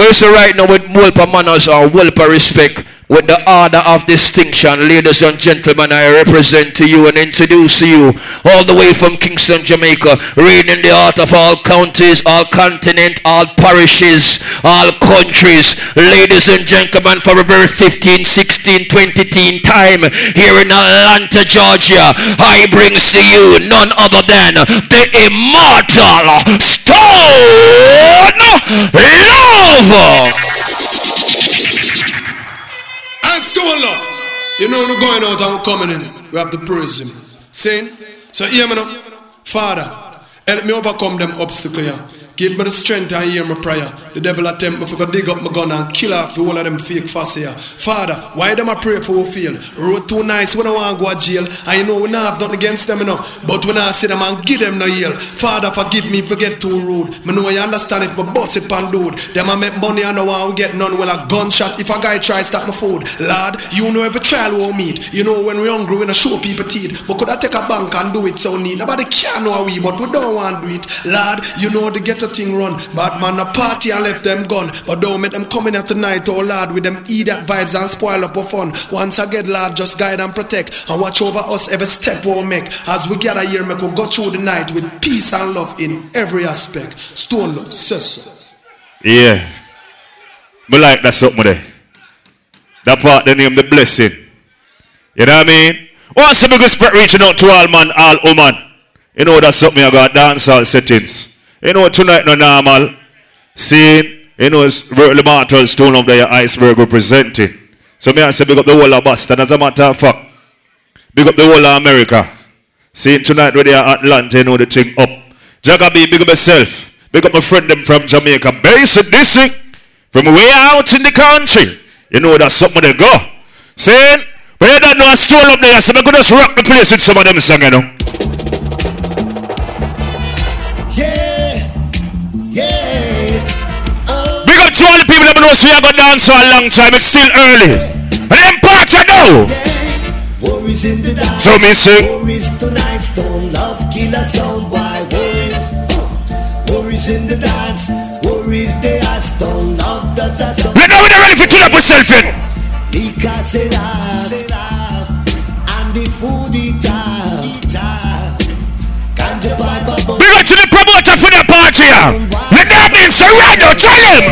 What is right now with Wolper manners or Wolper respect? With the order of distinction, ladies and gentlemen, I represent to you and introduce you all the way from Kingston, Jamaica, reigning the heart of all counties, all continent, all parishes, all countries. Ladies and gentlemen, for a very 15, 16, 20 teen time here in Atlanta, Georgia, I brings to you none other than the immortal Stone Love. Stone Love. You know we're going out and we're coming in. We have to praise him. Saying, so hear me. Father, help me overcome them obstacles. Give me the strength and hear my prayer. The devil attempt me to dig up my gun and kill off the whole of them fake here. Father, why them I pray for who feel? Road too nice when I want to go to jail. I know we not have nothing against them enough. But when I see them and give them no yield. Father, forgive me if I get too rude. Me know I understand if I bust it pan dude. Them I make money and I want to get none. Well, a gunshot if a guy try stop my food. Lord, you know every trial we'll meet. You know when we hungry, we not show people teeth. But could I take a bank and do it so neat? Nobody can know how we, but we don't want to do it. Lord, you know the ghetto thing run. Bad man a party and left them gone. But don't make them come in at the night, oh Lord, with them idiot vibes and spoil up fun. Once again, lad, just guide and protect and watch over us every step we'll make. As we gather here, make we go through the night with peace and love in every aspect. Stone love, so. Yeah. Me like that something there. That part the name the blessing. You know what I mean? What's the biggest spread reaching out to all man, all woman? You know that's something I got dance all settings. You know, tonight no normal. Seeing, you know, it's the Martel Stone of the iceberg representing. So me I say big up the whole of Boston. As a matter of fact, big up the whole of America. Seeing tonight where they are at Atlanta, you know the thing up. Jaga B, big up myself. Big up my friend them from Jamaica. Basic district. From way out in the country. You know that's something they go. Saying, but you don't know a stone up there, so I'm going rock the place with some of them song, you know. To all the people that know we going to dance for a long time. It's still early. But them parts I know. Worries in the dance. So me sing. Worries tonight. Stone love killer sound. Why worries? Worries in the dance. Worries they are stone love. That's that song. Let know when they're ready for kill up yourself yet. Lika said off. And the food eat off. Eat off. Ganja pipe promoter for the party. Let. So right now, tell him.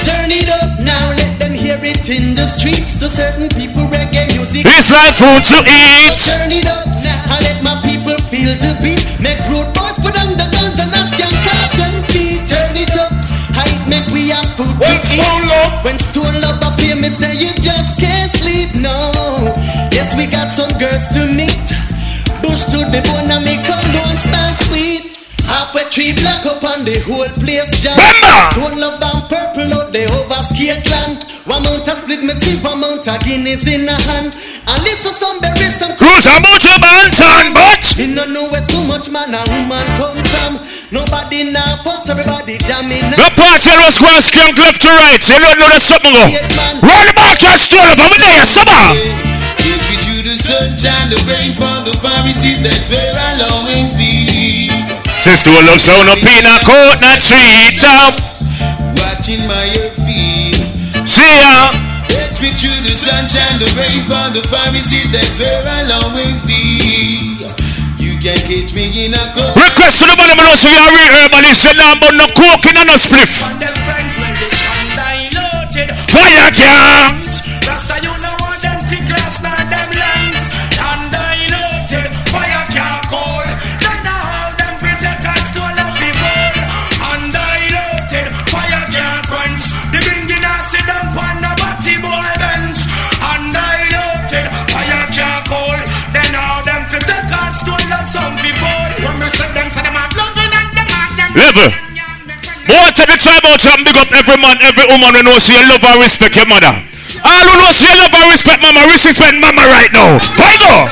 Turn it up now, let them hear it in the streets. The certain people reggae music. It's like food to eat. Turn it up now, I let my people feel the beat. Make road boys put on the guns and ask them cut them feet. Turn it up, I make we have food to eat. Stone love? When stone love appear, me say you just can't sleep. No, yes we got some girls to meet. Bush to the bone and make cologne smell sweet. Halfway tree black up and the whole place jam. Stone love purple out the overskate land. One mount a split me mount a in a hand. And listen some berries some cruise about your mountain, but me no know where so much man and woman come from. Nobody now fuss everybody jamming. The party was going skunk left to right. You don't know the something go. Run back stone up. I'm there, summer. The sunshine, the rain for the Pharisees. That's where I'll always be. Sister will love sound up in a coat, not treat up. Um. Watching my feet. See ya. Catch me through the sunshine, the rain for the Pharisees. That's where I'll always be. You can catch me in a coat. Request to the man knows we are real herbalist. You know, but no coking and no spliff. Fire gangs. Rasta, you know what them think last night, Level. Boy, take the time out and big up every man, every woman who knows you love and respect your mother. All who knows you love and respect mama, respect mama right now. Hold on.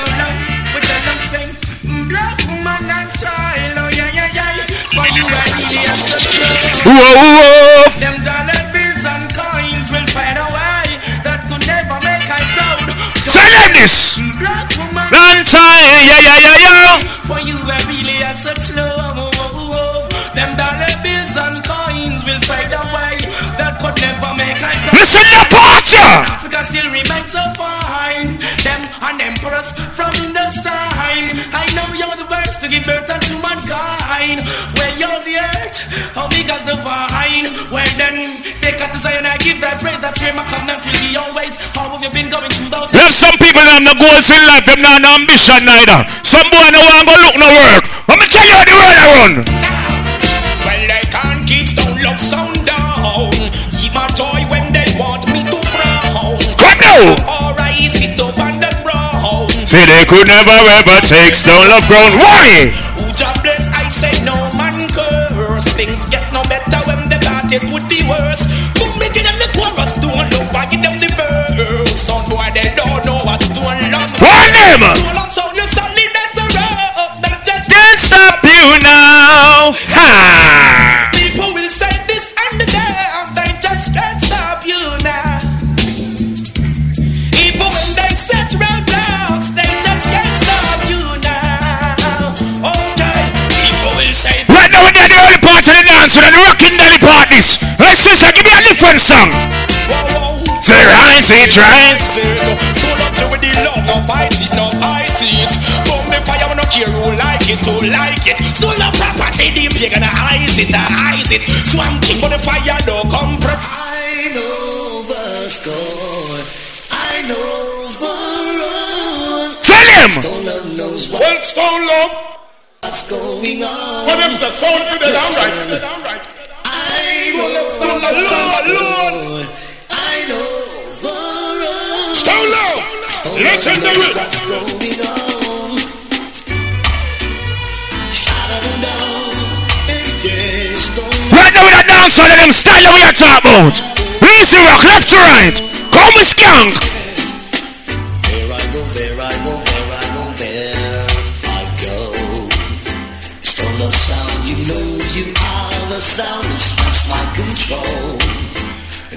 Whoa, whoa. Them dollar bills and coins will find a way that could never make I proud. Tell them this. Black woman, Long time, yeah, yeah, yeah, yeah. for you are really a such love. Listen to party. Africa still remains so fine. Them an empress from the time. I know you're the best to give birth unto mankind. Well, you're the earth, how big as the vine. Well, then, take out to say and I give that praise that fame come down to be always. How have you been going through those? There's some people that have no goals in life, them not no ambition neither. Some boy no want go look no work. Let me tell you how the world I run. Come now. Or I sit up on the ground. Say they could never ever take stone love ground. Why? Who job bless, I say no man curse. Things get no better when they thought it would be worse. Put me give them the chorus, don't look I give them the verse. Some boy they don't know what to unlock. One them. Soul of soul, you solid as a rope. That just Can't stop you now. Ha! Dance with the rocking daddy parties. Hey sister, give me a different song. Whoa, whoa. Say rise, it rise. Show up you with the love, no fight it, no fight it. Burn the fire, we no care who like it, who like it. Stole a property, the you gonna eyes it, eyes it. Swamp king, but the fire don't come from. I know the score. I know the run. Tell him. Stone love knows what- Well, Stone Love, what's going on. what them say? Sound for the downright. I know the Lord. I know the Love, Stone love legendary. what's going on. Shout it down. Yeah. Right now with a dance all of them style that we are talking about. Easy rock, left to right. Come with skunk. There I go, there I go,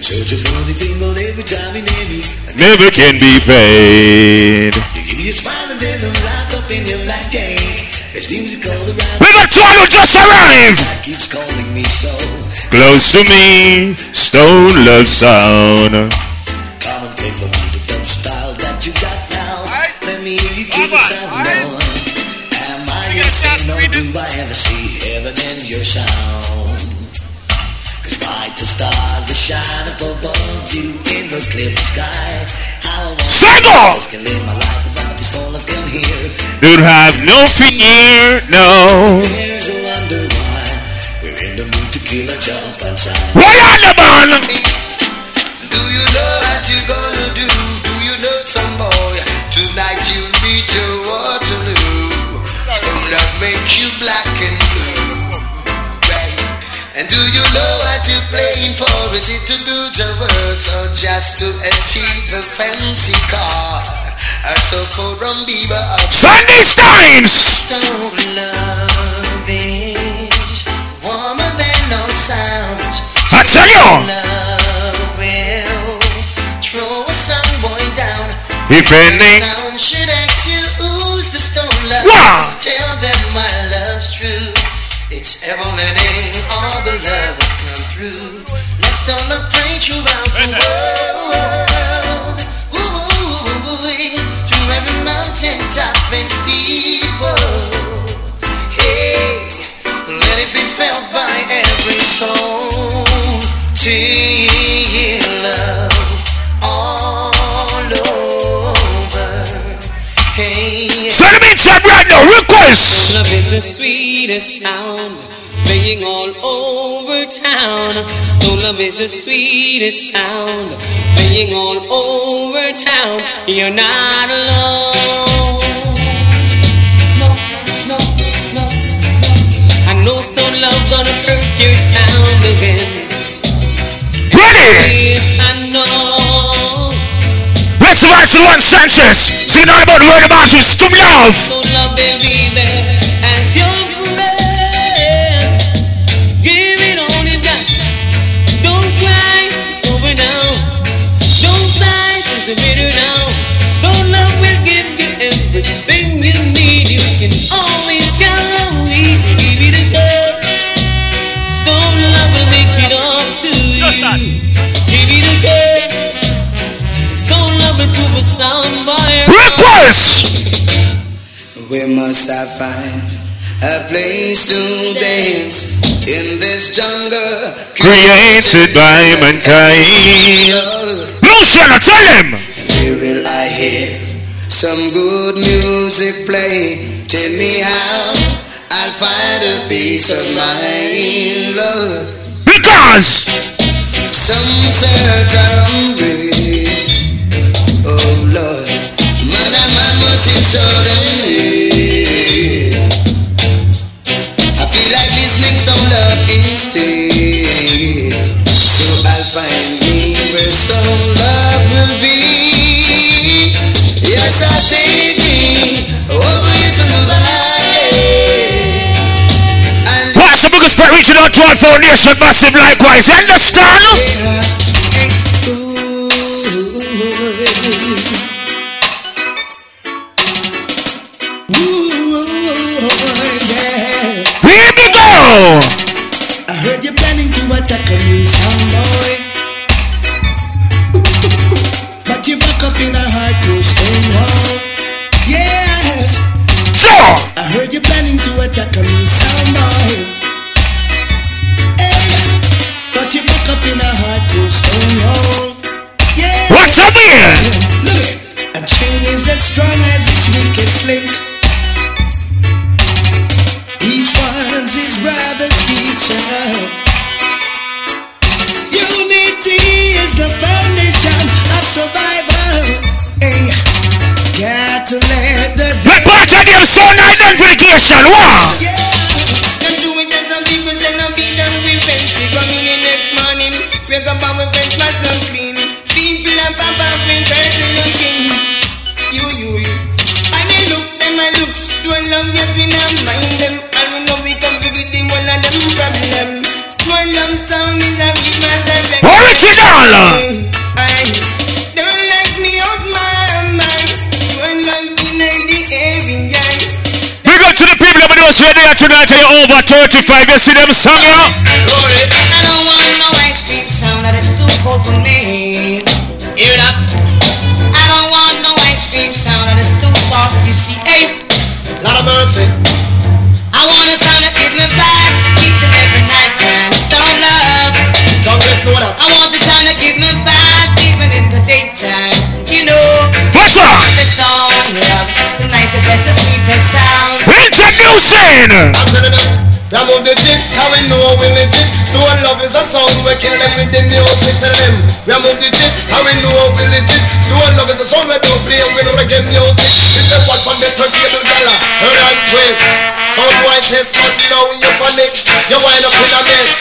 searching for the female every time you near me. And Never can be paid. you give me a smile and then I'm wrapped up in your black tank. There's music all around We got one who just arrived. that keeps calling me so. Close to me, stone love sound. Come and play for me the dub style that you got now. Let me hear you give us something more. Am I insane or do I ever see heaven in your sound? Cause like the stars that shine up above you in the clear sky. How I want Sing just can live my life without this all of them here. Don't have no fear, no. There's a wonder why we're in the mood to kill a jump and shout. What on the man? The works or just to achieve a fancy car? A so-called rumbiba of Sunday Steins. stone love is warmer than sounds. I tell you, Love will throw a sun boy down. if any, Sound should ask you who's the stone love. Wow. Tell them my love's true. It's ever letting all the love come through. Let it be felt by every soul. Till love all over. Hey, so the mix up right now, request. Love is the sweetest sound, playing all over town. Stone love is the sweetest sound, playing all over town. You're not alone. No, no, no, no. I know stone love gonna hurt your sound again. Ready? Yes, I know. Let's rise to one Sanchez. Sing all about the word about you, Stone Love. Stone love will be there as your friend. Request! Where must I find a place to dance in this jungle Created by mankind. Luciano, tell him! Where will I hear some good music play? Tell me how I'll find a peace of mind, Lord. Because Some search are hungry. Oh Lord, foundation massive likewise? You understand? To attack a new sound boy. But you up in a hard to stone wall. Yes, I heard you're planning to attack sound boy. Hey, but you up in a hard to stone wall. Yeah. What's up here? Look, a chain is as strong as its weakest link. Each one's survival. Hey, got to let the Let part of them sound identification. Wow! yeah. Them do it as some people say no be done with fancy. Come in the next morning, and we face mask not clean. Clean till and pop up in person. You, you, you. And they look them and looks to a love yet we not mind them. And we know we can figure the one of them problem. Stone long sound is a big master. Original! People that knows are tonight. You're over 35. You see them song, you? I don't want no ice cream sound that is too cold for me. Hear it up. I don't want no ice cream sound that is too soft. You see, hey, Lot of mercy. I want a sound that give me back each and every night time. Stone love. Know that. I want the sound that give me back even in the daytime. You know, What's up? it's a stone love. The nicest, the sweetest sound. Introducing! I'm telling them, them move the jig, how we know we legit. Stone love is a song, we kill them with the music. Tell them, we move the jig, how we know we legit. Stone love is a song we don't play with reggae music. This is what from the turntable dollar, turn and twist. Sound white test, but now you panic, you wind up in a mess.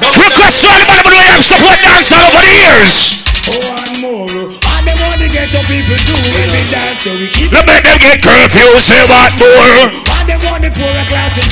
Request to anybody who have support dance all over the years. Oh, one more, all them want to get the people do when we dance, so we keep. Let make them get curfew, say what more. All them want the poorer class when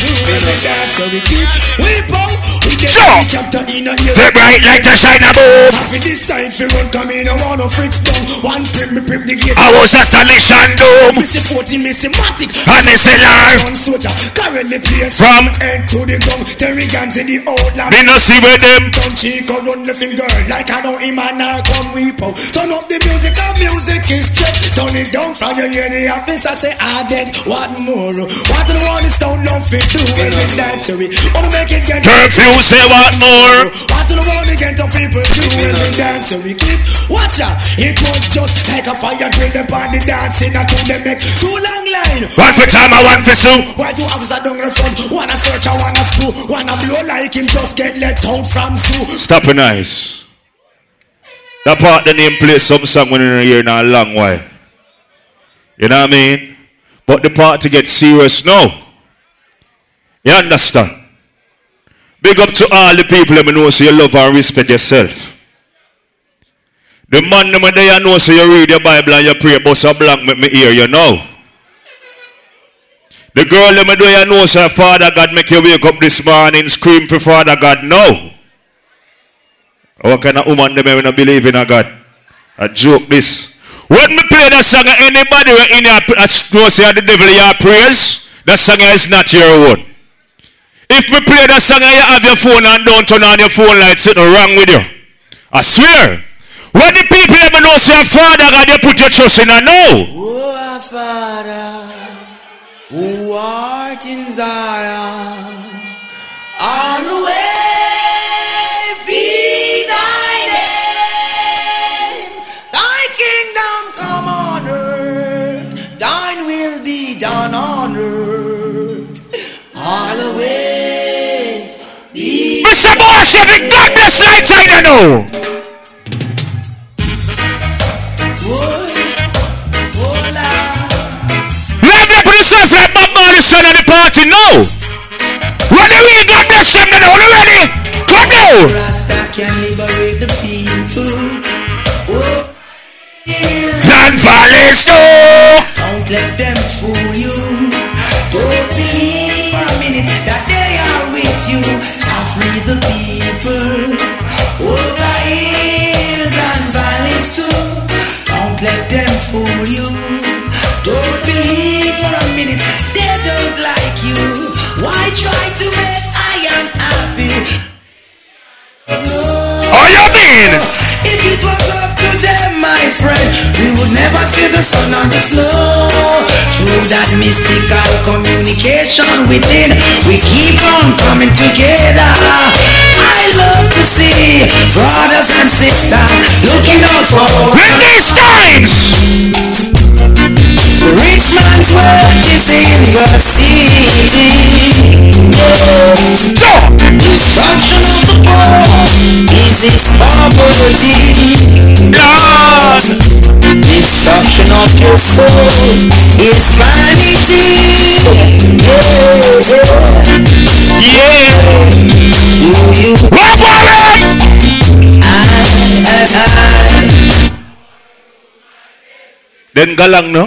dance, so we keep. We bow, we get Sure. the chapter in a year. Say bright like the shine above. Half of this side fi run come in, I want no fritz down. One trip me prep the gate. I was a astonishing doom. Missy 40, Missy Matic. And is live. One soldier, currently place From- end to the ground. Terry guns in the old land. Me no see with them. Don't Chico run the finger like I know him and I come repo. Turn up the music, our music is straight. Turn it down from your hear the officer say I dead. What more? What do the one is down fit do we dance so we wanna make it get Curfew, say what more. what do the again to people do we dance so we keep watch out it was just like a fire drill upon the dancing I told them make too long line One for time, I one for soup. why two officer down the front one a search and one a screw one a blow like him just get let out from school Stop it nice. That part the name play some song when in a year in a long while. You know what I mean? But the part to get serious now. You understand? Big up to all the people that know so you love and respect yourself. The man them there you know so you read your Bible and you pray but so blank make me hear you know. The girl them there you know so Father God make you wake up this morning scream for Father God no. What kind of woman them I believe in a God? A joke this. When me play that song, anybody who in your say the devil your praise, that song is not your own. If me play that song you have your phone and don't turn on your phone light, something wrong with you. I swear. When the people ever know say, Father God, you put your trust in and know. Oh, Father, who art in Zion, on the way Mr. Boss, every God bless night I know. Oh. Let them put yourself like Bob Marley son of the party. When the real God bless them, know. You ready? Come now. Rasta can liberate the people. Oh, yes. Van Valleys. Don't let them fool you. Oh, Don't fool you. Don't believe for a minute they don't like you. Why try to make I am happy? Oh, you mean? If it was up to them, my friend, we would never see the sun or the snow. Through that mystical communication within, we keep on coming together. I love to see brothers and sisters looking out for times. rich man's wealth is in the sea. Destruction of the poor is his poverty. Lord. Destruction of your soul is vanity. Yeah, Then galang no?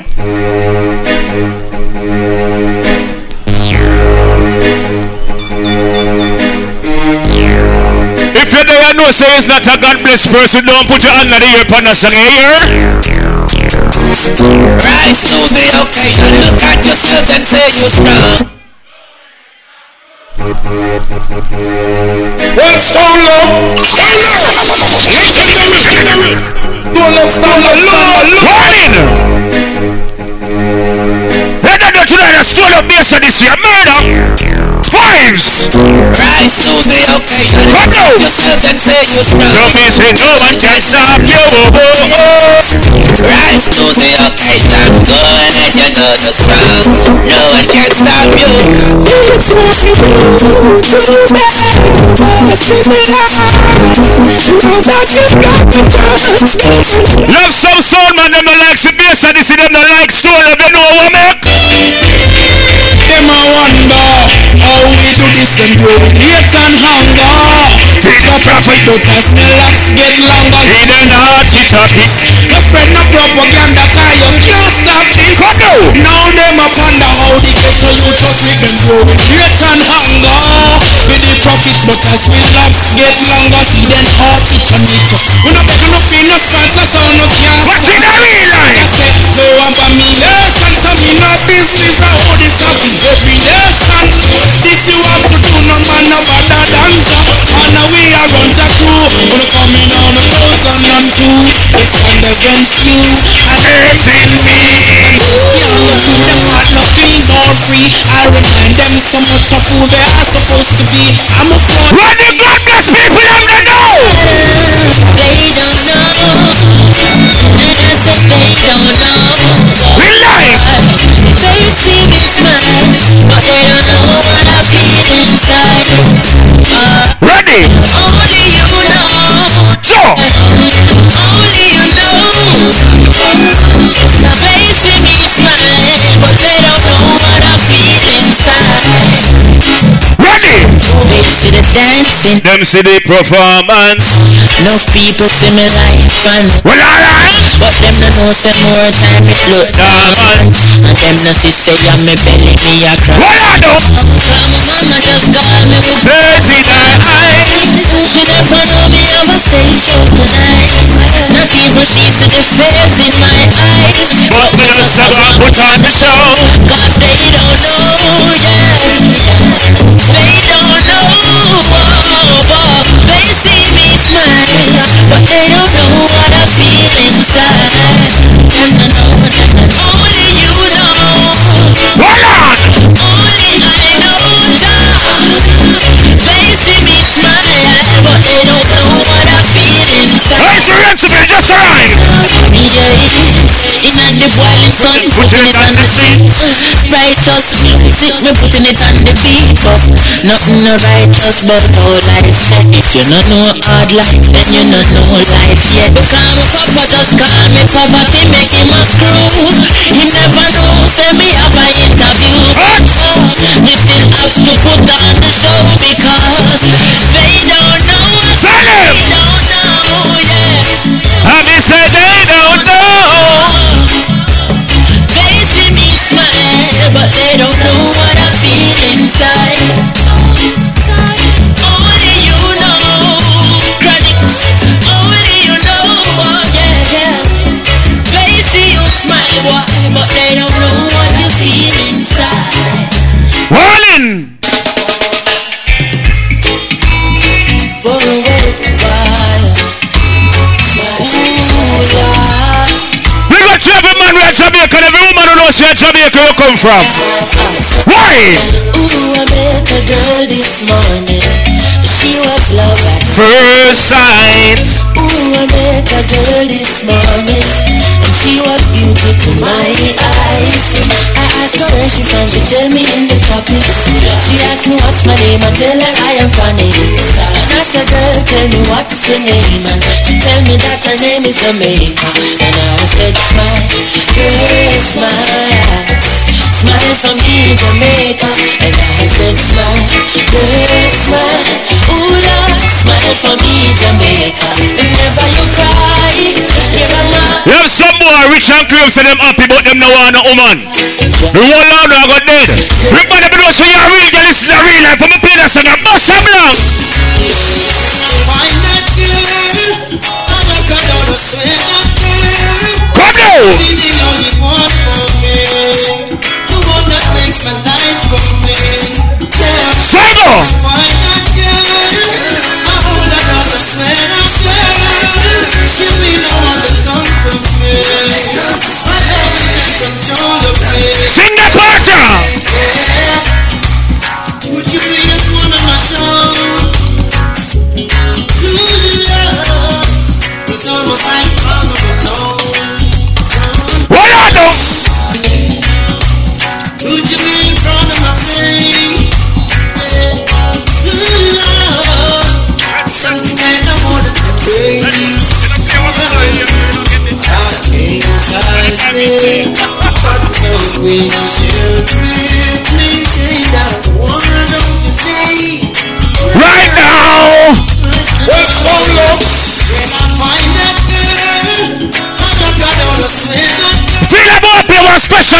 If you don't know say he's not a God blessed person, don't put your hand on the ear pan and you hear? rise to the occasion. Look at yourself and say you're strong. One stone love. Don't love, stand love, stand love. Warning! Them know today that stole up base of this year. Murder! Fives! Rise to the occasion. Come on! yourself and say you're strong. So me say no one can stop you. Oh, oh. Rise to the occasion. Go ahead, you know you're strong. No one can stop you. Love some soul man, them no like the bass and this them no like up, you know what make? Them a wonder how we do this. Them do it hate and hunger. Preacher prophet, but as the locks get longer, He the naughty topic. you spread my propaganda, cause you can't stop this. Come now! Now them a wonder how the ghetto youth was it. Them do it hate and hunger. With the profit, but as the locks get longer, then half it a make. We don't make no innocent, so no can't What's in the real life? no abomination for me no business I hold it up in deviation If you want to do no man no other than Jah And we are going to crew Gonna come in on a thousand and two They stand against you and hurting me to Them want nothing more free I remind them so much of who they are supposed to be I'm a son When the God bless people, them they don't know. We like. Them see the performance. no people see me like fun. Well, alright. But them no know say more time it look dormant And them no see say I'm me belly me a cry What I do? Mama just got me with Mercy eye. She never know me have a station tonight Not even she see the flares in my eyes But me just a go put on the show. Cause they don't know, yeah nothing no righteous but all life. If you don't know hard life, then you don't know life yet. Because Papa just call me poverty, make him a screw. He never know, say me have a interview. So, me still have to put on the show because but they don't know what I feel inside. Only you know. Only you know, oh yeah, yeah. They see you smile, boy, but they don't know what you feel inside. Warning! Whoa, whoa, fire, fire, We got you every man we are Jamaica, every woman who knows where Jamaica you come from. Why? Ooh, I met a girl this morning. She was love at First sight. Ooh, I met a girl this morning And she was beauty to my eyes asked her where she from, she tell me in the tropics She asked me what's my name, I tell her I am Connie And I said, girl, tell me what's your name? And she tell me that her name is Jamaica. And I said, smile, girl, smile Smile for me, Jamaica And I said, smile, girl, smile Ooh, Lord, smile for me, Jamaica Whenever you cry, you're You have some boy rich and claim say them happy but them no want no woman. The whole land I got dead. Rick man, if you know say you're a real girl, listen to real life. I'm a play that song, I bust some long. Find that girl, I got on a swear that girl. Come now.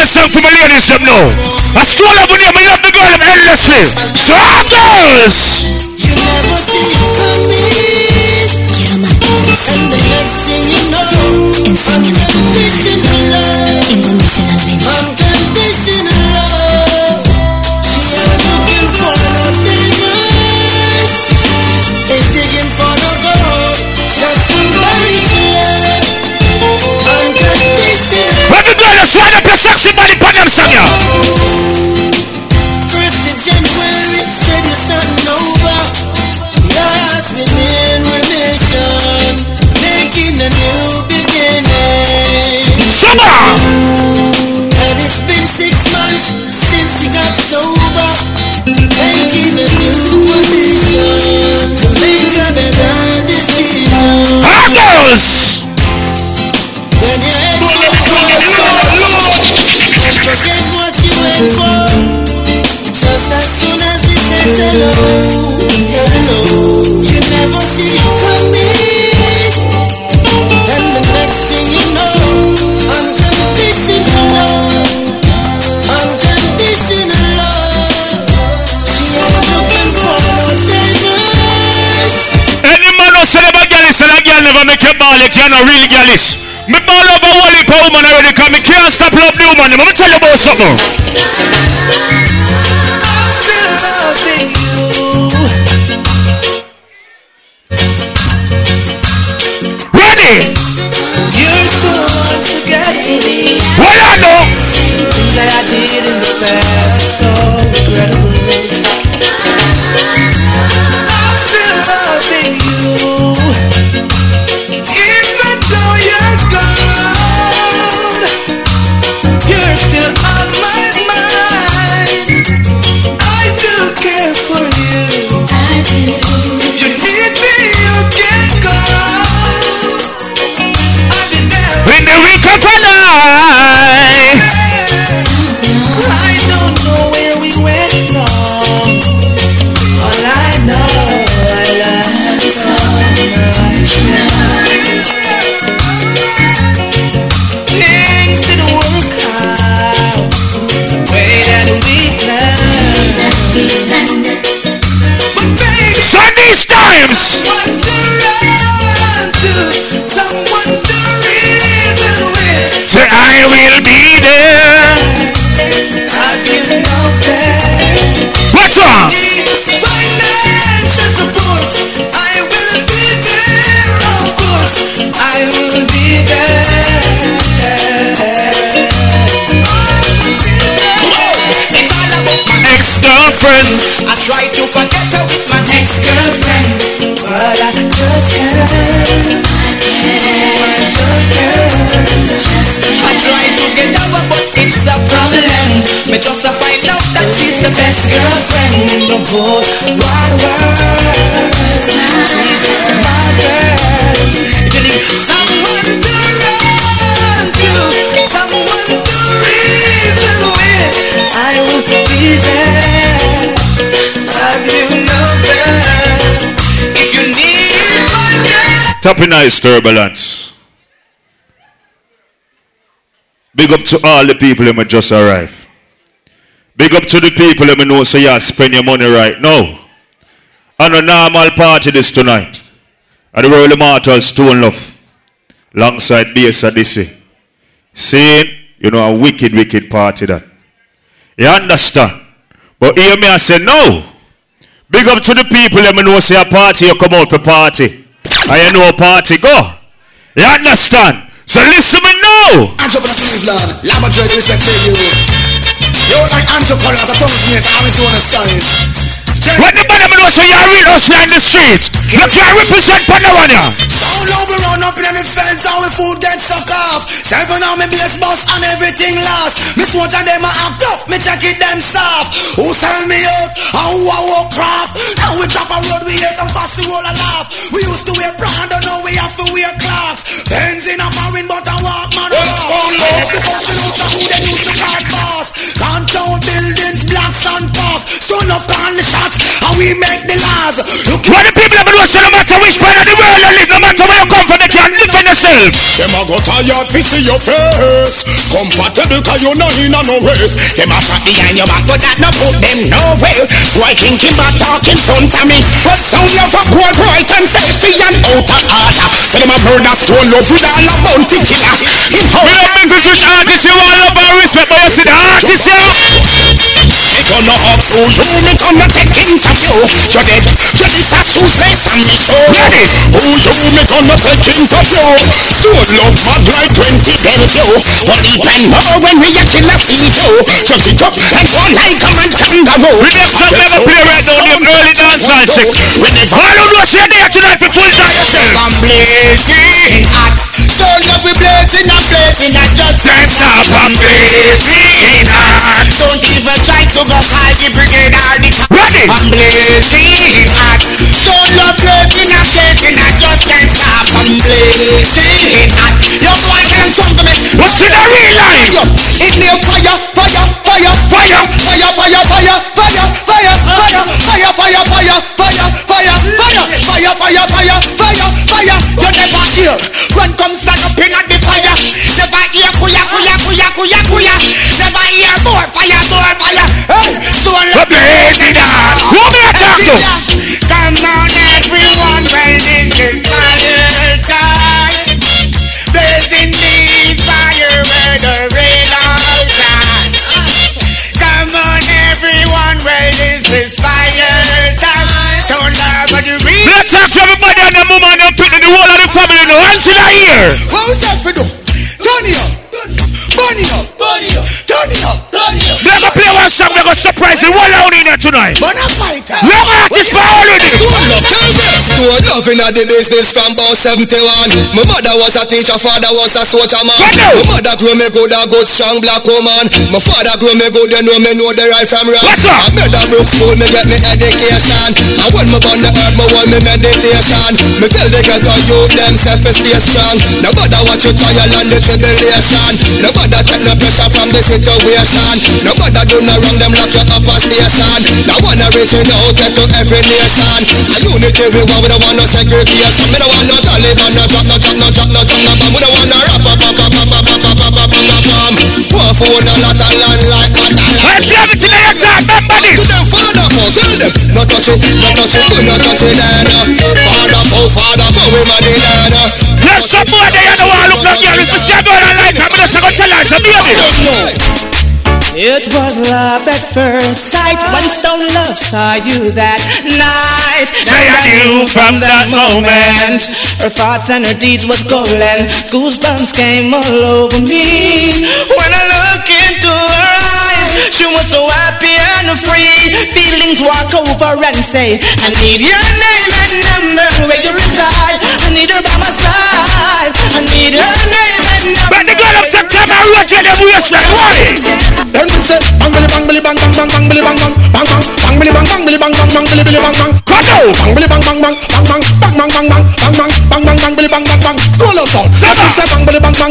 Song for my ladies them now. I still love when them, love the girl them endlessly. Struggles. Like you're not real girlish. Me ball over one heap of woman already cause me can't stop love the woman. Let me tell you about something. Nice turbulence. Big up to all the people who just arrived. Big up to the people who know so you spend your money right now. On a normal party this tonight. At the Royal Immortal Stone Love. Alongside Odyssey. Saying, you know, a wicked, wicked party that. You understand? But hear me I say no. Big up to the people who know say a party, you come out for party. I know a party. Go. You understand? So listen me now. Answer for the Cleveland. Lama Dread is a crew. Yo, I answer for Lama I'm his understanding. When the bottom of the ocean, you're real in the street. Look you represent Panawanya. Sound now we run up in the fence and we food get suck off. Seven on me base boss and everything lost. Miss swatch and them a act tough, me check it them soft. Who sell me out and who a walk craft? Now we chop a road, we hear some fast to roll a laugh. We used to wear Prada, now we have to wear clocks. Benz in a foreign but I walk man a walk. Yes, the function out of who they used to call boss. Downtown buildings, blocks and. Son of the shots and we make the laws. Look When the people them know say no matter which part of the world you live, no matter where you come from, you can defend yourself. Them a go tired to see your face Compatible cause you not in a no race Them a chat behind your back but that no put them nowhere Boy thinking about talking front of me Well sound of a boy right and sexy and out of order So them a murder stone love with all a bounty killer Hip hop We like business with artists, you all love and respect, but you see the artists, yeah. Turn no up to Namelijk omdat ik kind afval. Maar het afvalstation already. Who's namelijk omdat ik kind afval? Door no fuck my brain is helpful. But even more when we get in the FIFO. So kick up my legs and I go and down the wall. Ladies and play right now the early dance side check. I don't we share there tonight for pleasure? Amazing acts. Turn up blazing blades in our face in a judgment. That's amazing acts. My lady Come on, everyone, well, this is fire time. Blazing the fire where the rain all shine. Come on, everyone, well, this is fire time. Don't love but you read. Let's talk to everybody and the mama and the people, the whole of the family. No hands in the ear. How's that for do? Turn it up. Burn it up. Burn it up. Turn it up. Turn it up. They're gonna play one song, they're gonna surprise the whole out in here tonight. Burn a fighter. Long artist for all of love in the business from about 71 My mother was a teacher, father was a soldier man My mother grew me good, a good strong black woman. My father grew me good, you know me know the right from wrong? I made a brook school, me get me education. And when me on the earth, me want me meditation. Me tell the ghetto youth, them self stay strong. Nobody watch you trial and the tribulation. Nobody take no pressure from the situation. Nobody do no wrong, them lock you up a station. Now wanna reaching out get to every nation A unity we want, we don't want no segregation Me don't want no Taliban, no chop, no chop, no chop, no chop, no bomb We don't want no rap, rap, rap, rap, rap, rap, rap, rap, rap, rap, bomb One phone, a lot of land like a Let's have it in air time, remember to this. them father oh tell them no touch it no touch it we no touch it then father oh father oh we body then There's some more there, you know, I look like you. If you see a girl I like, I'm gonna say, go tell her, so be a bit. It was love at first sight when Stone Love saw you that night. Say I knew from that moment. Her thoughts and her deeds was golden. Goosebumps came all over me when I look into her eyes. She was so happy and free. Feelings walk over and say, I need your name and number where you reside. I need her by my side. I need her name and. But the up to come and rotate them waistline. Why? Then it said, bang billy bang billy bang bang bang bang billy bang bang bang bang bang billy bang bang billy bang bang bang billy billy bang bang. Come on. Bang billy bang bang bang bang bang bang bang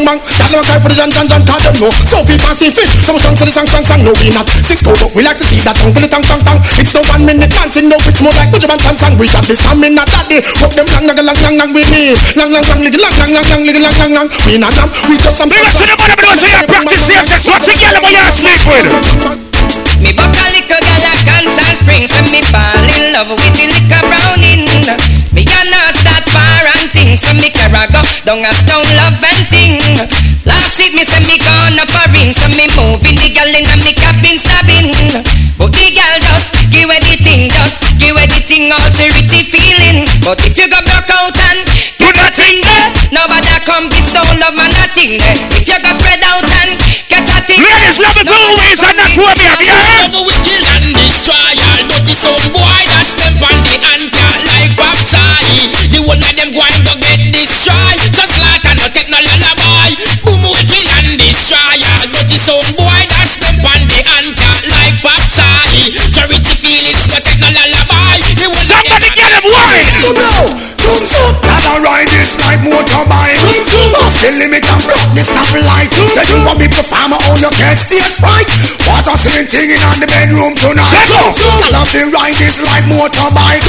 bang bang bang. Y'all don't cry for the John John John call them no. So we can't see fish. So song for the song song song. No we not six four. We like to see that tongue billy tang tang tang. It's no one minute dancing. No it's more like Buju Bang Sang Sang. We shot this ham in a daddy. Fuck them lang lang lang lang lang with me. Lang lang lang little lang lang lang lang little lang lang lang. We not nam. We just some. Big up to the man who say you practice safe sex. What you girl when you sleep with? Me buck a little girl at Constant Springs and me fall in love with the liquor browning. Me gonna start far and things so me carry go down a stone love But if you go Same thing in the bedroom tonight. All of the right is like motorbike.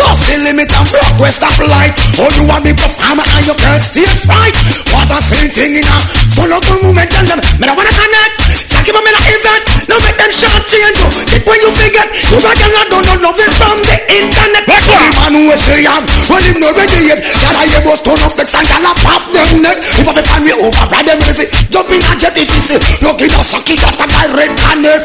Cross the limit and block west of light. Oh, you want me to performer and you can't stay fight. But the same thing in on. Follow the movement, tell them. Me not wanna connect. Just give me an event. Now make them short change you. Pick when you forget. You might not don't know nothing from the internet. Which one? Man who say I'm. Well, him not ready yet. Cause I hear those tone of flex and y'all pop them neck. If I be fan we override them busy. Jump in a jet if it's no Amarretane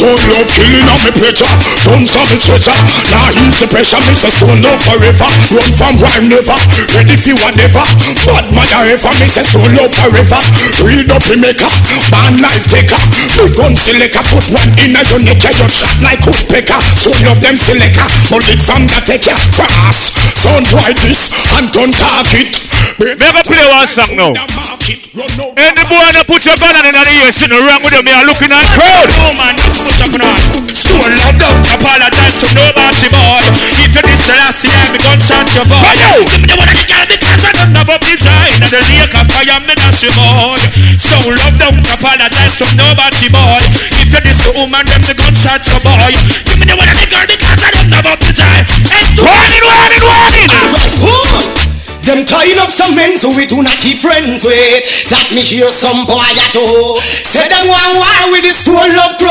Stone love feeling on me picture Don't some treasure. Now easy pressure. Me say stone love forever. Run from war never. Ready for whatever. Bad man a ever. Me say stone love forever. Freed up the maker Man life taker Free gun selector Put one in a your neck You shot like woodpecker. Full of them selector Bullet from the taker Fast. Sound boy this And don't target Never play one song now. Any boy no put your gun in the ear, sitting around with you, me are looking at crowd. No man, this much up on Stone love don't apologize to nobody boy If you the last year, me gunshot your boy. Give me the one that can because I don't have up time And the lake of fire, me not your boy Stone love don't apologize to nobody boy If you the woman, then me gunshot your boy. Give me the one that can because I don't have up the time Hey, Tying up some men so we do not keep friends with. That me hear some boy at all. Say them one why with this stone love grow.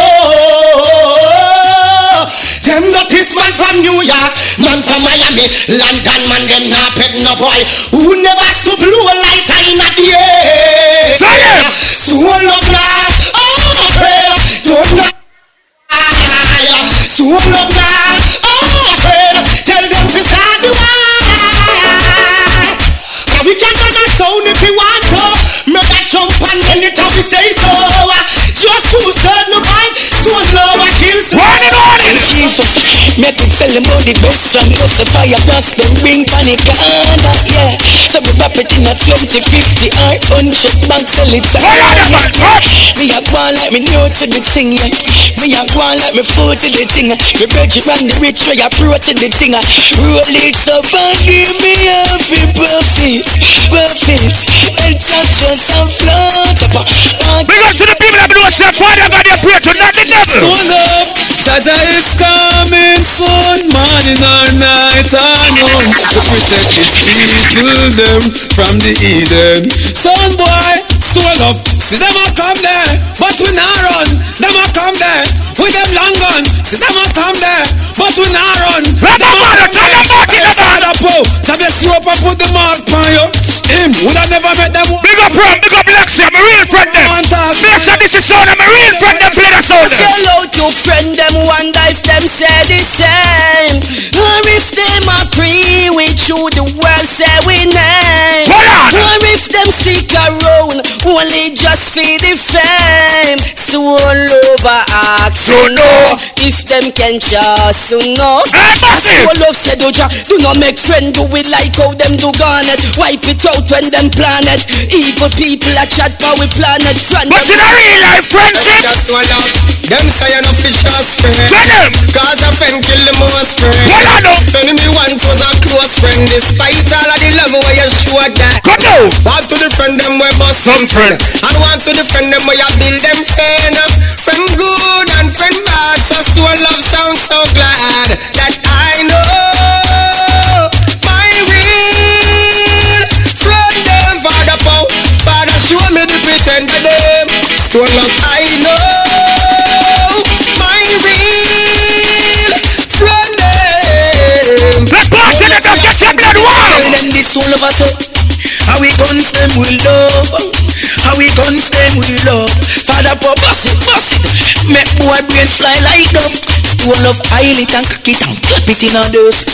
Them the piss man from New York, man from Miami, London man them not pet no boy who never stoop low like I in the air. Say it. Stone love now, oh prayer, not. Stone love Jesus Make me tell them how the best from us the fire blast them bring on yeah. So we pop it in a 20, 50 or 100 bank sell it are you man? What? Me a go on like me know to the thing yeah. Me a go on like me foot to the thing Me virgin from the rich so ya pro to the thing. Roll it up and give me a fi buff it Buff it And us and float up and Big up to the people that know say Father God, they pray to not the devil. Stone love Jaja is coming soon Morning or night or noon To protect his people them from the Eden Son boy, stone love See them a come there But we not run Them a come there With them long gun See them a come there But we not run Let them mother, tell them what Hey, is shut up, oh So they and put the mark on you Him, would I never met them. Big up Ron, big up Lexi, I'm a real friend them. One. Yes, sir, this is sound, I'm a real friend them, play the sound. Hello to friend them only just for the fame soul lover ask you know if them can trust you know. Soul love said do do not make friend do it like how them do garnet. Wipe it out when them planet. Evil people a chat we planet. Friend What's in a real life friendship? Just one up. Them say you no fish cause friend. Cause a friend kill the most friend. Enemy one was a close friend. Despite all of the love where you show that. Come on. Want to defend them where bust some friend. I want to defend them where you build them friend. Friend good and friend bad. So soul love sounds so glad that I know. My real friend them father pow. Father show me the present to them. Stone Us say, how we them we love, how we guns them we love. Father pop bust it, bust make boy brain fly like dove. Soul of highly and cock it and clap it in a dust.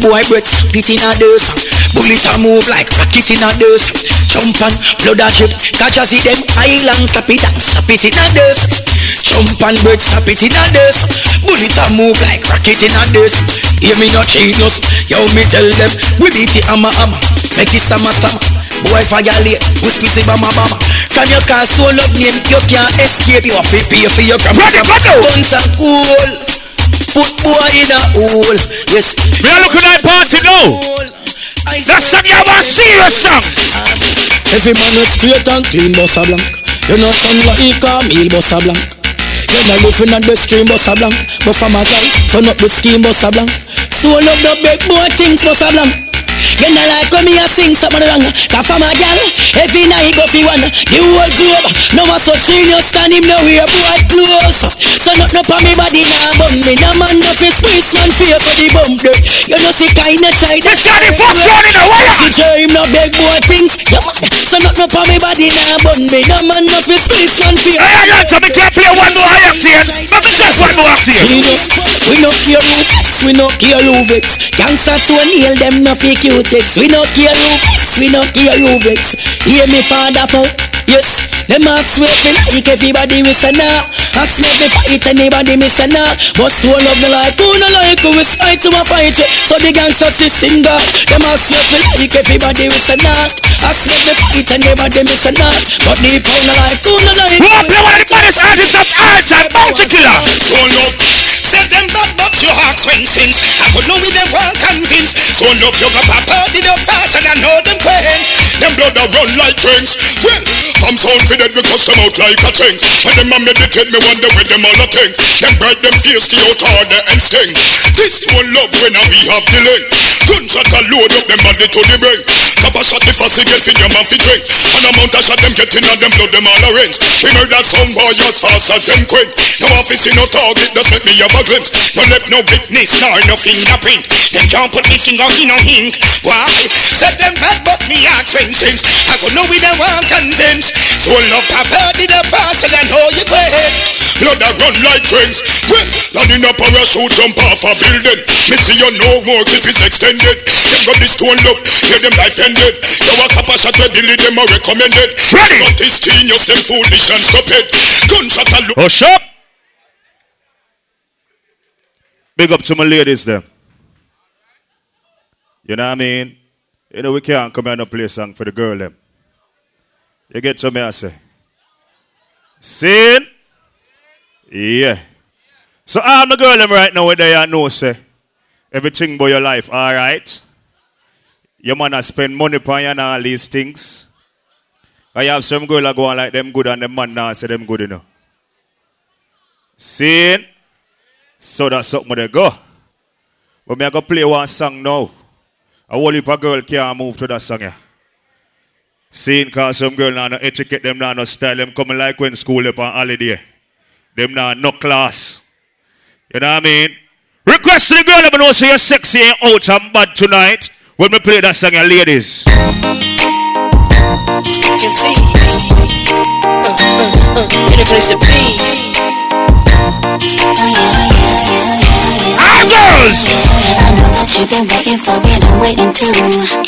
Boy breath snap it in a dust. Bullet a move like rocket in a dust. Jump and blood a drip. Catch a see them island slap it and slap it in a dust. Jump and breath stop it in a dust. Bullet a move like rocket in a dust. Hear me no genius, yo me tell them we beat it hammer hammer, make it stammer stammer. Boy violate, we squeeze it mama mama. From your car soul up name, you can't escape. You have to pay for your grammar. Guns are cool, put boy in a hole. Yes, We are looking at party now. That's some you want serious song. Every man is straight and clean, bossa blank. You know some like a meal, bossa blank. You know you finna the stream, bossa blank. But from a turn up the scheme, bossa blank. Stole up the big boy things, bossa blank. You know like come here sing something wrong Cause from a gal, every night go fi one The whole globe, no more such serious Stand him now wear boy clothes So not no for me body now bum me No man no fi squeeze man face so the bum dirt You know see kinda shy This is the first one in the wire him no big boy things Yeah man, so not no for me body now bum me No man no fi squeeze man face Hey, yeah, me can't play one more high octane. Let me test one more. We no, we no care who vex, we no care who vex. Gangsta to nail them no fake you text. We no care vex, we no care vex. Hear me father po, yes. Them ask we fi like everybody we say nah. Ask me fi fight anybody me say nah. Must all of the like who no like who we fight to a fight. So the gangsta system God. Them ask me fi like everybody we say nah. Ask me fi fight anybody me say nah. But deep down no like who no like Who play one of the baddest artists of time, Bounty Killer. So love, said them bad but your heart when since I could know with them one convinced. So love you got papa did up fast and I know them quench. Them blood a run like trains. Well, some sound for dead we cuss them out like a tank. And them a meditate me wonder where them all a think. Them bright them face the out harder and sting. This one love when a we have delay. Gunshot a load up them body to the brain. Papa shot the fussy get in your man fi train. And a mount a shot them get in a them blood them all arrange. We that some boy as fast as them quench. No office no target just make me have a glimpse. No left no witness nor no fingerprint. Them can't put me finger in no ink. Why? Said them bad but me heart when since I could know with them one convinced. So love papa did up fast and I know you quench. Blood a run like trains. Land in a parachute jump off a building. Me see you no more clip is extended. Them got this stone love, hear them life ended. You a copper shot where Billy them a recommended. Ready? But this genius them foolish and stupid. Gunshot a look. Oh, Hush up. Big up to my ladies them. You know what I mean? You know we can't come here and play song for the girl them. You get to me I say. Sin? Yeah. So all my girl them right now where they are know say everything about your life, alright? Your man a spend money upon you and all these things. I have some girl that go on like them good and them man now say them good enough. Sin? So that's something they go. But me I go play one song now. A whole heap of girl can't move to that song here. Seeing cause some girl now no etiquette, them now no style, them coming like when school up on holiday. Them now no class. You know what I mean? Request to the girl let me know say you're sexy and out and bad tonight. When we play that song, here, ladies. MC. Uh, uh, uh, any place to be yeah, yeah you've been waiting for it, I'm waiting too.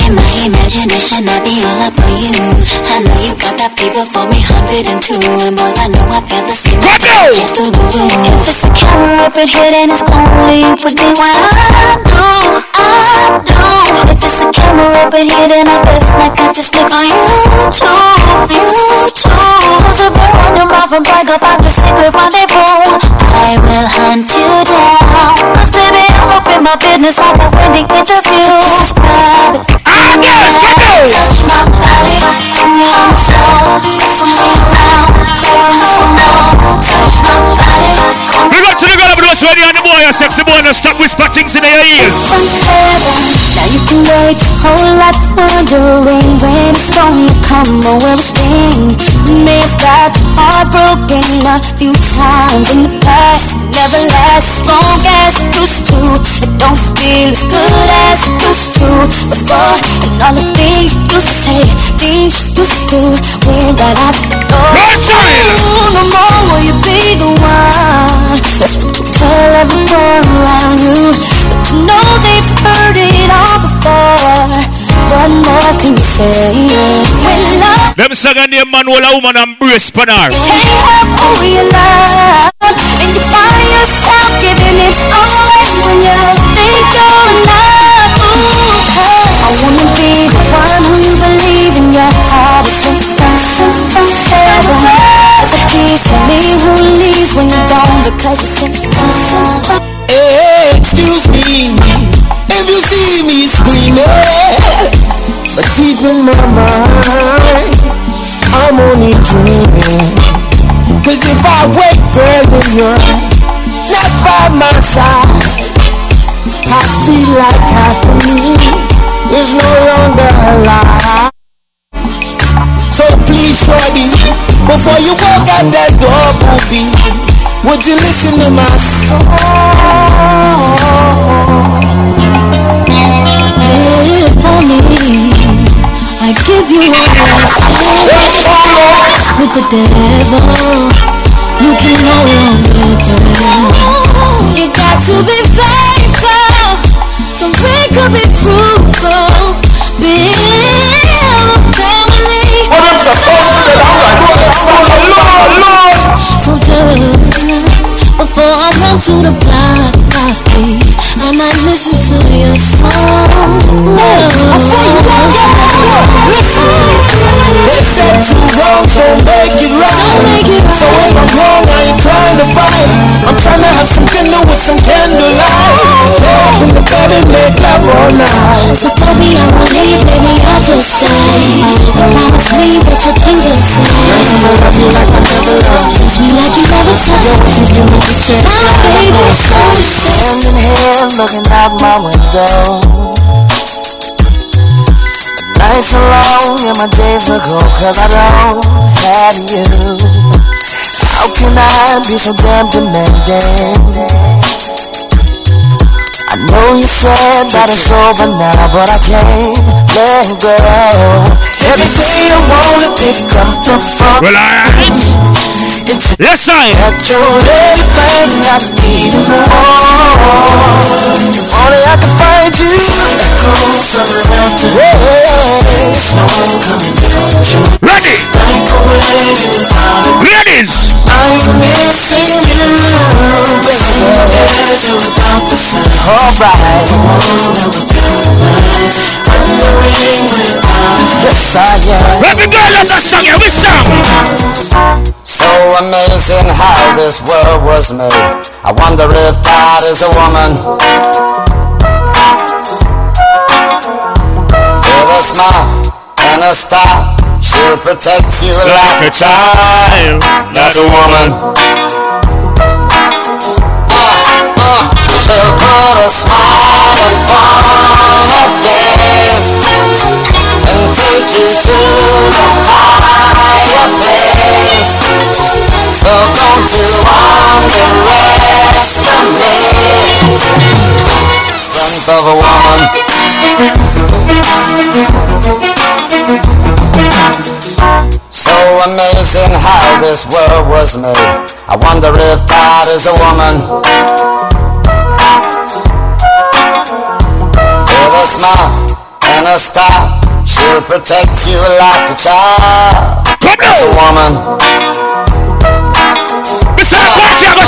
In my imagination, I'll be all up on you. I know you got that fever for me, 102. And boy, I know I feel the same. Let's go! Just a little. If it's a camera up in here, then it's only you for doing what I do. I do. If it's a camera up in here, then I best like I just click on YouTube. YouTube. Put a burn on your mouth and brag about the secret rendezvous. I will hunt you down. Cause baby, I'm up in my business like a winning interview. Ah, yes, let's! Touch my body on your floor. Swing around, baby, some more. Touch my body We got to the girl of those ready on the boy, a sexy boy, no stop whisper things in their ears. Now you can wait your whole life wondering when it's gonna come or will it sting. May have got your heart broken a few times in the past. Never lasts strong as it used to. It don't feel as good as it used to before. And all the things you say, things you do, when right out the door. No more will you be the one that's tell everyone around you. You know they've heard it all before. What more can you say? Love Them second name man, will a woman and brace panar. can't help who you love, and you find yourself giving it all away when you think you're enough. Gone because you're sick of Hey, excuse me if you see me screaming, but deep in my mind, I'm only dreaming. Cause if I wake, girl, and you're not by my side, I feel like of me is no longer alive. You listen to my If only I give you up with the devil, you can no longer tell. You got to be faithful, so we could be fruitful. Build a family. So just before I run to the block, I might listen to your song. They said two wrongs don't make it right. So if I'm wrong, I ain't trying to fight. I'm trying to have some dinner with some candlelight. Go off in the bed and make love all night. So baby, I won't leave, baby, I'll just stay. Promise me that you'll do the same. Love you like I never loved you. Touch me like you never touched me. My favorite station. Standing here looking out my window. Nights are long and my days are cold cause I don't have you. How can I be so damn demanding? I know you said that it's over now, but I can't let it go. Every day I wanna pick up the phone. Well, alright. Yes, I. That your lady friends not me more. If only I could find you. Ready. Ladies. I'm missing you, Girl that song? So amazing how this world was made. I wonder if God is a woman. With a smile and a star, she'll protect you like, Like a child. That's a woman. Uh, she'll put a smile upon your face and take you to the. So underestimate strength Strength of a woman. So amazing how this world was made. I wonder if God is a woman. With a smile and a star, she'll protect you like a child. It's a woman.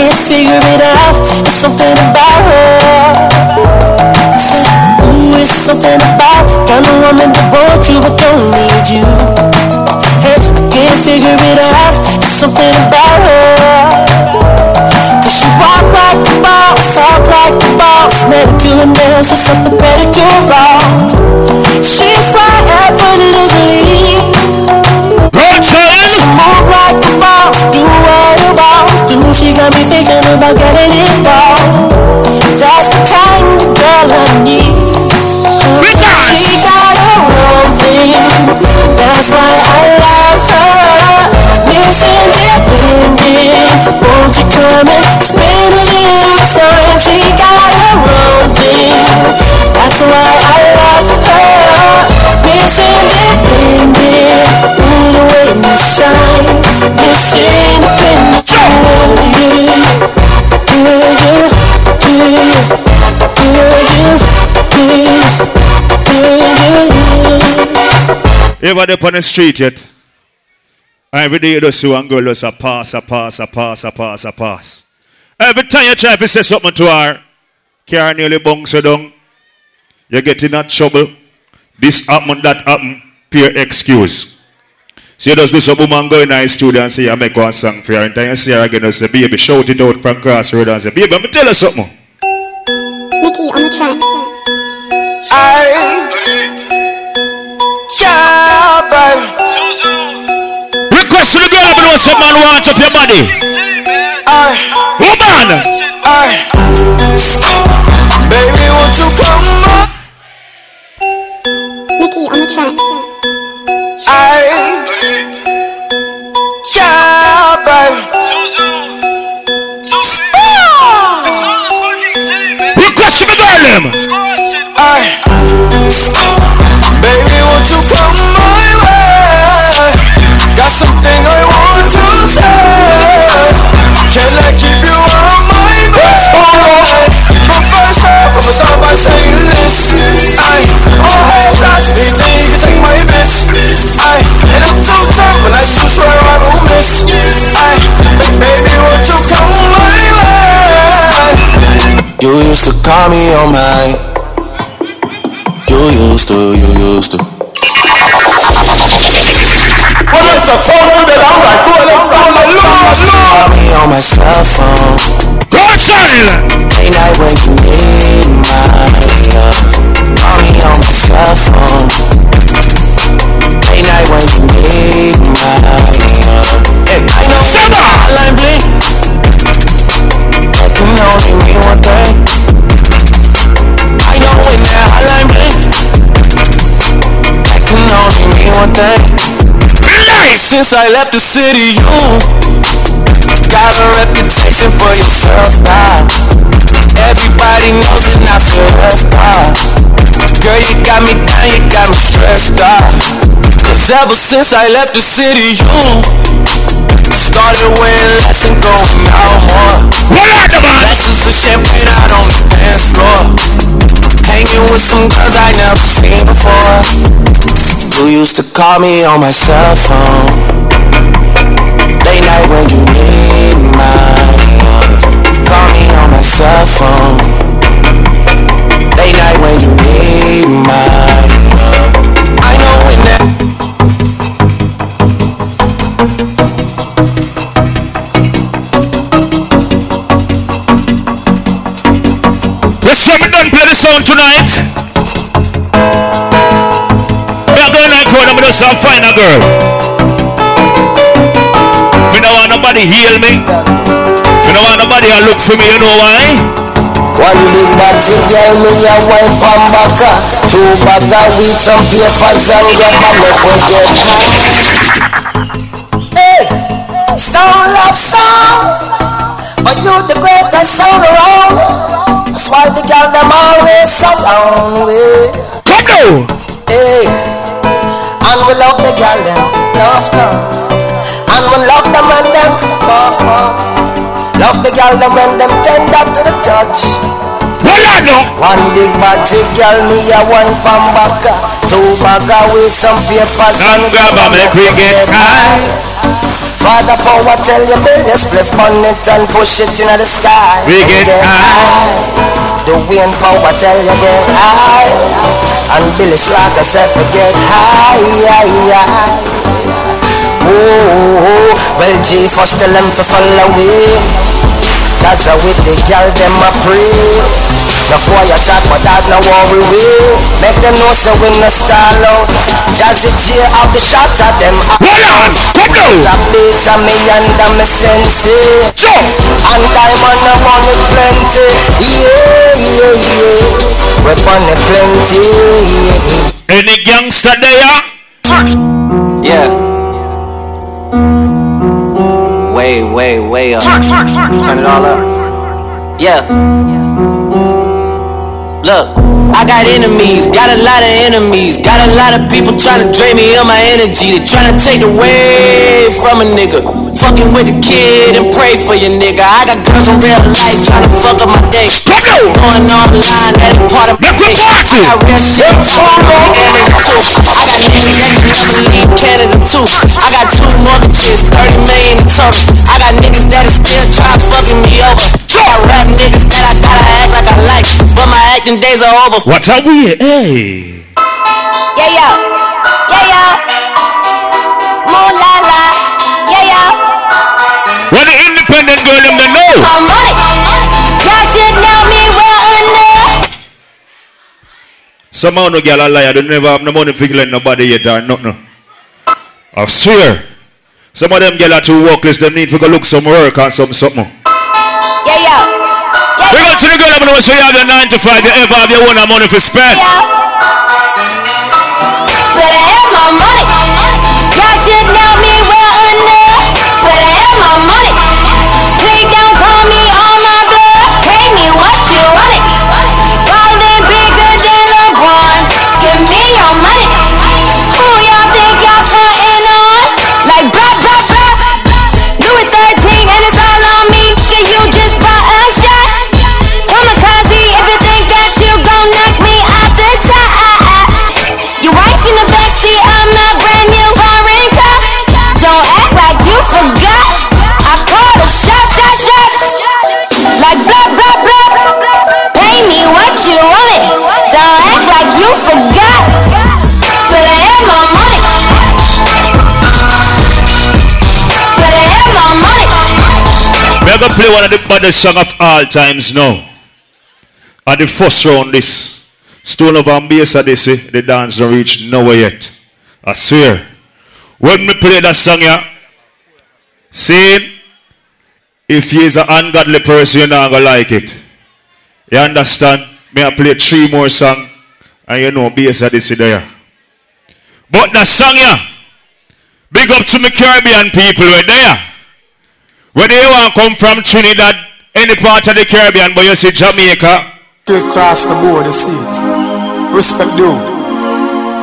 Can't figure it out. It's something about her. Ooh, it's something about kind of woman that wants you but don't need you. Hey, I can't figure it out. It's something about her. Cause she walk like a boss, talk like a boss, manicure and nails or something pedicure off. She's fly effortlessly. Good She move like a boss, do what boss. She got me thinking about getting involved. That's the kind of girl I need. She got her own thing. That's why I love her. Miss Independent. Won't you come and spend a little time? She got her own thing. That's why I love her. Miss Independent. Ooh, the way you shine. Miss Independent. You ever up on the street yet? Every day you just see one girl just a pass, a pass, a pass, a pass, a pass. Every time you try to say something to her, car nearly bunks you down. You get in that trouble. This happen, that happen, pure excuse. So you just do some woman go in the studio and say, I make one song for her. And then you see her again and say, baby, shout it out from cross road and say, baby, let me tell you something. Mickey on the track. Yeah, know some man wants up your body. Woman! Baby, won't you come up? Mickey on the track. Yeah, baby. Request to the girl, them. Used to call me on my. You used to, you used to. Well, it's a song that I'm like, go let's down the Call me on my cell phone. Go child. Late night when you need my love. Call me on my cell phone. Late night when you need my love. Hey, I know when the hotline bling. Since I left the city, you got a reputation for yourself now. Everybody knows feel left out. Girl, you got me down, you got me stressed out. Cause ever since I left the city, you started wearing less and going out more. Glasses of champagne out on the dance floor. Hanging with some girls I never seen before. You used to call me on my cell phone. Late night when you need my love. Call me on my cell phone. Late night when you need my love. I know when that We say me done play the song tonight. Me a go in that corner, me just a find a girl. Me don't want nobody heal me. Me don't want nobody to look for me, you know why? One big body girl me a wipe on back Two bag of weed, some papers and a make we get Hey, Stone Love song, but you the greatest sound around. That's why the girl them always surround we. Come now. Hey, and we love the girl them, love, love. And we love them when them. Buff, buff. Love the girl them when them tender to the touch. One big body girl, me a wine from back. Two bag of weed, some papers and grab a make we get high. Father power tell you Billy spliff on it and push it in the sky. We get high The wind power tell you get high. And Billy Slaughter said forget high, high, high. Oh, oh, oh, well G first tell them to follow me. Cause with the girl them a pray Enough boy a talk but that no worry we Make them know so we no stall out. Just it here of the shot at them. Hold on, come now It's a beat a me and a me sensei And diamond a money plenty. Yeah, yeah, yeah. We money plenty. Any gangster there? Yeah. Way, way, way up. Turn it all up. Yeah Look, I got enemies, got a lot of enemies, got a lot of people trying to drain me of my energy. They trying to take away from a nigga. Fucking with the kid and pray for your nigga. I got girls in real life trying to fuck up my day. Going online, that ain't part of my day. I got real shit, I got niggas that trying to leave Canada too. I got two mortgages, 30 million in total. I got niggas that is still trying to fucking me over. I got rap niggas that I gotta act like I like, but my acting days are over. What are we? Hey. Yeah, yeah, Some of no girl a liar. They never have no money for let nobody yet or nothing. I swear. Some of them girl are too workless. Them need to go look some work or some something. Yeah, yeah. yeah We go to the girl them know so you have your 9 to 5. You ever have your own money for spend. Better We are going to play one of the baddest song of all times now. At the first round this. Stone of Ambassa they say the dance don't reach nowhere yet. I swear. When we play that song yeah, saying if he is an ungodly person, you're not gonna like it. You understand? Me I play three more song and you know bass at this there. But that song yeah, big up to me Caribbean people right there. Whether you want come from Trinidad, any part of the Caribbean, but you see Jamaica, Click cross the board, see it. Respect due.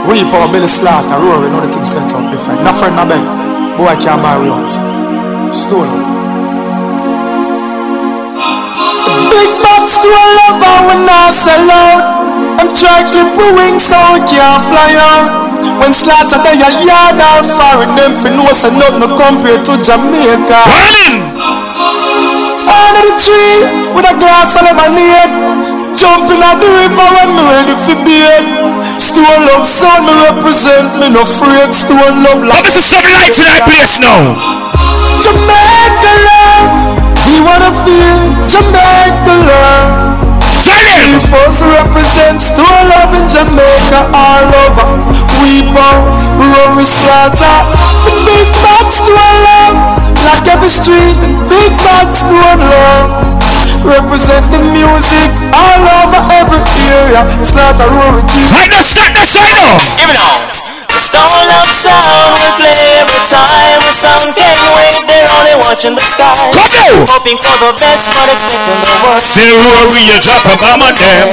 Reap or Billy Slaughter, Rory, know the thing set up different. No friend, no beg. Boy I can't marry out. Stone. Big box to a lover when I sell out. I'm to clip a so I can't fly out. When Slaughter they a yard or foreign, them fi know say nothing no compare to Jamaica. Under the tree with a glass of lemonade. Jumping at the river when me ready for bed. Stone love sound me represent me no afraid. Stone love like. But this is some light in that place now. Jamaica love, we wanna feel Jamaica love. We first represent stone love in Jamaica all over. We bow, Rory Slaughter, the big bad stone love. Like every street, big bad stone love. Represent the music all over every area. Slaughter roll with you. Find the start the side now. Give me now. Stone love sound we play every time. Some can't wait, they're only watching the sky. Come on. Hoping for the best, but expecting the worst. Zero real drop a bomb on them.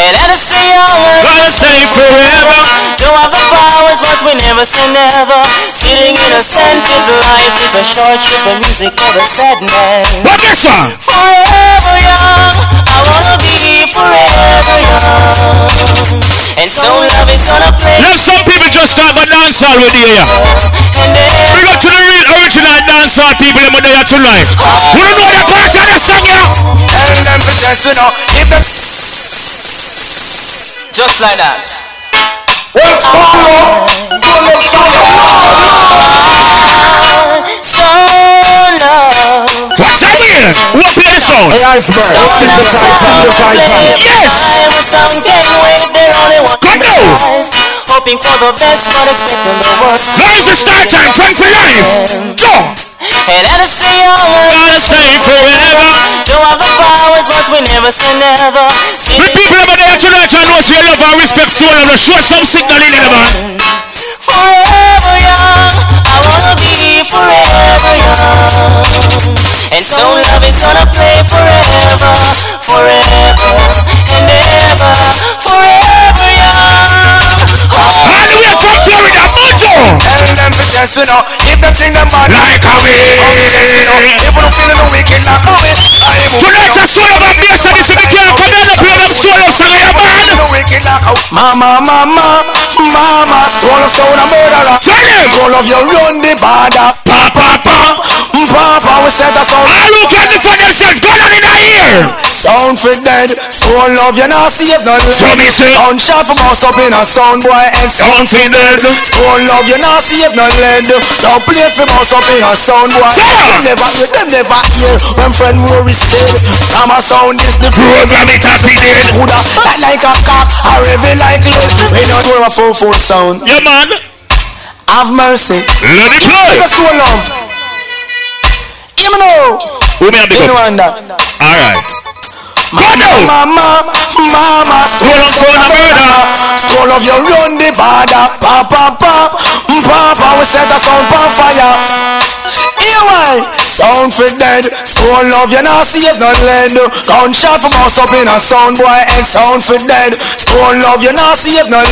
And let us stay young and Gotta stay forever. Know of the powers, but we never say never. Sitting innocent, if life is a short trip, the music of a sad man. What this one? Forever young, I wanna be forever young. And so love is gonna play. Now some people just talk about dancehall with you here. Big up to the real original dancehall people in there tonight. We don't know the part of the song here. Tell them to dance without if them Just like that. One song up, don't let Stone love. What's that here? What play the sound? Hey, Iceberg, this is the fight song, the fight song. Yes. Some can't wait, they're only watching. Hoping for the best, but expecting the worst. Now is the start time, time for life. Go. And let us stay young and Gotta stay forever. know of the powers, but we never say never. The people over there tonight I know say love and respect Stone Love. Show some signal in there, man. Forever young, I wanna be forever young. And so love is gonna play forever, forever and ever, forever young. All the way from Florida, Mojo. Tell them to dance without if them bad Like a oh, If you don't feel the wicked like a wish Tonight I Stone Love and and this if you can't come in and play that Love song man. the wicked like a Mama, mama, mama of sound a murderer Tell him. Stone of you run the border Pa, pa, pa. Mm, Papa, we set a sound All who can defend themselves, go down in our ear. Sound for dead Stone love you not save none So me say, Sound shot for boss up in a sound boy and sound for dead. Stone love you not save none lead Sound play for boss up in a sound Say Them never, them never hear. When friend Maurice said Mama sound is the Program it in it. Coulda like like a cock or heavy like lead We don't know a full foot sound. Yeah, man. Have mercy. Let it play. Just to love. Give me know Who me a big up? and that. All right. Mama, mama, mama Love sound a murder. Stone of you run the border Pop, pop, pop. Papa, we set a sound for fire Why? Sound for dead. Stone love you not save none lead. Sound shot from us up in a sound boy head. Sound for dead. Stone love you not save none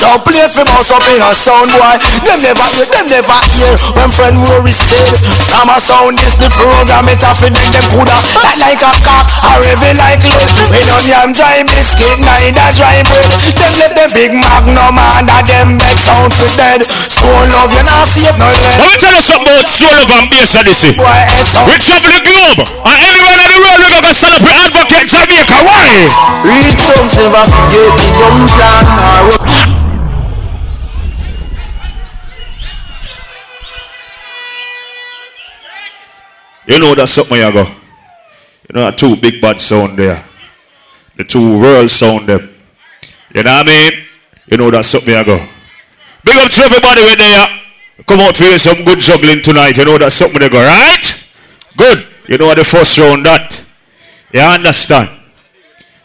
Sound play from us up in a sound boy. Them never hear, them never hear. When friend Rory said Mama sound is the program It off them them coulda Like like a cock or heavy like lead We don't yam dry biscuit Neither dry bread. Them let them big magnum Under them bed. Sound for dead. Stone love you not save none lead. Let me tell you something about Stone Love and this. Boy head sound We travel the globe, and everywhere in the world we gonna stand up Advocate Jamaica. Why? Real drums never forget the drums or You know that's something you go. You know that two big bad sound there. The two world sound them. You know what I mean? You know that's something you go. Big up to everybody with there. Come out for you some good juggling tonight. You know that's something they go, right? Good. You know what the first round that. You understand?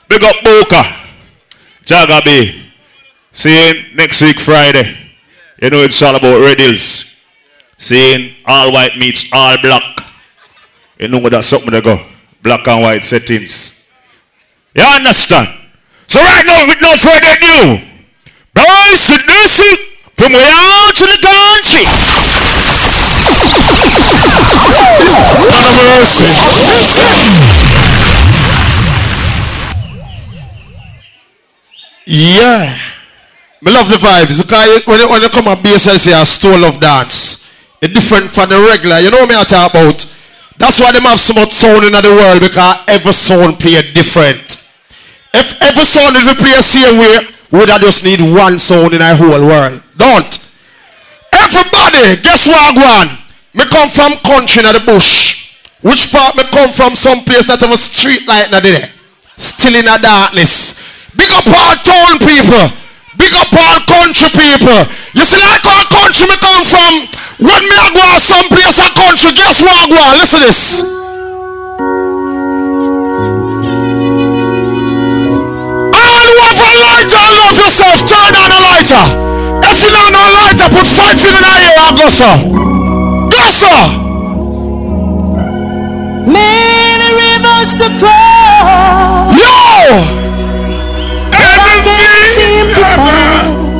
Big up Boca. Jaga B. Seeing next week Friday. You know it's all about Red Hills. Seeing all white meets all black. You know that's something they go. Black and white settings. You understand? So right now, with no further ado, boys dancing from out to the country. Yeah. Me love the vibes because when you, when you come on bass I say a stole of dance. It's different from the regular. You know what I talk about? That's why them have so much sound in the world because every sound play different. If every sound is play the same way, would I just need one sound in the whole world? Don't. Everybody, guess what, on? Me come from country in the bush. Which part me come from? Some place that have a street light not there. Still in the darkness. Big up all town people. Big up all country people. You see, like our country me come from. When me I go Some place a country, guess what, on? Listen this. All over lighter, love yourself. Turn on the lighter. If you don't know lighter, put five finger in the air and go so. Go so. Many rivers to cross. Yo! To find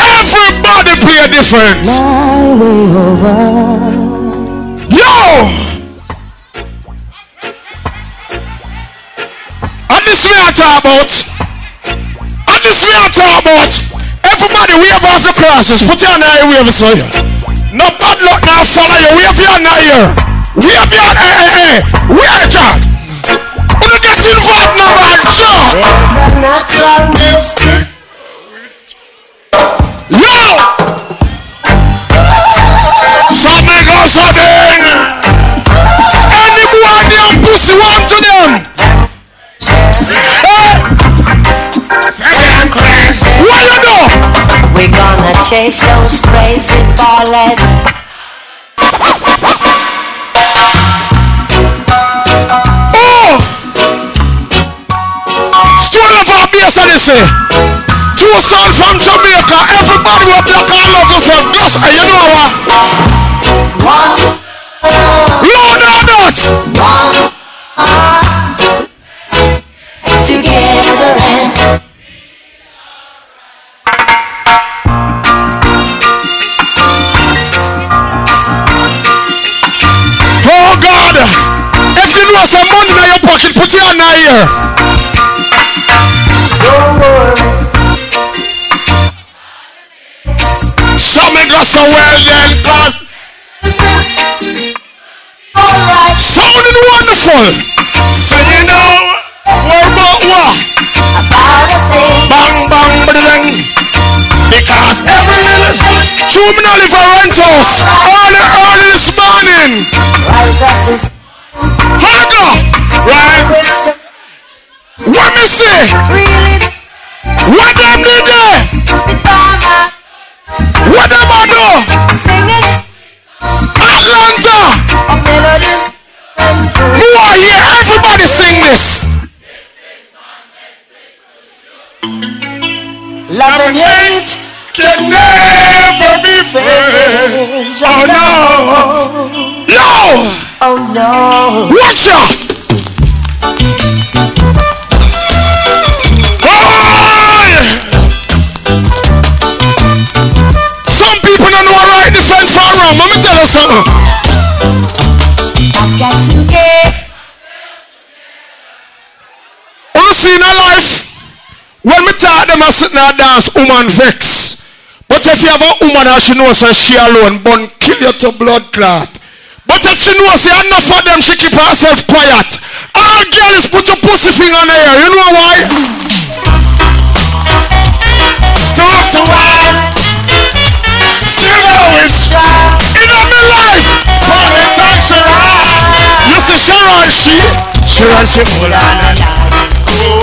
Everybody play different. my way over. Yo! And this me I talk about. And this me I talk about. Everybody wave off your crosses. Put your in the wave so you. No bad luck now follow you. Wave your hand here. Wave your hand. Hey, hey, hey. Wave your hand. Wanna get involved now, man? Sure. There's a natural mystic. Yo! Something go something. Any boy them pussy want to them. Hey! Chase those crazy bullets. Oh! Stool of our base and they say. Two sons from Jamaica. Everybody will black and love yourself. Yes, and you know what? Lord of that. Together pocket, put your hand in here. Some me go so then, cause sounding wonderful. So you know what about what? Bang bang bang. Because every little two me not rent house early early this morning. rise up this Hold on. Rise. What me say? really What them did there? What them a do? sing it Atlanta. a melody Who are here? Everybody sing this. love and hate Can never be friends. Oh no. No. oh no Watch out. Some people don't know right defense from wrong. Let me tell you something. got to get Wanna see in a life? When me talk them a sit and dance, woman vex. But if you have a woman and she knows that she alone, bun kill you to blood clot. But if she knows say enough of them, she keep herself quiet. All girls put your pussy finger in the air. You know why? Talk to her. Stereo is in a me life. All the time she You see Sharon, she Sharon, she full on a Every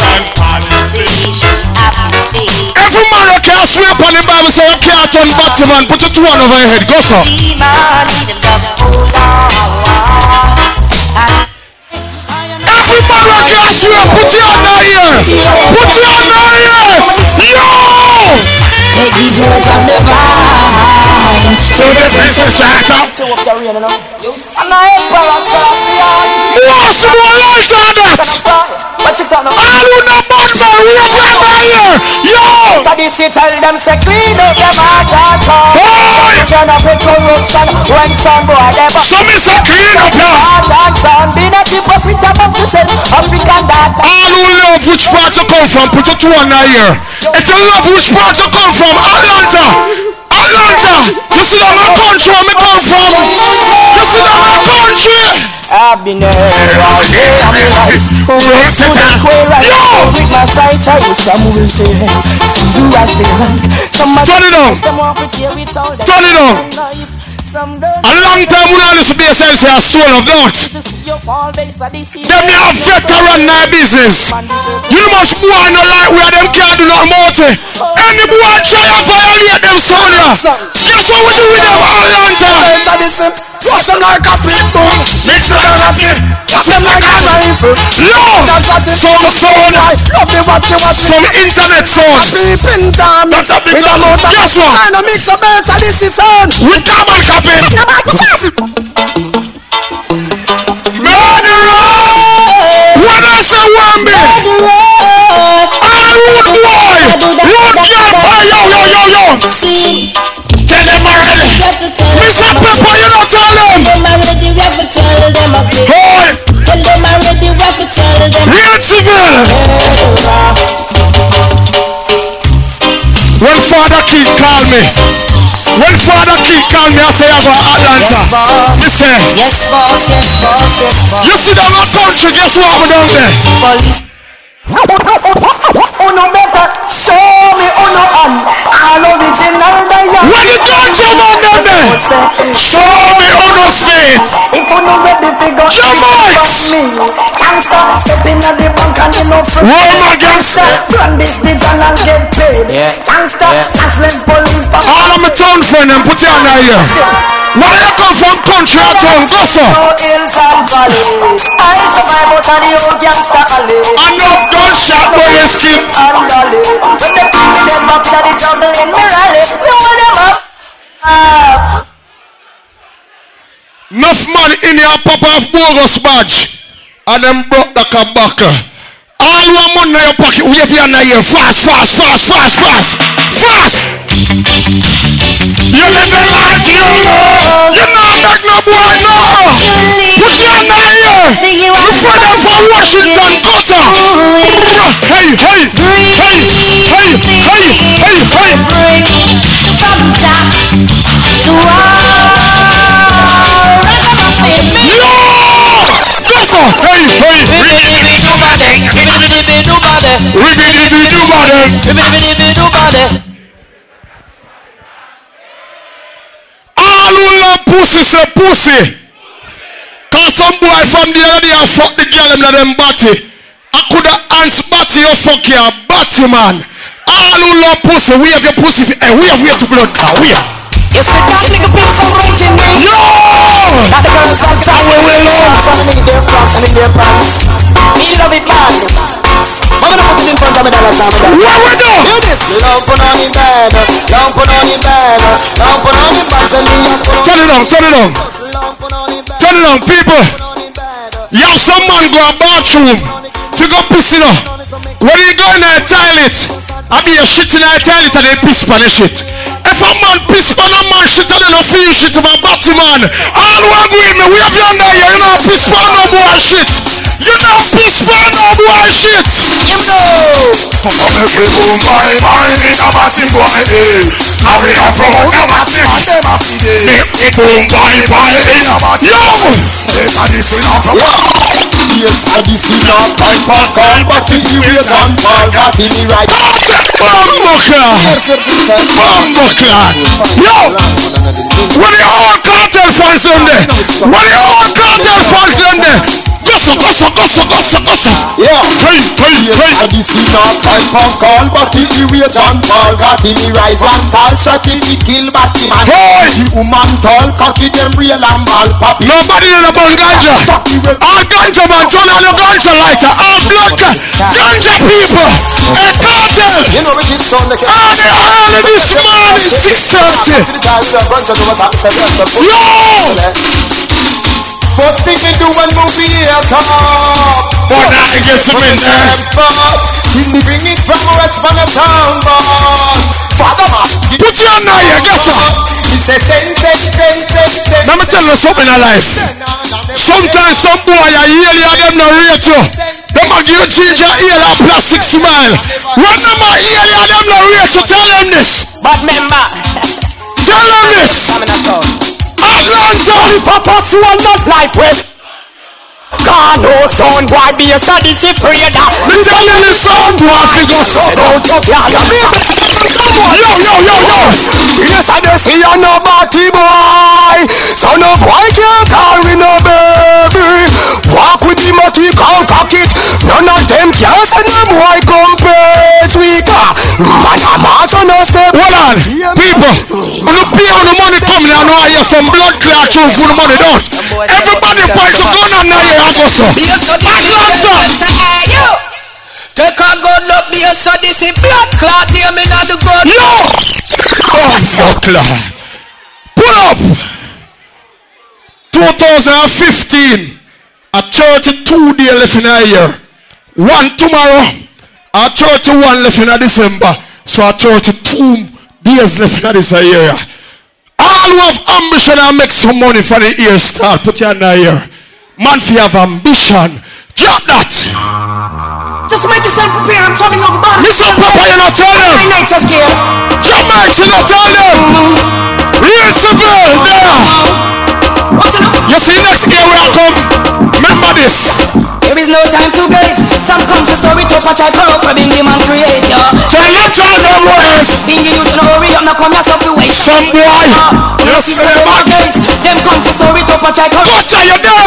man who can't swear upon the Bible say you can't turn back to man. Put your two hand over your head. Go so. Every man who can't put your hand over. Put your hand over here. Yo! These words on the vine So the things is shut up. To up the rain, you know I'm not emperor, What's more light on that? Watch it down now All who know bad man, raise your hand. Yo! So this you tell them say clean up them heart and soul Boy! Turn up with corruption when some boy them So me say clean up ya. heart and soul Be not hypocrite about yourself African daughter All who love which part you come from, put your two hand over here. If you love which part you come from, Atlanta. Atlanta. You see that my country where me come from? You see that my country? I've been there all day of my life Right to the square right Yo! With my sight eye Some will say Some do as they like Some Turn it on. Them want to care with all them Turn it on. Life. Some don't A long time we don't listen to the sense of soul of that. to see your fall base of this Them love veteran their business. You know much boy no like where them can't do nothing about it. Oh. Any boy try and violate them ya. Guess what we do with them Them like a bull. Mix them like a pit. Chop them like a rifle. Lord, some sound, Love the watch you watch. some internet sound. Beep in time. That's a big With a mouth of Yes, sir. And a mix of bass and this is sound. With carbon copy. What I say one me? I root boy. Root your boy. Yo, yo, yo, Tell them. Mr. Pepper, you don't tell them. Boy. Real civil. When Father Keith call me, when Father Keith call me, I say I go Atlanta. Me say, Yes, boss, yes, boss, yes, boss. you see that my country, guess what me down there? Police. Uno better show me uno on. Show me on the state. If you no ready fi go Jamaics. me, gangsta step inna the bank and you know fi Where my gangster? Brandis the gun and get paid. Gangsta catch less police All of my town friend and put your hand here. Why you come from country or town? Go so. No hills and valleys. I survive out of the old gangsta alley. Enough gunshot, but you still. And rally. Step in the box of the trouble in me rally. Roll them up. Ah. Enough man in here pop off bogus badge. And them broke the cabaka. All one money in your pocket, wave your hand here. Fast, fast, fast, fast, fast. Fast! You let the you know. You not make no boy no. Put your hand here. You father from Washington, Qatar. Hey, hey, hey, hey, hey, hey, hey. Hey, hey. Ribbidi do body. All All we want pussy say pussy. Cause some boy from the area fuck the girl and them batty. I could have hands batty or fuck your batty man. All who love pussy, we have your pussy. Eh, and we have we have to blood. Now we have. You see that little piece of making me Yo! Now the girls from Johnny Williams From frogs in their pants She love it bad I'm gonna put it in front of me then I What we do? Hear this put on man Love put on man Love put on the man Tell me you Turn it on, turn it on. Turn it on, people. You have some man go a bathroom. To go piss in When you go in the toilet, I be a shit in the toilet and they piss on the shit. A man piss on a man shit and don't feel shit to my body man, all agree with me, we have you know no. You know piss no boy shit. A batty Yo! Yes, and is not Yes, now this is not my part Call but in the way John Paul got in the right Bumbleclad! Bumbleclad! Yo! What the whole cartel fans them there? What the whole cartel fans them there? Gosso, gosso, gosso, gosso, gosso! Yeah Hey, hey, Yes, now this is not my part Call but in the way John Paul got rise One tall shot in the kill Batty man Hey! The woman tall cocky them real and ball poppy Nobody in about ganja! All ganja man, turn on your ganja lighter! All black ganja people! A cartel! You know some the All of this morning, 630! Cause the bunch of those hats and that's the Yo! First thing you do when you hear talk But I you been there. We bring it from west from the town Put your hand here, guess what? Let me tell you something in life. Sometimes some boy a yearly and them no rate you. Them a give you ginger ale and plastic smile. When them a yearly and them no rate you, tell them this. But member Tell them this. Atlanta. Papa swore not like West God no son boy be a study si freeda Me tell them this some boy figure suck out your yard. Yo, yo, yo, yo. Yes I dey see a no batty boy So no boy can't call me no baby Walk with him a kick out pocket None of them can say no boy come page week ah. Man a march on no step Well, understand? People, when you pay on the money coming, I know I hear some blood clot through for the money done. Everybody point your gun on now here also. What's that, sir? Take a good look there, so this is blood clot near me not the good. No! God for clot. Pull up. 2015. A 32 day left in a year. One tomorrow. A 31 left in a December. So a 32 days left in this year. All who have ambition and make some money for the year start. Put your hand in the year. You have ambition, drop that. Just make yourself prepare. I'm turning over body. Listen, Papa, you're not tell them. Hey, night, just care. Drop my you not tell them. Real simple. There. You see next year we are come. Remember this. There is no time to waste. Some come to story to patch I come for being man creator. Tell them, tell them words. Being you to know hurry up, now come yourself to. Some boy. You see them against. Them come to story to patch I come. Watch out, you there.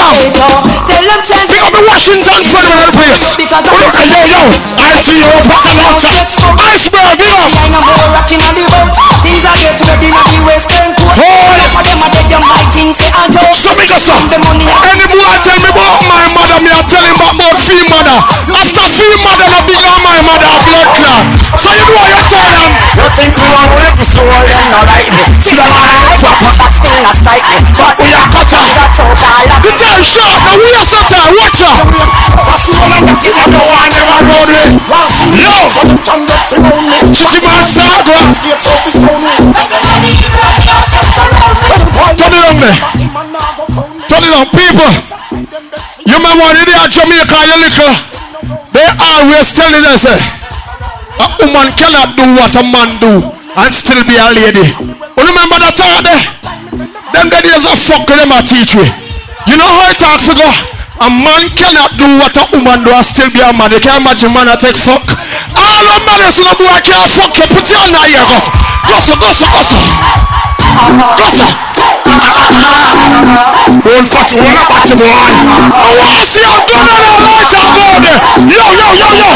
Tell them chance. We are the Washington Federal Police. Because Oh, look, yo, yo. I see you fucking out. Iceberg, yo. Kind of more rocking on the boat. Things are get ready in the western coast. Boy. For them, I take your mic in, say, I don't. So me go, sir. The money Any boy tell me about my mother, me I tell him about fee mother. After fee mother, no bigger my mother blood clot. So you know what you tell them? You think you to be so you not like me the man I pop up, still not strike But We are cut out. that's all I The now we are set out. Watch out. I don't want them around me. No. Chichi man saga. Turn it on me. Turn it on, people. You remember when they are Jamaica, you little. They always telling us, eh, a woman cannot do what a man do and still be a lady. You remember that talk there? Them the days of fuck them a teach we. You know how it talk figure? A man cannot do what a woman do and still be a man. You can't imagine man a take fuck. All the man is no boy can't fuck you. Put your hand in here, gossip. Gossip, gossip, gossip. Gossip. One fuss, one a batty boy. I want to see a gun on a light up on there. Yo, yo, yo, yo.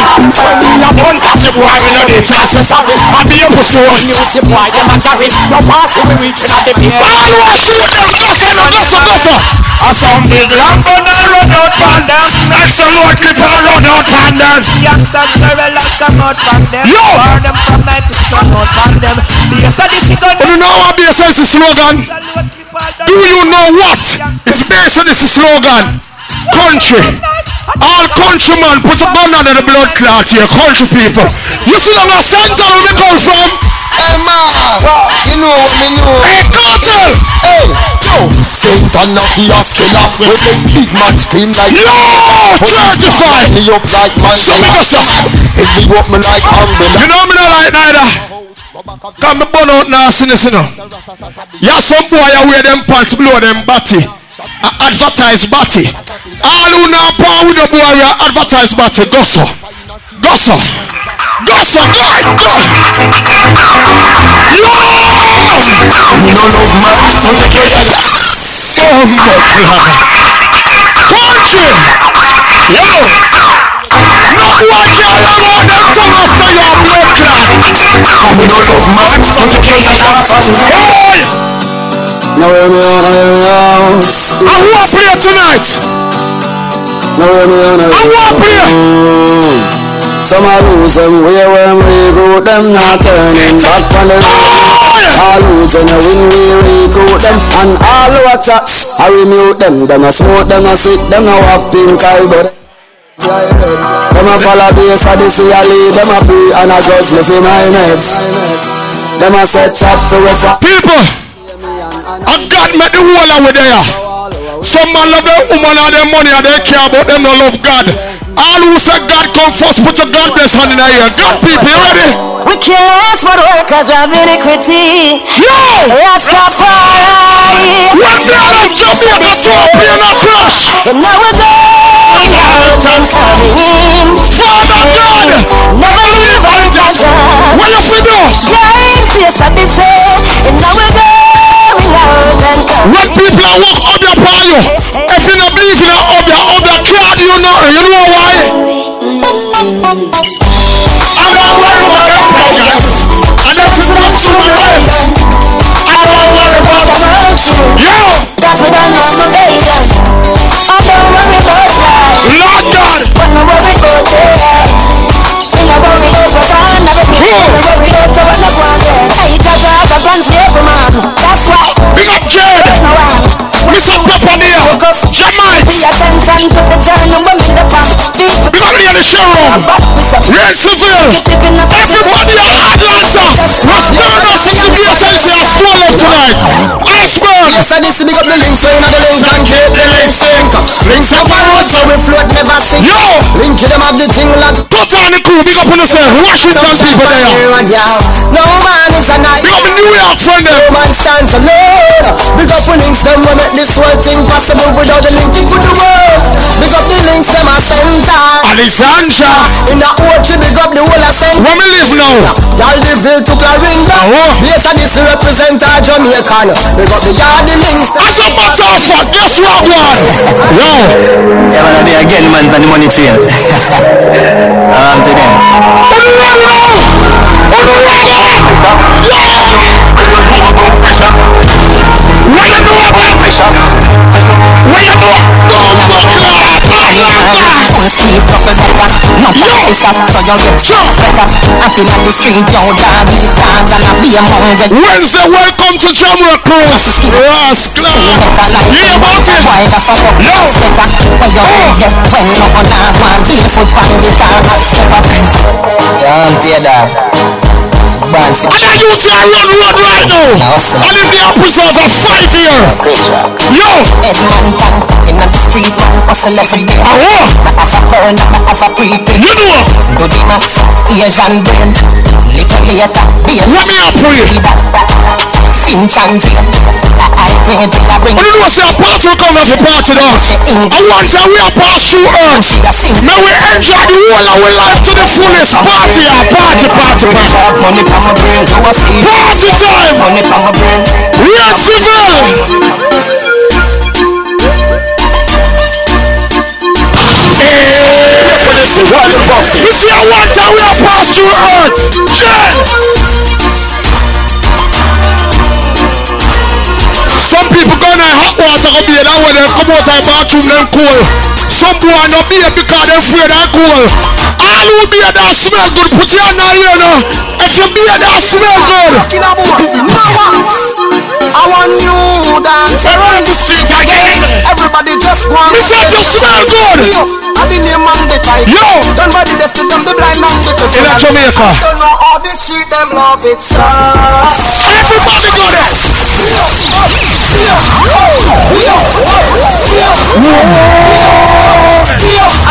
Me a bun batty boy, me no dey chance to sorry I be your pussy one. Music boy, you a carry No pass me reach the beer All want to see a gun. Gossip, gossip, gossip. A some big a run out from them And clip and run out on them. Youngsters very relax come out from them Yo! Burn them from night to sun out from them Yes, I this gun You know what this is the slogan? Do you know what is based on this slogan? Country. All countrymen put a gun under the blood clot here. Country people. You see I'm a Santa where we come from? Hey man, you know what me know. Hey, cartel. Hey, oh, Satan not the killer. We make big man scream like Yo, 35. Me up like man. So me go, sir. Heavy up me like umbrella. You know me not like neither. Come me burn out nastiness, you know. Yeah, some boy I wear them pants, blow them body. Uh, advertise body. All who now power with the boy we advertise body. Go so. Go so. Go so. Love. Oh my God. Country. Yo. No no out. I want play tonight. Me out, now I want out. Some a lose them way when we recruit them not turning back on the road. All lose and when we recruit them and all watch out. I remute them, them a smoke, them a sick, them a walk pink eye, but them a follow base of the fear lead, them a pray and a judge me for my mates. Them a set chop to a People, I got me the whole of there. Some man love their woman and their money and they care about them don't love God. All who say God come first, put your God bless hand in the ear. God people, you ready? We kill us for workers of iniquity. Yo! Rastafari. When they like Jamaica, so plane a crash. And now we're going out and coming. Father God, Never leave our Jaja. what you fi do? Giant face of the. And now we're going out and coming. When people are walk up your you, if you not believe in up your up God, you know, you know why? Àwọn awẹ́rẹ́ wọn rẹ̀ kàkà, àlẹ́sìn wọn fún mi rẹ̀. Àwọn awẹ́rẹ́ wọn bá rẹ̀ jù. Yóò. Dàpọ̀dà náà ló dé ìyá. Ọ̀dọ̀ wọn mi kò sà. London. Ọ̀nà wọn mi kò tó wá. Ìyá wọn mi yóò bàbá náà mi. Ìyá wọn mi yóò tó wọn náà wọn bẹ̀. Ìjọba bàbá ń ṣe é fún màmú. That's why. Big up Jay. Mr. Jamaica. Pay attention to the journey when we the path. People. Big up the showroom. Red Seville. Everybody at Atlanta. We're stirring up in the BSS here. Stone Love tonight. Iceberg. So this is the links when I raise and keep the links link. Links up the road so we float never sink. Yo. Link to them of the thing like. Cut on the crew. Big up on yourself. Washington people there. No man is a night. Big up the New York friend. Eh? No man stand for love. Big up the links them we make this whole thing possible without the link it would work. Big up the links them a center. Alexandra. In the OG big up the whole of center. Where me live now? Y'all the feel to Clarinda. Oh. Yes, and this represent a Jamaican. Big up the yard the links. As a matter of fact, guess what, one? Yo. Yeah, man, I be again, man, for the money train. Um, to them. What you know about pressure? What you know? See propaganda, no no get Wednesday, welcome to. Yeah, up? Better, where you won't get when no up. Yeah, I'm paid dog. For I you to run road right now. And if they are preserved for five years. Yo. Head man pan, in the street hustle every day. I a burn, I have a prepaid. You know. Do the not, Asian brain. Little later, be a What me up for you? And bring But you know, say a party will come here for party dance. I want time we are pass through earth. Now we enjoy the whole of our life to the fullest. Party, party, party, party. Money come a brain, go a sleep. Party time. Money come a brain. Red Civil. You see, I want time we are pass through earth. Jet. Some people go in hot water go bathe and when they come out of bathroom them cool. Some boy no bathe because they afraid they cool. All who bathe that smell good, put your hand on here now. If you bathe that smell good. I want you dance around the street again. Everybody just want Me say you smell good. I the name man the type. Yo. Don't worry, they fit them the blind man the cripple. In Jamaica. Don't know how the street them love it, sir. Everybody it.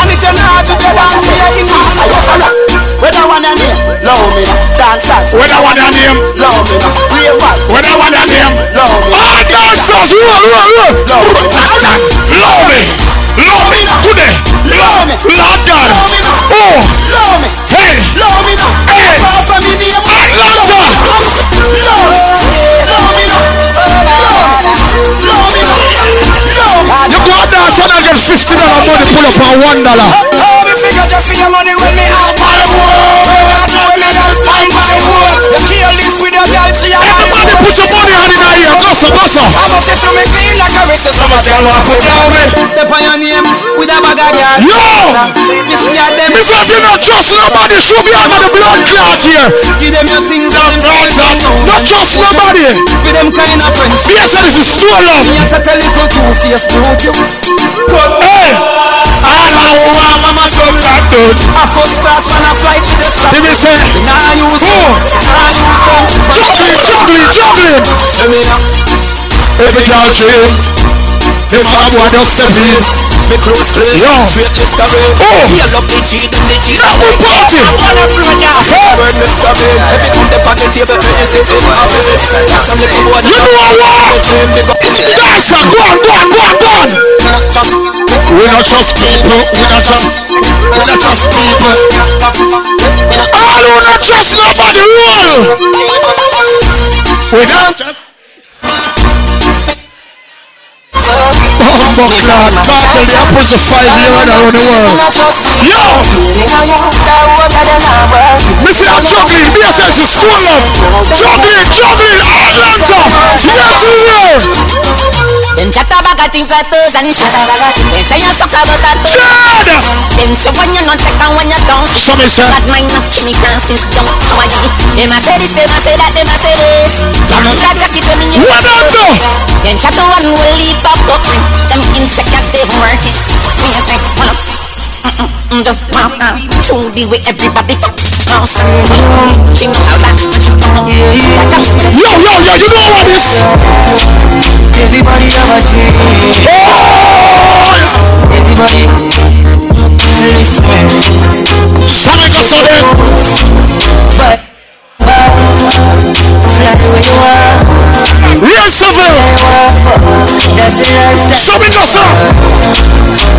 And if you're not together, see you in house. When I your name, love me, dancers. When I want your name, love me, ravers. When I want your name, love me, all dancers, roll, roll, roll. love me, Love me. Love me today. love me, love me Oh. love me, Hey. love me. Hey. Far me name, love me, love me 450 dollar money pull up one dollar. I money Everybody put your body on it. I'm so Yo! You If you have not trust nobody, show me under the blood clot here. Give them your things. Not trust nobody. With them kind of friends. This is true love. A. Hey. All I want, mama, son, that dude. A class and a flight to the stop. Give me say. Nah use them. Nah use them. Juggling, juggling, juggling. Say me a. Every dream. If I just step in. Me close Yo. straight left away. Oh. Feel up the G, then the G. Double party. Burn me stop it. Everything oh. the on the table, anything. Have it. Some little boy, You know what? up. Dancer, go on, go on, go on, go on. We not trust people. We not trust. We not trust people. All who not trust nobody. Roll. We not trust. Cloud. Cartel opposite five year and around the world. Yo! Me say she's full of juggling, juggling. Atlanta. Yes, you know. Them chat about a thing for toes and shut up They say you suck about a toe Them say when you not check and when you don't. So me say Bad mind up you can't sit down So I keep Them a say this, them a say that, them a say this. Them a chat chat it when me Well done, Joe Them chat to one will leave a button Them insect a dead work just now, uh, through the way everybody now sing King of that Yo, yo, yo, you know what this? Everybody have a dream. Everybody listen. Some go so then. But, fly where you are. Real civil. That's the lifestyle. Some go so. Buy what you want,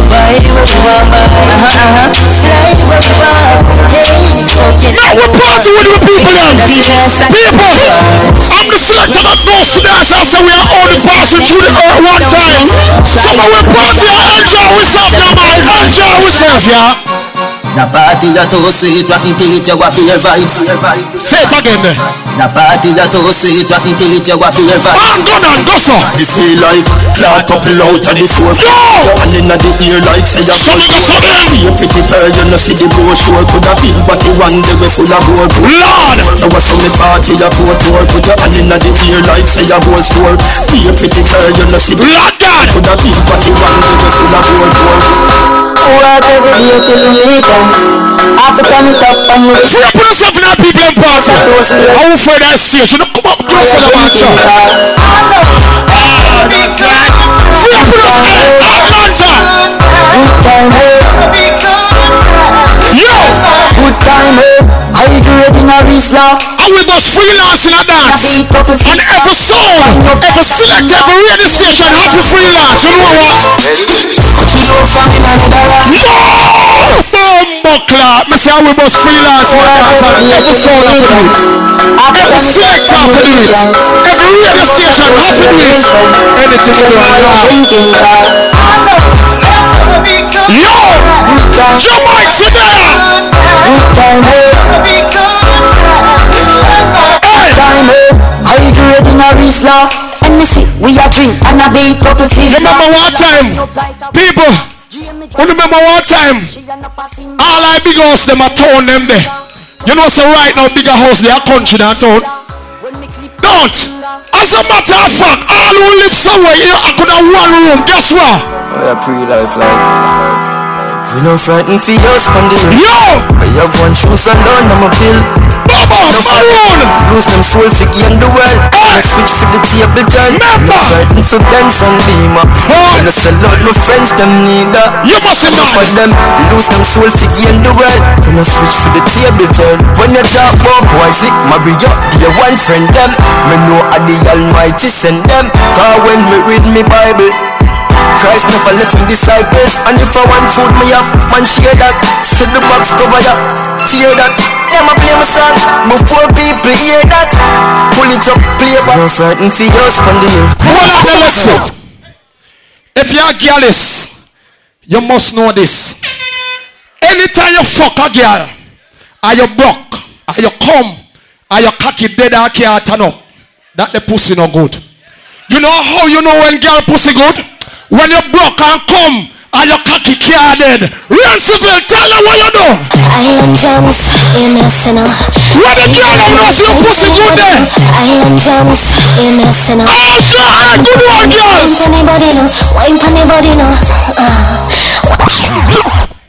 buy. Uh-huh. Fly where you are. Now we're partying with the people then. People, I'm the selector that knows to dance. I say we are only passing through the earth one time. So we party, enjoy ourselves now, man. Enjoy ourselves, yeah. The party a too sweet, rotten teeth, you a beer vibes. Say it again there. The party a too sweet, rotten teeth, you a beer vibes. Man, go on, go so. Me feel like that couple out of the floor. One inna the ear like say a So go so then. Be a pretty girl, you know see the brochure. Coulda been what you want, they were full of gold. Lord. So what's on the party a four tour? Put your hand inna the ear like say a whole store. Be a pretty girl, you know see the Lord God. Coulda been what you want, they were full of gold. Work every day till we meet ends. Africa meet up and we Free up yourself in that people in party. I will for that stage. You know, come up close to the match. Free up yourself. Atlanta. Good time, hey. Time, grade in a Rizla. And we must freelance in a dance. And every song, every select, every radio station have to freelance. You know what? Bumbo clap. Me say we must freelance dance. And every song have to do it. Every select have to do it. Every radio station have to do it. Anything you Allah. Yo! Jamaica, sit there! Good time, hey. Time, hey. High grade in a me see, we a drink and a big couple season. Remember one time, people. You remember one time? All I big house them a town them there. You know, so right now bigger house they are country than town. Don't. As a matter of fact, all who live somewhere here, I could have one room. Guess what? Oh, pre-life like We no frightened for the hill Yo! I have one shoes and down on my bill Baba, Maroon! Lose them soul for game the world! I switch for the table turn Member! No frightened for Benz and Beamer! When I sell out my friends them neither. You must have For them. Lose them soul for game the world. When I switch for the table turn When you talk about boy sick marry up the one friend them. Me know a the almighty send them. Cause when me read me Bible Christ never left him disciples And if I want food me have man share that. Set the box cover ya Tear that. Them a play my song Before people hear that. Pull it up play back No frightened for yours from the hill Hold on, tell us so. If you're a girl is, you must know this. Anytime you fuck a girl, Are you broke, are you come, Are you cocky dead or can't turn up, that the pussy no good. You know how you know when girl pussy good? When you broke and come, or your cocky can't dead. Real civil, tell them what you do. I am James, you messing up. When the girl know see your pussy good there. I am James, you messing up. Oh God, good one, girls. Anybody know? Wine for anybody know? Uh,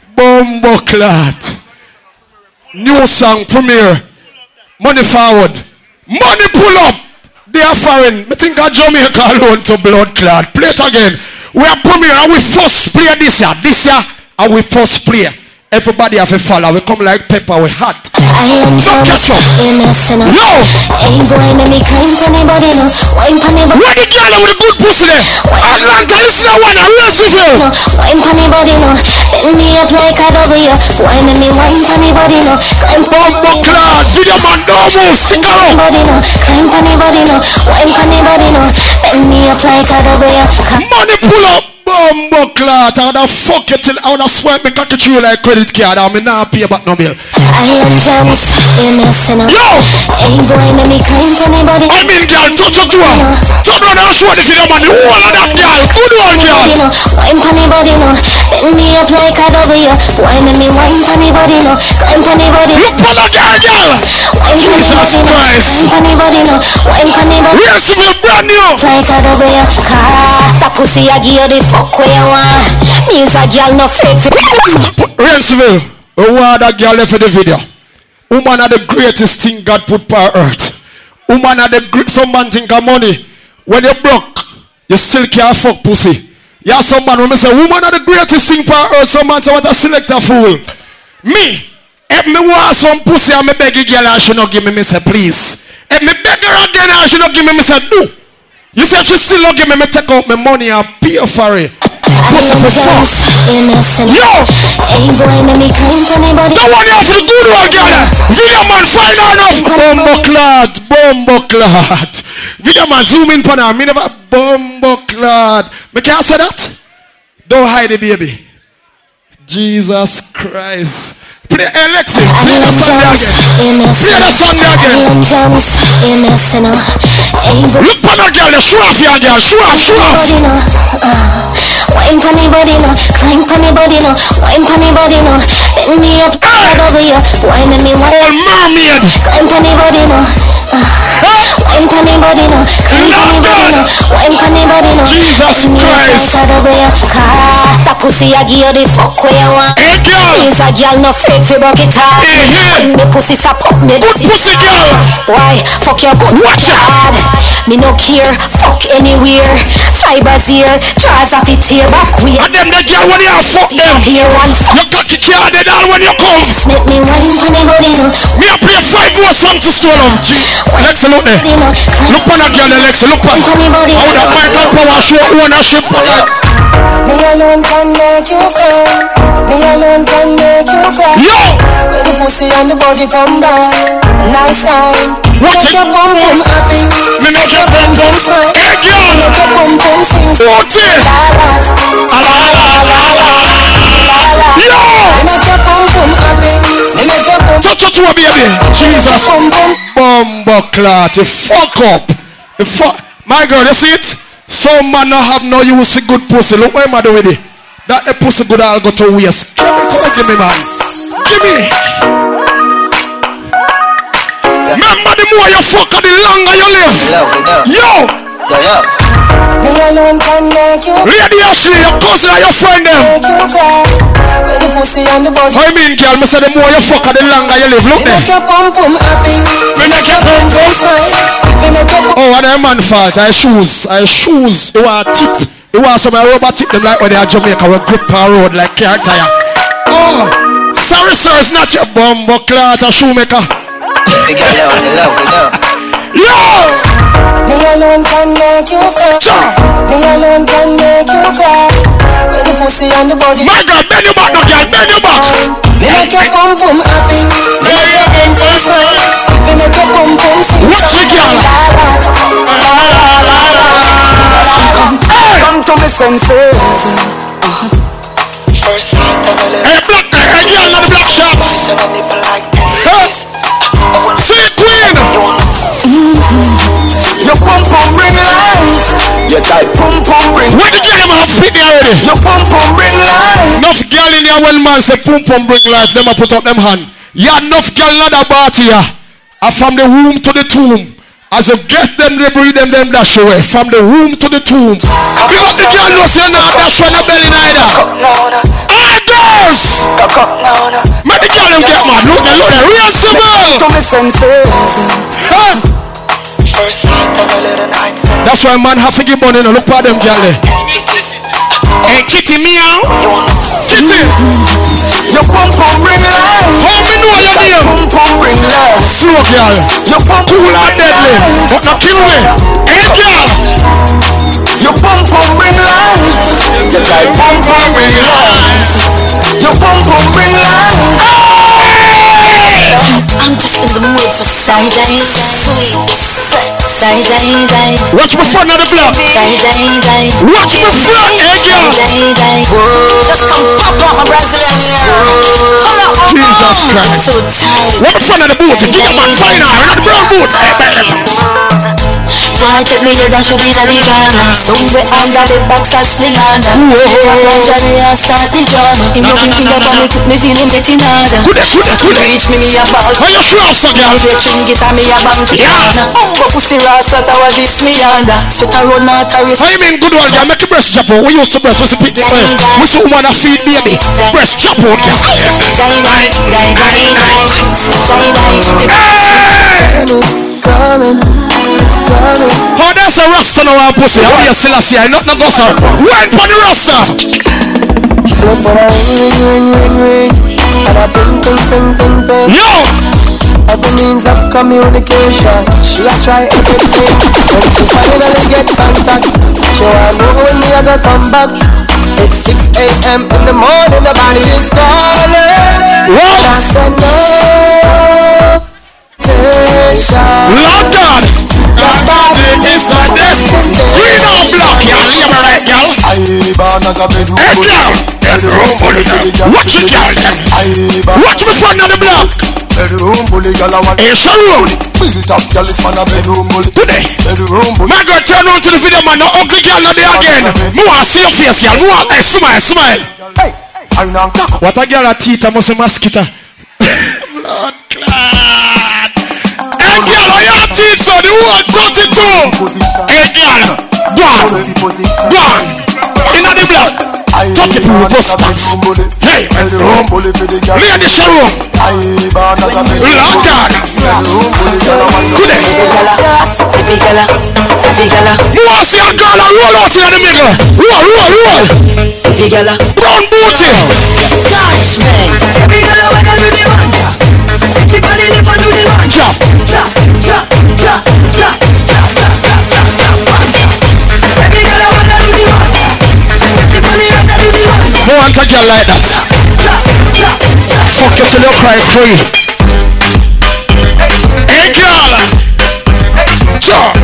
Bumbo clot. New song premiere. Money forward. Money pull up. They are foreign. I think I Jamaica alone to blood clot. Play it again. We are premiere and we first play this year. This year and we first play. Everybody have a follow. We come like pepper. We hot. I am you messing up. No. Hey boy, let me climb for anybody? Wine for anybody Where the girl with the good pussy there? Atlanta, listen to one. Real civil. know? Wine for anybody know? Bend me up like a W. Wine and me wine for anybody know? Climb for Bumbo clot. Video man, no move. Stick around. anybody? Climb for anybody know? Wine for anybody know? Bend me up like a W. Money pull up. Bumbo clot. I would fuck you till I would swipe me cocky through like credit card. I'm not pay back no bill. I am James, you're messing up. Yo! Hey boy, let me climb anybody. I mean, girl, touch your toe. Turn around and show the video, man. The whole of that girl. Good one, girl. Wine funny body no, bend me up like a W. Wine let me wine funny body no, climb funny body. Look for the girl, girl. Wine funny Jesus body no, Christ. climb funny body no, wine funny body. Real civil brand new. Like a W. Ah, that pussy I give you the fuck where you want. Me's a girl no fake for. Riensville, we want that girl for the video. Woman are the greatest thing God put per earth. Woman are the great, some man think of money. When you broke, you still can't fuck pussy. Yeah, some man me say woman are the greatest thing per earth, some man say what a selector fool. Me, if me want some pussy and me beg a girl and she not give me, me say please. If me beg her again and she not give me, me say do. You if she still not give me, me take out my money and pay for it. Pussy for fuck. Yo! The one you have the good one, girl. Video man, find her enough. Bumbo clot, bumbo clot. Video man, zoom in on her. Me never bumbo clot. Me can't say that. Don't hide it, baby. Jesus Christ. Play eh, hey, Lexi, play the song again. Play the song again. Look for that girl, there. show off your girl, show off, show off. body no, wine body climb funny body no, wine funny body no, bend me up, head over you, wine me oh, wine. All mermaid. Climb funny body no, wine funny body no, climb funny body no, wine funny body no, Jesus bend me up, Christ. head over you. That pussy I give you the fuck where you want. Hey girl. Is a girl no fake fi broke it off. Hey. When me pussy stop up me Good pussy girl. Why? Fuck your good Watch hard. Me no care. Fuck anywhere. Fibers here. Tries off it hear back we And them they get when you fuck them. hear once You got to try that all when you come. Just make me wise when I'm holding Me I play five more song to soul of Lexi look there. Look on that girl Lexi look on. How that vital power show ownership Me alone can make you cry Me alone can make you cry Yo! When the pussy and the body come by Nice time. Watch it. boom boom happy. Me make your boom boom fly Hey girl! Make your boom boom sing 14 Touch to baby. Jesus. Bumbo clot. You fuck up. You fuck. My girl, you see it? Some man not have no use of good pussy. Look what am I doing with it? That a pussy good I'll go to waste. Give me, give me, give me, man. Give me. Remember the more you fuck the longer you live. Love it up. Me alone can make you Lady Ashley, your cousin and your friend them. make you cry. When the pussy and the body. I mean, girl, me say the more you fuck the longer you live. Look make there. your bum bum happy. Me make your bum bum swing. Me make your bum Oh, and a man fault. I shoes. I shoes. You want tip. You want some rubber tip them like when they are Jamaica. We grip on road like car tire. Oh, sorry, sir. It's not your bumbo clot a shoemaker. Yo! Me alone can make you come. Me alone can make you cry. When the pussy and the body. My God, bend your back, girl. Bend your back. Me make your bum bum happy. Your bum swing. Me make your bum bum sing. Watch it, girl. Come to me senses. Hey, black, hey, hey, girl, not the black shots. Hey, Your tight pum pum bring. What the girl them have fit there already? Your pum pum bring life. Enough girl in here when man say pum pum bring life, them a put up them hand. Yeah, enough girl not a party here. And from the womb to the tomb. As you get them, they breathe them, them dash away. From the womb to the tomb. Big up the girl no say nah, dash when the belly neither. All girls! Make the girl them get mad. Look there, look there. Real To me senses. That's why man have to give money. Now look for them girl. Hey, kitty meow. Kitty. Your pum pum bring life. How me know your name? Pum pum bring life. Slow girl. Your pum Cool and deadly. But not kill me. Hey girl. Your pum pum bring life. Your tight pum pum bring life. Your pum pum bring life. Watch my front of the block. Watch my front, yeah, girl. Just can't fuck up my wrestling. Jesus Christ. Watch my front of the boot. Fuck up my fire. Another brown boot. Fortunately, eh? you don't should be illegal Somewhere under the box as Leon Johnny, I start the John Him no, no, finger no, no, no. keep me feeling getting on. Good, good, good Reach me, me a ball Where you from, son? Long way from guitar, me a band Yeah. Umbo pussy ras, that I was this me under Sweat a run out a race I mean good one, yeah? Make your breast chop out. We used to breast, we see pick the oil We see woman to feed baby? Breast chop out, yeah. Hey! Coming, coming. Oh, that's a rasta now, our pussy. How you still a see? I not no go, sir. Went for the rasta. A a. Yo! Other means of communication. She a try everything. When she finally get contact, she want know when me a go come back. It's 6 a.m. in the morning, the body is calling. What? I said no. London! Our body is my destiny. Green on block, girl. You ever right, girl? I born as a bedroom. Bedroom bully, girl. Watch the girl, them. I born Watch me front of the block. Bedroom bully, girl. I want Hey, Sharon. Built up, girl. Is man a bedroom bully. Today. Bedroom bully. My girl, turn on to the video, man. No ugly girl not there again. Want see your face, girl. Want, hey, eh, smile, smile. Hey, I'm not. What a girl a teeth, I must say mosquito. Blood clot. Jeremiah 6 and 1, 22. Great God. God. God. In the blood. 32 with Hey. Read this room. Long time. Today. You want to see a girl and roll out here in the middle. Roll, roll, roll. Brown booty. Gosh, man. Every girl I want to be Go and do the a like that? Fuck you till you cry free. Hey girl, chop.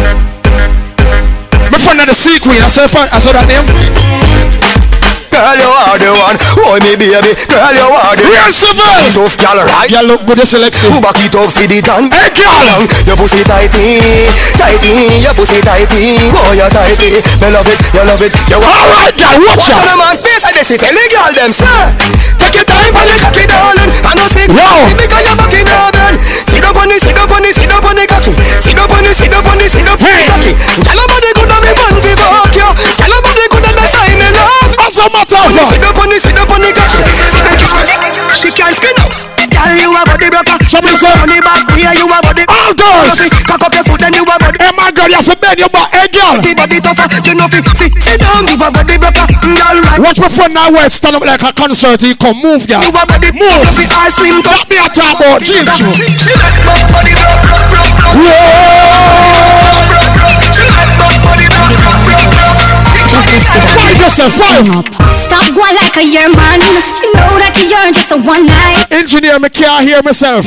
My friend of the sea queen. I saw I that name. Girl, you are the one. Oh, me baby. Girl, you are the Real civil. Tough girl, right? Girl look good, you selection. Back it up for the tan. Hey girl. Your pussy tighty, tighty, your pussy tighty. Oh, you tighty. Me love it, you love it. You want Alright, girl, watch Watch on out. the man face and they see tell the girl them, sir. Take your time for the cocky, darling. I know sick. Wow. Because you're fucking urban. Sit up on the, sit up on the, sit up on the cocky. Sit up on the, sit up on the, sit up on the cocky. Tell her body The matter? Sit up on the, sit up on cocky. She can't spin up. Tell you a body broker. Somebody say- on the back, yeah, you a body. All girls. Cock up your foot and you a body. Hey my girl, you have to bend your back. Hey girl. The body tougher, you know fi sit, sit down, give a body broker. Alright. Watch my friend now where stand up like a concert. He come move, girl. You a body Move. You fi ice cream cup. That me a talk about. Jesus. She like yourself. Stop going like a year man. You know that you're just a one night Engineer, me can't hear myself.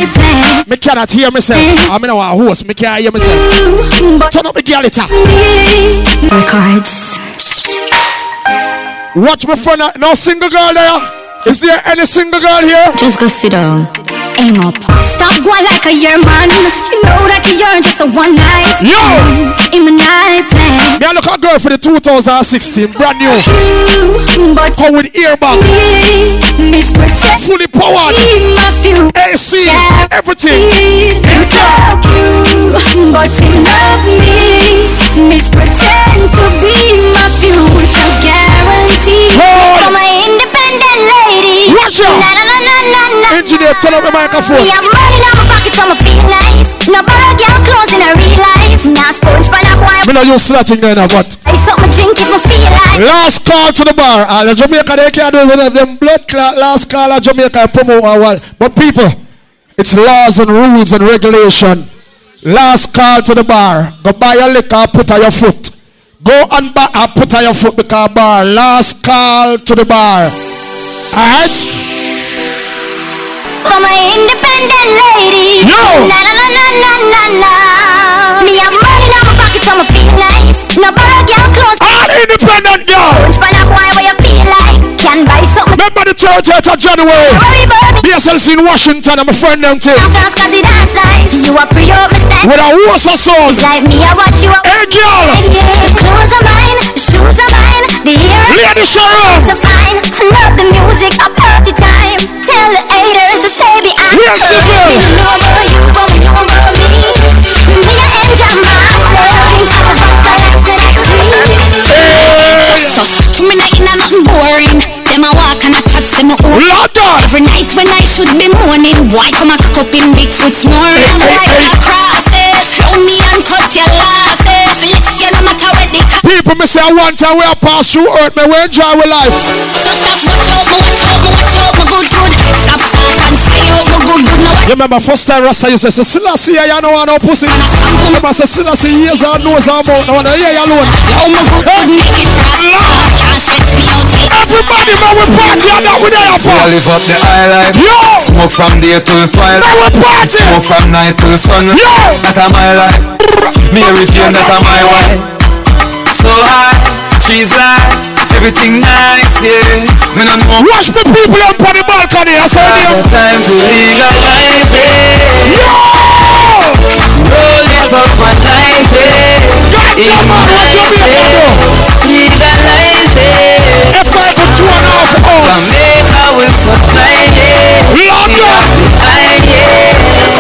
Me cannot hear myself. I'm in a host. Me can't hear myself. Turn up the girl it up. records. Watch my friend. uh, No single girl there. Is there any single girl here? Just go sit down. Aim up. Stop going like a year man. You know that you're just a one night Yo! in my night plan. Me a look a girl for the 2016, brand new. But Come with earbag, Miss fully powered, my few AC, everything. Without you, but you love me. Miss Pretend to be my future guarantee. Hold. Watch out. Na na na na na. Engineer, turn up the microphone. Me have money in my pocket, so me feel nice. No borrow girl clothes in a real life. Now sponge for that boy. Me not use that thing there now, but I suck my drink if me feel like. last call to the bar. All the Jamaica they can't do it. Them blood clot. Last call at Jamaica promote a while. But people, it's laws and rules and regulation. Last call to the bar. Go buy your liquor, put on your foot. Go and buy and put on your foot because bar. Last call to the bar as I'm an independent lady. No. Na na na na na na na. Me have money in my pockets, I'ma feel nice. No borrow girl clothes. All independent girl. Punch for that boy where you feel like can buy something. Remember the 30th of January. BSLC in Washington. I'm a friend them too. You are free of mistake. With a horse of soul. Like me, I watch you. Hey girl. Clothes are mine. Shoes are mine. The hair Lady Sharon. so fine. To love the music, a party time. Tell the haters to say behind. Real simple. We know about you, know about me. Me and Jam Master. Things are about balance and sweet. Me not in a nothing boring. Them a walk and a chat, say me own. Every night when I should be mourning, why come I cock up in big foot snoring? Like a process, me and cut your losses. Matter what they cut. People, me say I want time we are pass through earth, me we enjoy our life. You remember first time Rasta you say, say Selassie, you know want no pussy. Remember say Selassie, ears and nose and mouth, no one hear you alone. Everybody, man, we party and that we there for. I live up the high life. Yo! Smoke from day till twilight. Now we party. Smoke from night till sun. Yo! That a my life. Mary Jane, that a my wife. So high, she's like everything nice, yeah. Me no know. Watch me people up on the balcony. I say, It's time to legalize it. Yo! Roll it up one night, yeah. Ignite it. Legalize it. If I could two and a half hours. Jamaica will supply it. London.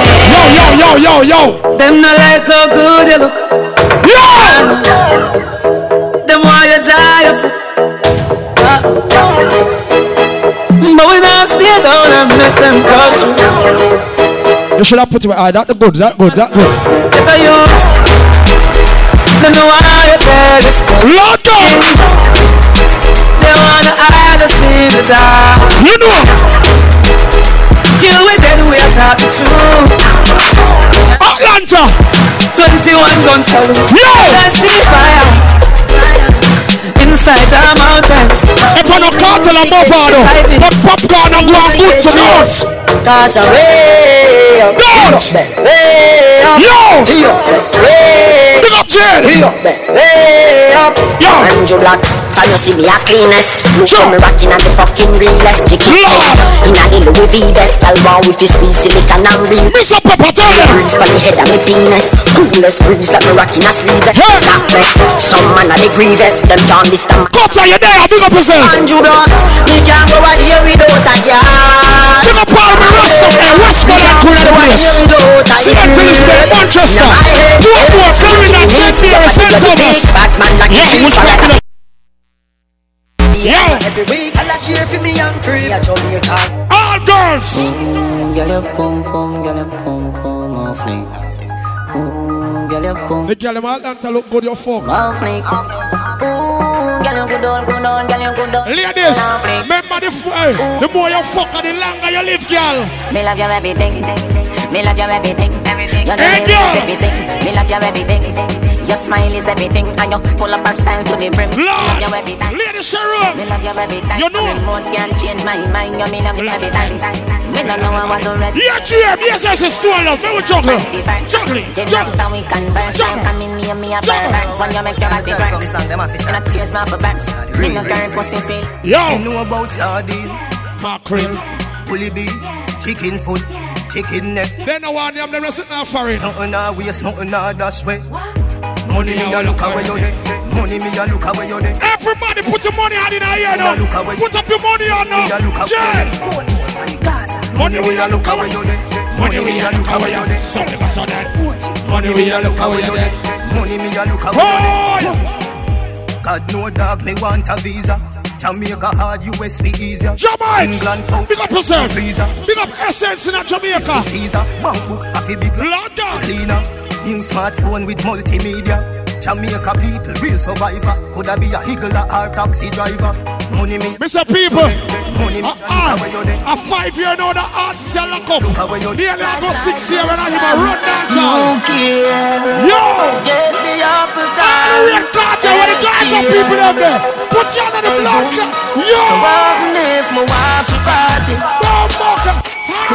Yo, yo, yo, yo, yo. Them not like how good you look. Yo! You tie foot. But we don't stay down and make them crush you. You should have put it. Ah, that good, that good, that good. Get a youth. No want you tell this. London. They wanna hide us in the dark. You know. Kill with dead, we are. Atlanta. 21 gun salute. Yo! Let's see fire. Inside the mountains. If I no cartel and Buffalo, but popcorn and go and boot to north. Cause I'm way up, North. way up, Yo! way up, way Big up, Jade. way up, way up. Yo! Andrew Blacks, can you see me a cleanest? Look Sure. how me rocking at the fucking realest chicken. Lord. In a the Louis V best, I'll bow with his piece, silicon and real. Mr. Them. Breeze by the head of me penis Coolest breeze like me rocking in a sleeve Hey. Knock me Some man a the grievous Them can't this time Cut you there. Big up yourself. Andrew Blocks Me can't go out here without a girl Big up all my Rasta and Westmoreland creative place. St. Elizabeth, Manchester. Portmore, Florida, St. Mary, St. Thomas. Batman like Yeah, a which cheap back in the Yeah, every week I'll cheer for me and free a Jamaica all girls. Mm, girl, your pum pum, girl, your pum pum off fleek. Ooh, girl, your pum The girl in Atlanta look good, you fuck. off fleek. Ooh, girl, you good on, good on, girl, you good on. Ladies, remember the, f- hey, the more you fuck, the longer you live, girl. Me love your everything. Me love your everything. Your Hey, name girl. is everything. Me love your everything. Your smile is everything, and you full of style to the brim. Lord, your every time. Lady Sharon. Me love your every time. You know. And remote can change my mind. You me love you every time. Me don't know I want to read. Yeah, cheer. Yes, yes, it's still love. Me with juggle. Juggling, Then juggling. after we converse, I come in near me a burn. When you make your body burn. And I tears my for burns. Me no care pussy feel. You Yo, know about sardine mackerel. Bully beef Chicken foot Chicken neck They know one them, them sitting there foreign. Nothing a waste Nothing a dash way Money me a look away you there Money me a look away you there Everybody put your money on in here now. Put up your money on Me now. away Money we a look away you there Money we a look away you there Something for sudden. Money we a look away you there Money me a look away you Boy. God no dog me want a visa Jamaica hard US be easier Jamites. England pound Big up yourself. Freezer Big up Essence in a Jamaica. Caesar Bank book a big London. cleaner New smartphone with multimedia Jamaica people real survivor Coulda be a higgler or taxi driver Money me Mr. People. Money me Uh, look uh, away you there a five year now the artists are lock up. Look away you Nearly I go six year and I him a run dance You Yo! Get me up a All time. the real cartel with the guys and people up there. Put you under the blood clot. Yo! So what if my wife party? Don't mock her.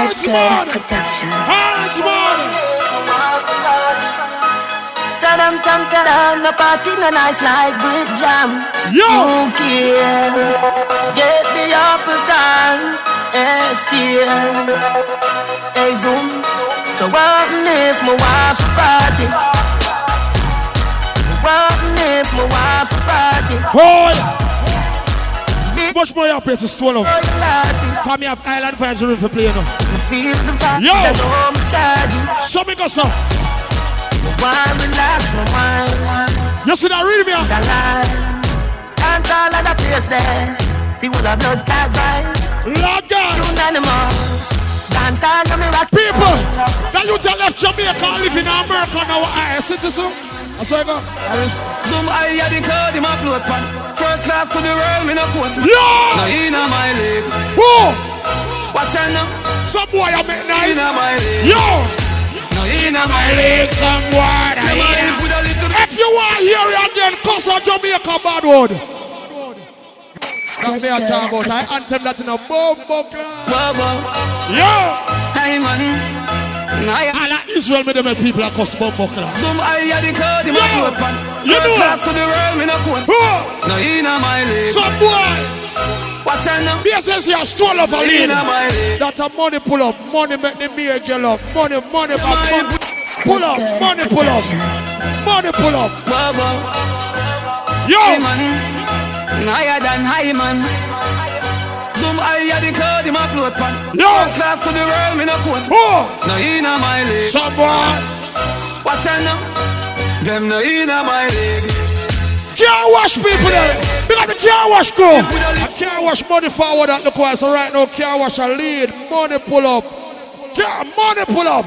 Hands man. Hands man. Ta-dam, tam, ta-dam, no party, no nice like brick jam. Yo! Who care? Get me up a time. Eh, still. Hey Zoom, so what if my wife party? What if my wife party? Hold! Much more happy to stole off. Come here, Island Vibes room for playing now. Feel the vibe, Yo! I know I'm charging. Show me go, sir. Wine relax my mind. You see that read me out? The line. Dance all of the place there. See what the blood clot vibes. Lord God. Unanimous. Dance all of me rock. People, that you tell left Jamaica live in America now, I citizen. I say go. Alice. Some I had the cloud in my float pan. First class to the world, me no quote me. Yeah! Now in my leg. Who? Watch out now. Some boy I make nice. In my leg. Yo! Now in my My leg. leg, some word. Yeah, man, put a little If you want to hear it again, cause of Jamaica bad word. That's me I talk about. I anthem that in a boom, boom, Whoa, whoa. Yo! Hey man. I All of Israel, me them people are cuss bomb class. Some I had the cloud in my Yo! You know. class to the world, me no quote. Who? Now in my leg. Some boy. Watch out now. BSS here stole off a lead. In my leg. That a money pull up, money make the beer girl up, money, money back, money pull up, money pull up, money pull up. Yo! Higher than high man. I had the cloud in my float pan. Yo! Class to the world, me no quote. Who? Now in my leg. Some boy. Watch out now. Them no in my leg. Can't wash people there. Because the car wash go. I can't wash money forward at the choir. So right now, car wash a lead. Money pull up. Car money pull up.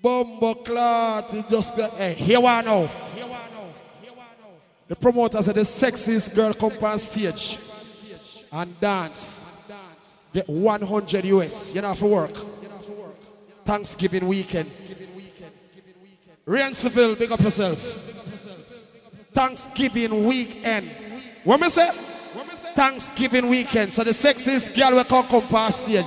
Bumbo clot. He just got. Hey, here we are now. The promoter said the sexiest girl come on stage and dance. Get 100 US. You know for work. Thanksgiving weekend. Riensville, big up yourself. Thanksgiving weekend. What me say? Thanksgiving weekend. So the sexiest girl will come come past stage.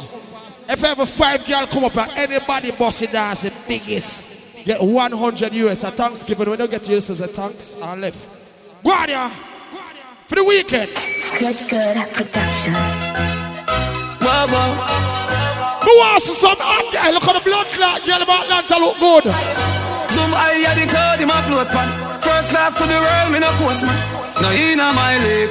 If ever five girl come up and anybody bossy dance the biggest, get 100 US at Thanksgiving. We don't get yours as a thanks and left. Guardia on here. For the weekend. Get good at production. Whoa, whoa. Who wants some hot girl? Look at the blood clot girl about Atlanta look good. Some I had the cloud in my float pan. First class to the world, me no quote man. Now in my leg.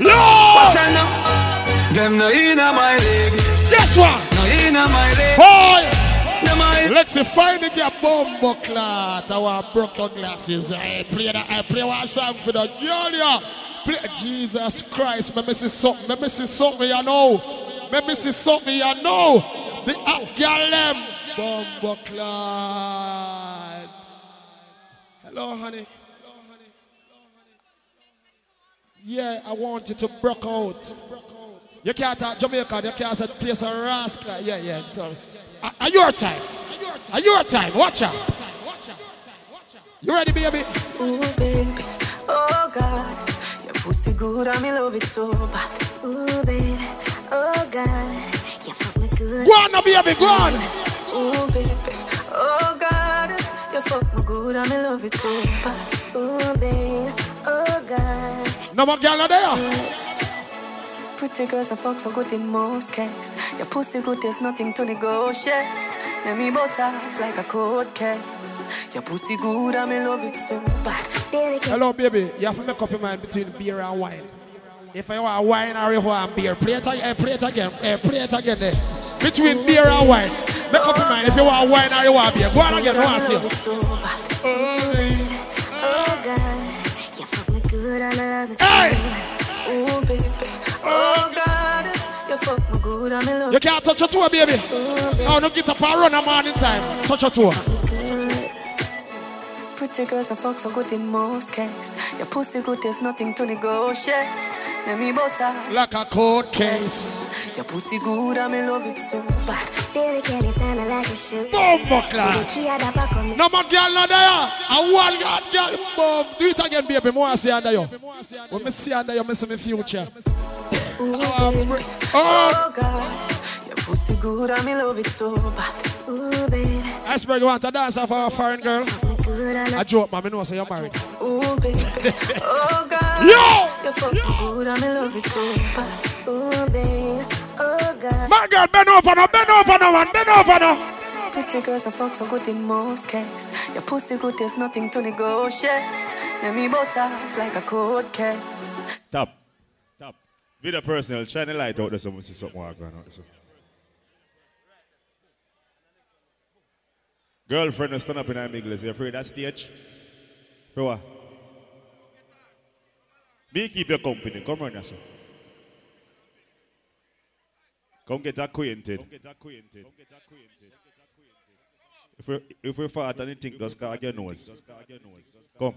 Lord! Watch out now. Them no in my leg. Guess what? Now in my leg. Boy! Them I Let's find the girl bumbo clot. I want broken glasses. I play that. I play one song for the girl, yeah. Play, Jesus Christ, me see something. Me see something, you know. Me see something, you know. The uh, girl them. Bumbo clot. Hello, honey. Hello, honey. Yeah, I want you to broke out. You can't talk Jamaica, you can't say place a rascal. Yeah, yeah, sorry. Are, your time? Are your time? Watch out. You ready, baby? Ooh, baby. Oh, God. Your pussy good, and me love it so bad. Ooh, baby. Oh, God. You fuck me good. Go on, baby, go on. Ooh, baby. Oh, God. You fuck me good, and me love it so bad. Ooh, baby. Oh, God. No more girl there. Pretty girls, the fuck so good in most cases. Your pussy good, there's nothing to negotiate. Let me bust off like a cold case. Your pussy good, and me love it so bad. Baby, Hello, baby. You have to make up your mind between beer and wine. If I want wine or you want beer, play it again. Play it again. eh, play it again. There. Between beer and wine. Make up your mind if you want wine or you want beer. Go on again. I want to see. I Hey! You can't touch your toe, baby. Oh, no get up and run a morning time. Touch your toe. Pretty girls, the fuck so good in most cases. Your pussy good, there's nothing to negotiate. Let me bust off. Like a court case. Your pussy good, and me love it so bad. Baby, can you tell me like you should? Bumbo The clock. key at the back of me. No more girl not there. A one girl, girl. Boom. Do it again, baby. More I see under you. When me see under you, me see me future. Oh, oh. Oh, God. Your pussy good, and me love it so bad. Ooh, baby. Iceberg, you want to dance for a foreign girl? Me good, and I I joke, man. I know say you're married. Ooh, baby. Oh, God. Yo! You fuck me good and me love it so bad. Ooh, babe, oh God. My girl, bend over now, bend over now, man, bend over now. Pretty girls, the fuck so good in most cases. Your pussy good, there's nothing to negotiate. Let me boss off like a cold case. Top. Top. Be the personal. Shine the light out there so we see something going on. Girlfriend stand up in her miglas. You afraid of that stage? For what? Me keep your company. Come on, yourself. Come get acquainted. Come get acquainted. If we if we fart think just cause your nose. Come.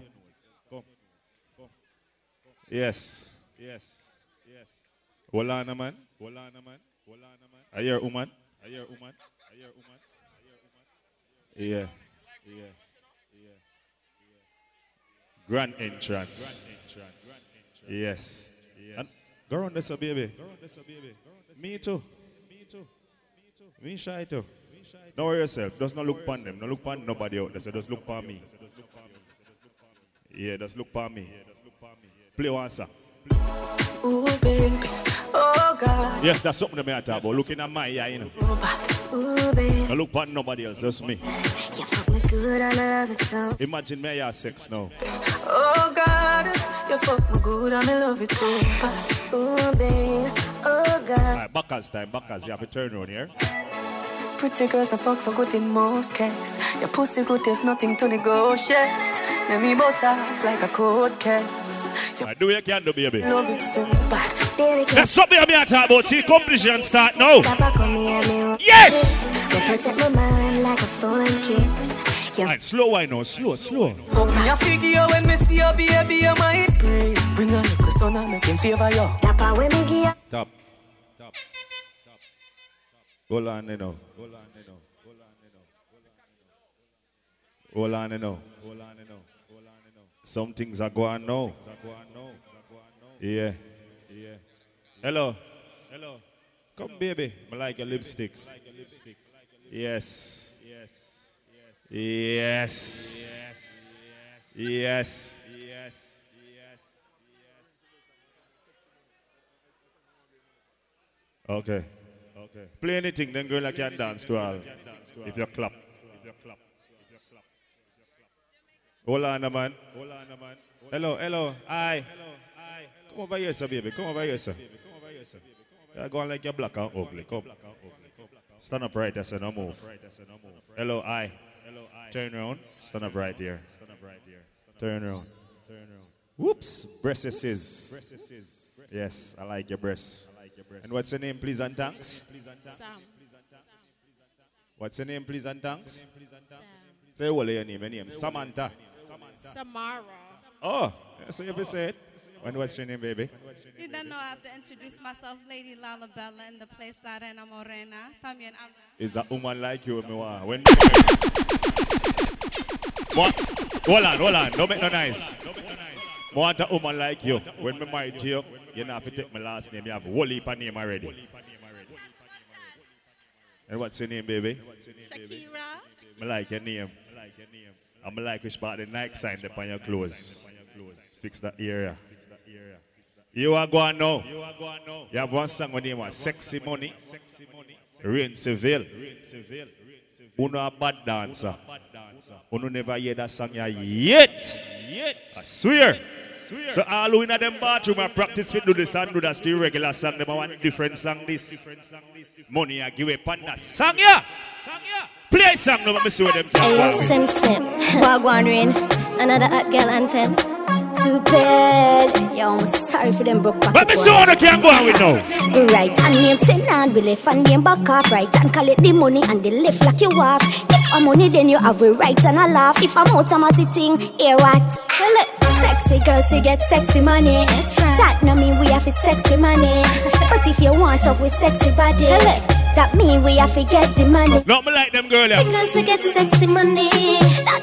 Come. Yes. Yes. Yes. Hold on, man. On, man. On, man. Are you a woman? Are you a woman? Are you a woman? Yeah. Yeah. Yeah. Grand entrance. Yes. And go around this, baby. Me too. Me too. Me shy too. Don't worry yourself. Just not look upon them. Don't look upon nobody out there. So just look upon me. Yeah, just look upon me. Play one song. Ooh, baby, oh God. Yes, that's something that I talk about. Looking at my eye, you know. Oh, Ooh, baby, Don't look upon nobody else. Just me. you fuck me good I love it so. Imagine me I have sex now. Oh God, you fuck me good and I love it so bad. Ooh, babe, oh God. Alright, Bacchus time. Bacchus, you have to turn around here. Pretty girls, the fuck so good in most cases. Your pussy good, there's nothing to negotiate. Let me boss off like a cold case. Alright, do what you can do, baby. Love it so bad. Baby, That's something I'm here to talk about. See, competition start now. Yes! You protect my mind like a phone kiss. Alright, slow wine now. Slow, slow. Fuck me a figure when me see you, baby, you might pray. Bring a little son and make him favor you. Dapper when me give you. Top. Top. Hold on, you know. Hold on, you know. Hold on, you know. Hold on, you know. Some things are going now. Yeah. Yeah. Hello. Hello. Come, baby. I like your lipstick. Yes. Yes. Yes. Yes. Yes. Yes. Yes. Okay. Okay. Play anything, then girl I can dance to all. If you clap. If you clap. If you're clap. Hold on, a man. Hold on, a man. Hello, hello. Hi. Come over here, sir, baby. Come over here, sir. You're going like you're black and ugly. Come. Stand up right sir. No move. Hello, hi. Turn around. Stand up right here. Stand up right here. Turn around. Turn around. Whoops. Breasts. Yes, I like your breasts. And what's your name, please, and thanks? Sam. What's your name, please, and thanks? Say what your name, your name. Samantha. Samara. Oh, so you say it. And what's your name, baby? You don't know I have to introduce myself, Lady Lala Bella, in the place Arena Morena. También habla. Is a woman like you, me want. When what? Hold on, hold on. Don't make no nice. I want a woman like you. When me married you, you don't have to take my last name. You have a whole heap of name already. And what's your name, baby? Shakira. I like your name. I'm like which part of the Nike sign up on your clothes. Fix that area. You are going now. You are going now. You have one song with name was Sexy Money. Rain Seville. Uno a bad dancer. Uno never hear that song here yet. I swear. So all who in them bathroom I practice with do this and do that still regular song. Them want different song this. Money I give up on that song yeah. Play a song let me see what them Sim Sim, Wagwan Rain, another hot girl anthem. Too bad, yo, I'm sorry for them broke pocket. Let me see what I can go on with now. Right, and name say none, we left and name back off. Right, and collect the money and the left like you off. If I'm money, then you have a right and a laugh. If I'm out, I'm a sitting, hear what? Well, look, sexy girls, you get sexy money. That's right. That no mean we have a sexy money. but if you want up with sexy body, that mean we have to get the money. Not me like them girl, yeah. Because we get sexy money. That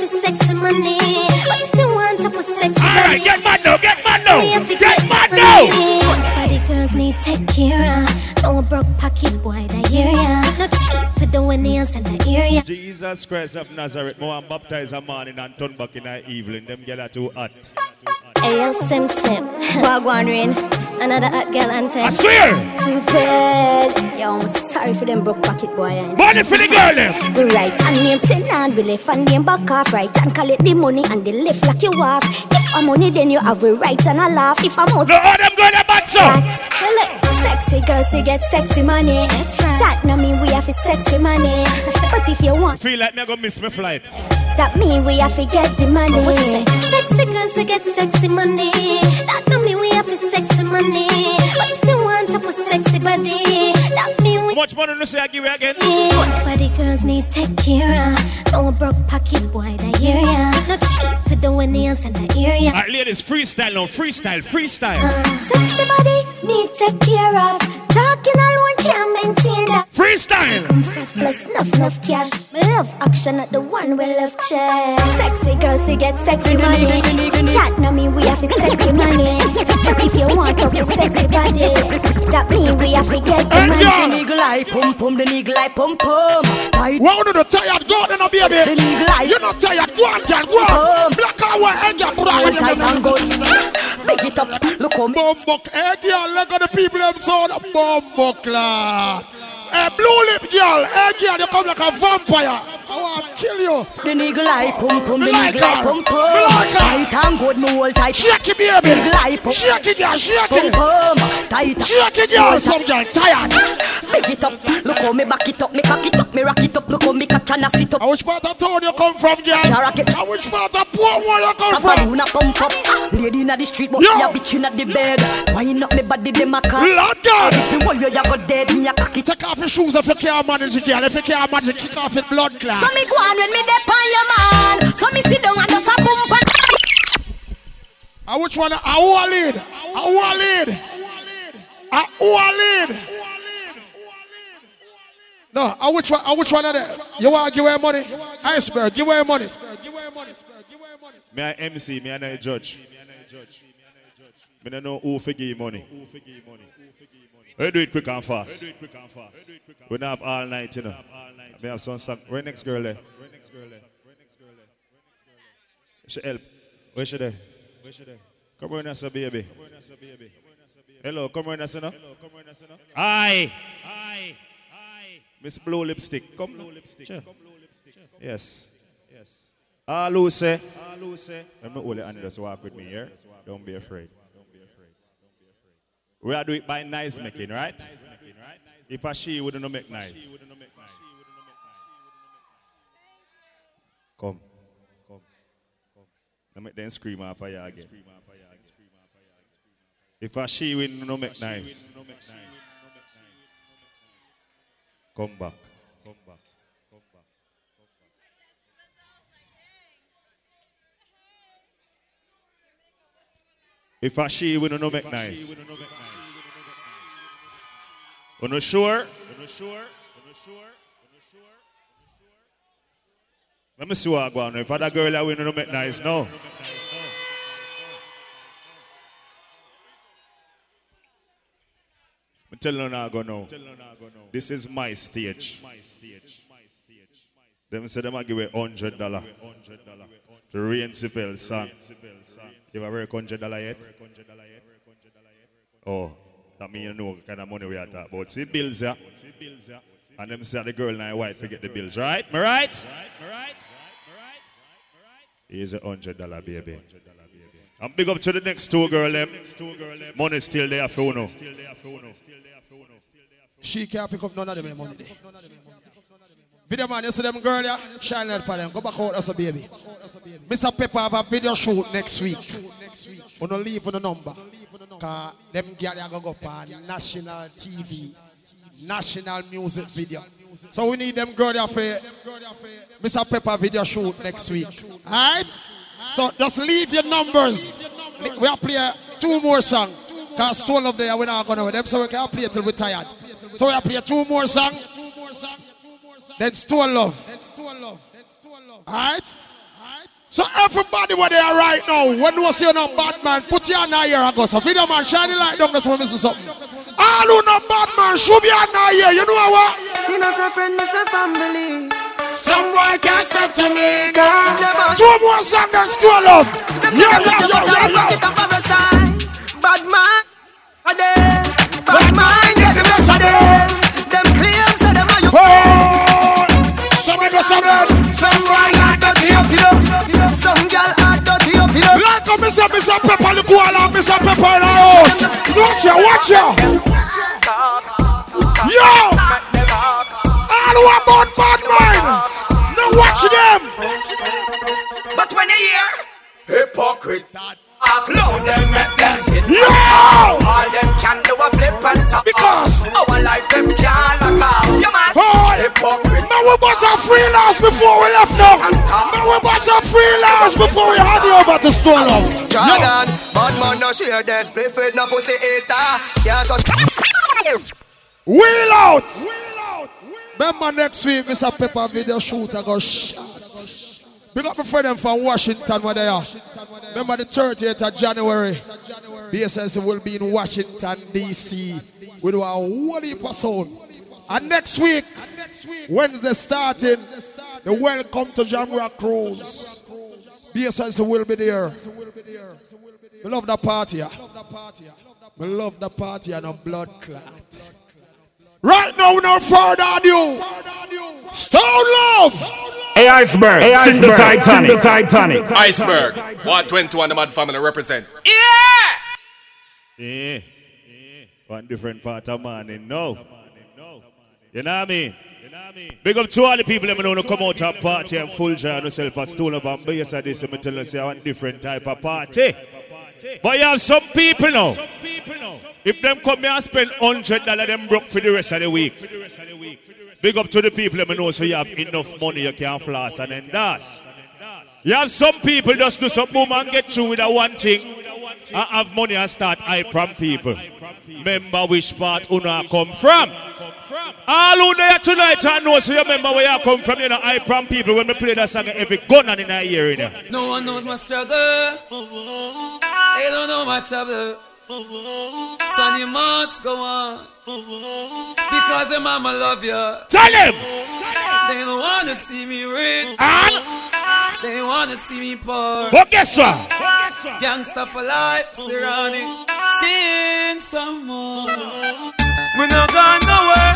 don't mean we have to sexy money. But if you want to put sexy Alright, money, get mad now, get mad now. we have to Get mad money. now. Body girls need take care of. No broke pocket boy, that hear ya. No cheap for the nails and the area. Jesus Christ of Nazareth, more and baptize a man in and turn back in the evening. Them get too hot. Hey, yo, Sim Sim. Wagwan Rain. Another hot girl anthem. I swear. Too bad. Yo, I'm sorry for them broke pocket boy. eh. Money for the girl them. The right hand name say non we left and name back off right and collect the money and the left like you off. If I'm money then you have a right and a laugh. If I'm out, No, all them girl them bad so. Well, look, sexy girls you get sexy money. That's right. That no mean we have a sexy money. but if you want, Feel like me I gonna miss my flight. That mean we have to get the money. What's it? Sexy girls to get sexy money. That don't mean we have to sexy money. But if you want to put sexy body, that mean we. How much money you say I give you again? Good body girls need take care of. No broke pocket boy, that hear ya. No cheap for the nails in the area. Alright, ladies, freestyle now. Freestyle, freestyle. Uh, sexy body need take care of. Talking alone can't maintain that. Freestyle. Come first, Plus enough enough cash. Me love action at the one we love chest. Sexy girls you get sexy money. That no mean we have a sexy money. But if you want a sexy body, that mean we have to get the money. The eagle eye pum pum, the eagle eye pum pum. Tight. What you do tired? Go on, oh, baby. The eagle eye. You're not tired. Go on, girl. Go on. Black and white, hey, girl. Put on Tight and good. Big it up, look how me. Bumbuck, hey, girl. Look at the people them sound. Bumbuck, lad. Hey, blue lip girl. Hey, girl, you come like a vampire. I want to kill you. The eagle eye pum pum, the Me like pum Me pum. like her. Tight and good, me hold tight. Shake it, baby. Eagle eye pum. Shake it, girl. Shake it. pum. Tight. Shake it, girl. Some girl tired. Big it up, look how me back it up, me cock it up, me rock it up, look how me catch and sit up. I which part of town you come from, girl? Yeah. I which part of poor Portmore you come Papa from? not pump up Lady inna the street but Yo. a bitch inna the bed Wind up me body dem a car Lord God. If me hold you you go dead me a cock it Take off your shoes if you can't manage it, girl. If you can't manage it, kick off it blood So me go on when me dep on your man So me sit down and just a bump and ah, I which one? I who a lead? I who a lead? I who a lead? No, I which one? I which one of them? You want to give away money? Iceberg, give away money. Me I MC, me I not a judge. Me don't know who for give money. We do it quick and fast. We don't have all night, you know. We have some song. Where next girl there? She help. Where she there? Where she there? Come on, Nasa baby. Hello, come right now. Hello, come on, Nasa no. Hi. Hi. Miss Blue Lipstick. Come. Blue Lipstick. Sure. Yes. Yes. All who say, let me hold it and just walk with me here. Don't be afraid. We are doing it by nice making, right? If a she wouldn't make nice. Come. Come. Come. Let me then scream after you again. If a she wouldn't make nice. Come back. Come back. Come back. If a she we don't know make nice. We no sure? We no sure? We no sure? Let me see what I go on. If other girl I win, no make nice. No. I'm telling you now, go now. This is my stage. Them say them I give a hundred dollar. The Rain Sipel song. You ever work hundred dollar yet? Oh, that mean you know kind of money we are talking about. See bills, yeah? And them say the girl and I wife forget the bills, right? Am I right? Here's a hundred dollar baby. I'm big up to the next two girl them. Money still there for know. She can't pick up none of them money. Video man, you see them girl yeah? Shine light for them. Go back out as a baby. Mr. Pepper have a video shoot next week. We don't leave for the number. Cause them girl are going to go on national TV. National music video. So we need them girl there for Mr. Pepper video shoot next week. Alright? So just leave your numbers. We are play two more songs. Cause Stone Love there, we're not gonna with them, so we can play till we're tired. So we are play two more songs. That's two love. That's two love. That's two love. All right. So everybody where they are right now, when you see you no bad man? put your hand here and go. So video man, shine the light down, that's what missing something. All who know Batman, should be hand here, you know what? You know, so friend, miss a family. Some boy can't step to me, God. Two more songs, that's two love. Yeah, yeah, yeah, yeah, yeah. Bad man, bad man, get the best of them. Yes, again. Some boy got dirty up, you know. Some girl got dirty up, you know. Like a Mr. Mr. Pepper, the boy like Mr. Pepper in the house. Watch ya, watch ya. Yo! All who are born bad mind. Now watch them. But when you hear hypocrites, upload them, make them sit Yo! All them can do a flip and top. Because our life them can't lock off. You man, Hey! hypocrite. Now we bust a freelance before we left now. Now we bust a freelance before we hand you over to Stone Love. Jordan, bad man no share this. Play fit no pussy eater. Can't touch. Wheel out. Wheel Remember next week, Mr. Pepper video shoot I go shot. Big up my friend them from Washington where they are. Remember the 30th of January. BSS will be in Washington, DC. Do a whole sound. And next week, Wednesday starting, the Welcome to Jamrock Cruise. BSS will be there. We love the party. We love the party and a blood clot. Right now, no further ado. Stone Love. Hey, Iceberg. Hey, Sing the Iceberg. Titanic. Sing the Titanic. Iceberg. 121 the Mad Family represent. Yeah. One different part of morning, no. You know what I mean? Big up to all the people that know to come out and party and full joy on yourself and stool up and base of this and me tell you say one different type of party. But you have some people now. If them come here and spend hundred dollars, them broke for the rest of the week. Big up to the people that know so you have enough money you can floss and then that's. You have some people just do some boom and get through with that one thing and have money and start hype from people. Remember which part una come from. All who there tonight and know so you remember where you come from, you know, hype from people when we play that song every gun and in a ear in there. No one knows my struggle. They don't know my trouble. Son, you must go on. Because the mama love you. Tell him. They don't wanna see me rich. They wanna see me poor. But guess what? Gangsta for life, surrounding. Sing some more. We not gone nowhere.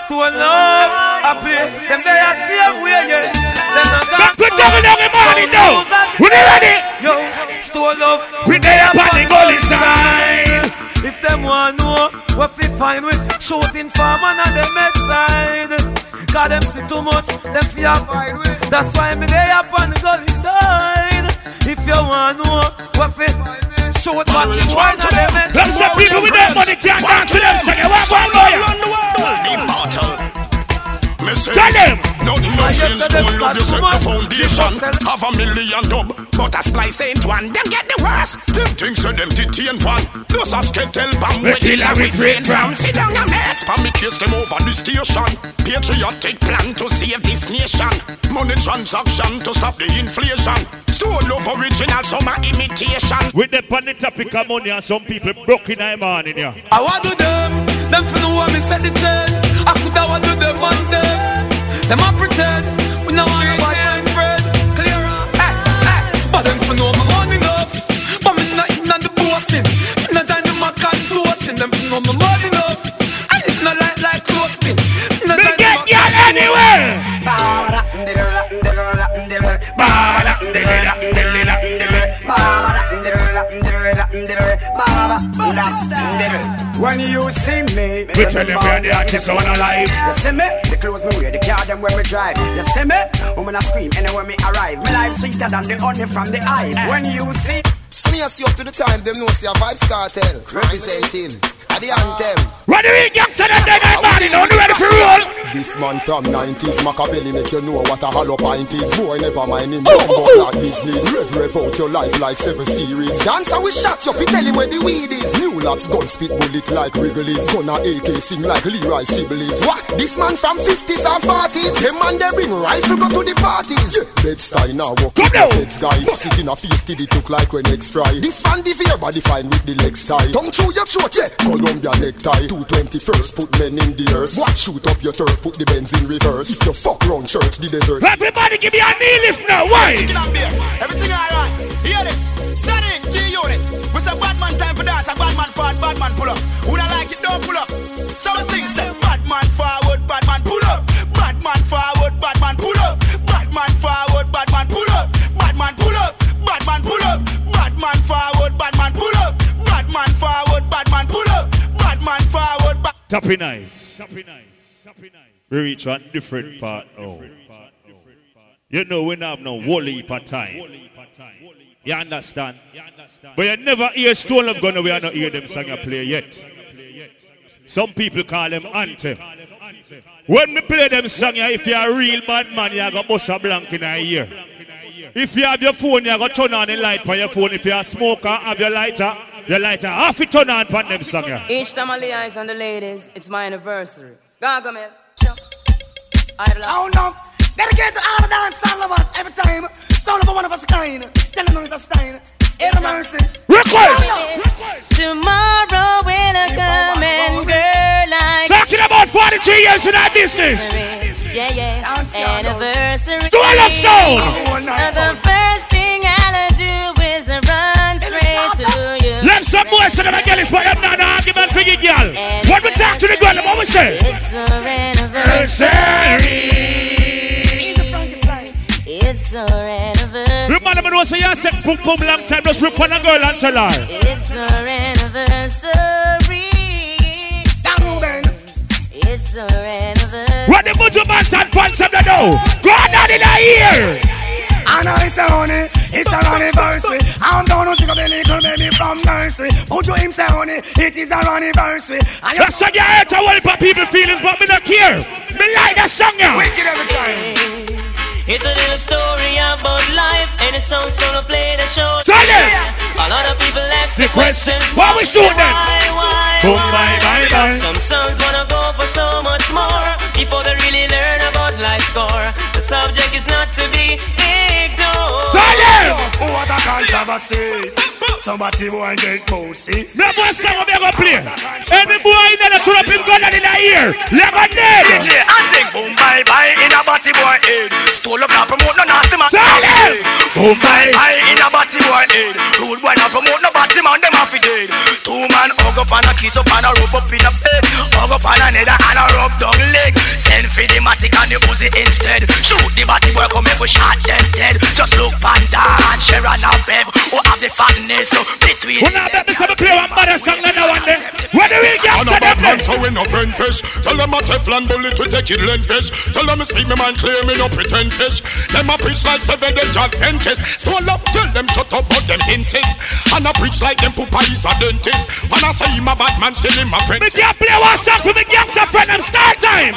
Still love. I play. Them say I see a way, yeah. Them not gone Good job in the morning now. We not ready. Yo, still love. We there up on the gully side. If them want know what we find with shooting farm and on the med side. Cause them see too much, them fear fight with. That's why me there up on the gully side. If you want know what we shoot what we want on the med Them say people with that money can't dance to them, so you want one lawyer. Immortal. Me say, Tell them. Nothing no change, don't love you set the foundation. Have a million dub, but a splice ain't one. Them get the worst. Them things say them detain one. Those a skeletal bomb We where kill killer and we refrain free from. from. Sit down your mates, for me kiss them over the station. Patriotic plan to save this nation. Money transaction to stop the inflation. Stone love original, summer imitation. With the on the topic of money and some people broke in the morning here. I want to them, them for the one me set the trend. I could have want to them one day. Them a pretend, we know nobody and friend. Clear up, hey, hey. But them for know my When you see me, We tell them we're the artists on alive. You see me? The clothes me wear, the car them where we drive. You see me? Woman I scream anywhere me arrive. My life sweeter than the honey from the hive. When you see. So me a see up to the time, them know see a Vybz Kartel representing at the anthem. Ready to gangster them dead and morning, only ready roll. This man from 90s, Machiavelli make you know what a hollow pint is. Boy, never mind him, dumb like business. Rev, rev out your life like seven series. Dancer we shot you, fi tell him where the weed is. New locks, gun spit bullet like Wrigley's. Gonna AK sing like Leroy Sibbles. What? This man from 50s and 40s. Them man they bring rifle go to the parties. Yeah. Bed style now walk with the feds guy. Bust it in a face till it look like when next fry. This fan the fear body fine with the legs tie. Tongue through your throat, yeah. Colombia necktie. 220 first, put men in the earth. What? Shoot up your turf, put the Benz in reverse. If you fuck round church, the desert. Everybody give me a knee lift now, why? Chicken and beer. Everything alright. Hear this. Steady, G unit. We say bad man time for dance. A bad man forward, bad man pull up. Who don't like it, don't pull up. Tapping nice. We reach a different part. Oh. You know we have no heap of time. You understand? But you never hear Stone of Gunner, we are not hear them sing a play yet. Some people call them anthem. When we play them song, if you're a real bad man, you got bust a blank in a ear. If you have your phone, you got turn on the light for your phone. If you're a smoker, have your lighter, your lighter half it turn on for them song. Yeah. Each time I lay eyes on the ladies, it's my anniversary. Gargamel. Oh no, dedicate to all the dance lovers every time. Sound of one of us kind. Tell them it's a stein. Air mercy. Request. Oh, Tomorrow will I come and girl like Talking about 43 years in that business. Yeah, yeah. Anniversary. Story of soul. The Let some boys to them and girls, but I'm not an argument for you, girl. When we talk to the girl, what we say? It's our anniversary. It's our anniversary. Remember me know say your sex boom boom long time, just rip on a girl and tell her. It's our anniversary. It's our anniversary. What the Buju Banton fans them to know? Go on in the ear. I know it's a honey, it's an anniversary. I'm gonna take up a little baby from nursery. Put you him say honey, it is our anniversary. And you That's how you hurt a whole heap people feelings, but me not care. Me like that song, yeah. wicked every time. It's a little story about life, and the song's gonna play the show. Tell them. A lot of people ask The the questions, questions. why we shoot them? Why, why, Boom, why? bye, bye, bye. Some sons wanna go for so much more before they really learn about life score. The subject is not to be what a controversy. Somebody boy get bossy. Me boy song we gonna play. Any boy in there turn up him gun in the ear. Lemonade. DJ, I sing boom bye bye in a body boy head. Stole up now promote no nasty man. Tell them. Boom bye bye in a body boy head. Rude boy now promote no body man them off dead. Two man hug up and a kiss up and a rub up in a bed. Hug up and a nether and a rub down leg. Send for the matic and the pussy instead. Shoot the body boy come here for shot them dead. Just look panda and Sharon and Bev who have the fatness so between. When I bet me say me play one better song than that one day. Where do we get to a them bad man, so we no friend fish. Tell them a Teflon bullet, we take it land fish. Tell them speak me man clear, me no pretend fish. Them a preach like seven day Adventist. So love tell them shut up, but them insist. And I preach like them pupa is a dentist. When I say him a bad man, still him a friend. Me can't play one song for me gangster friend them start time.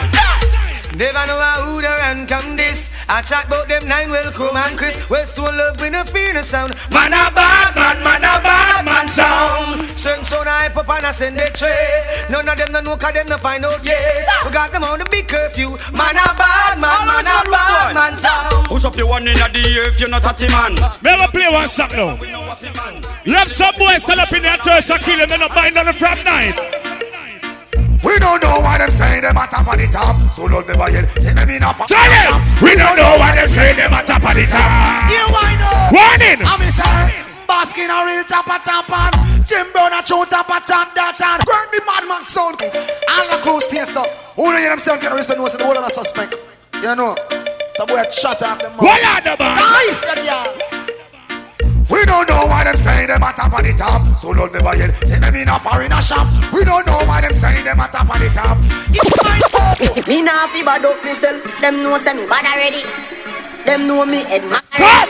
Never know how who the run come this. I chat about them nine welcome and Chris. Well, still love with a fear sound. Man a bad man, man a bad man sound. Send so I up and I send a tray. None of them no know cause them no find out yet. We got them on the big curfew. Man a bad man, man a bad man sound. Push up your one in the ear if you're not a man. Me ever play one song now. Love some boys stand up in their church and kill them and not bind on the front night. We don't know why them say them a top of the top. So love them again. Say them in a fuck. Tell them. We don't know why they say them at top of the top. You why know? Warning. I'm say. Baskin a real top of top and Jim Brown a true top of top that and Burn the madman sound All the close taste up Who know you them sound get respect knows the whole of the suspect You know So boy shut up them mouth What are the man? Nice that girl we don't know why them say them at top of the top. So love never yet. Say them in a foreigner shop. We don't know why them say them at top of the top. Me nah fi bad up myself. Them know say me bad already. Them know me head mad. Come.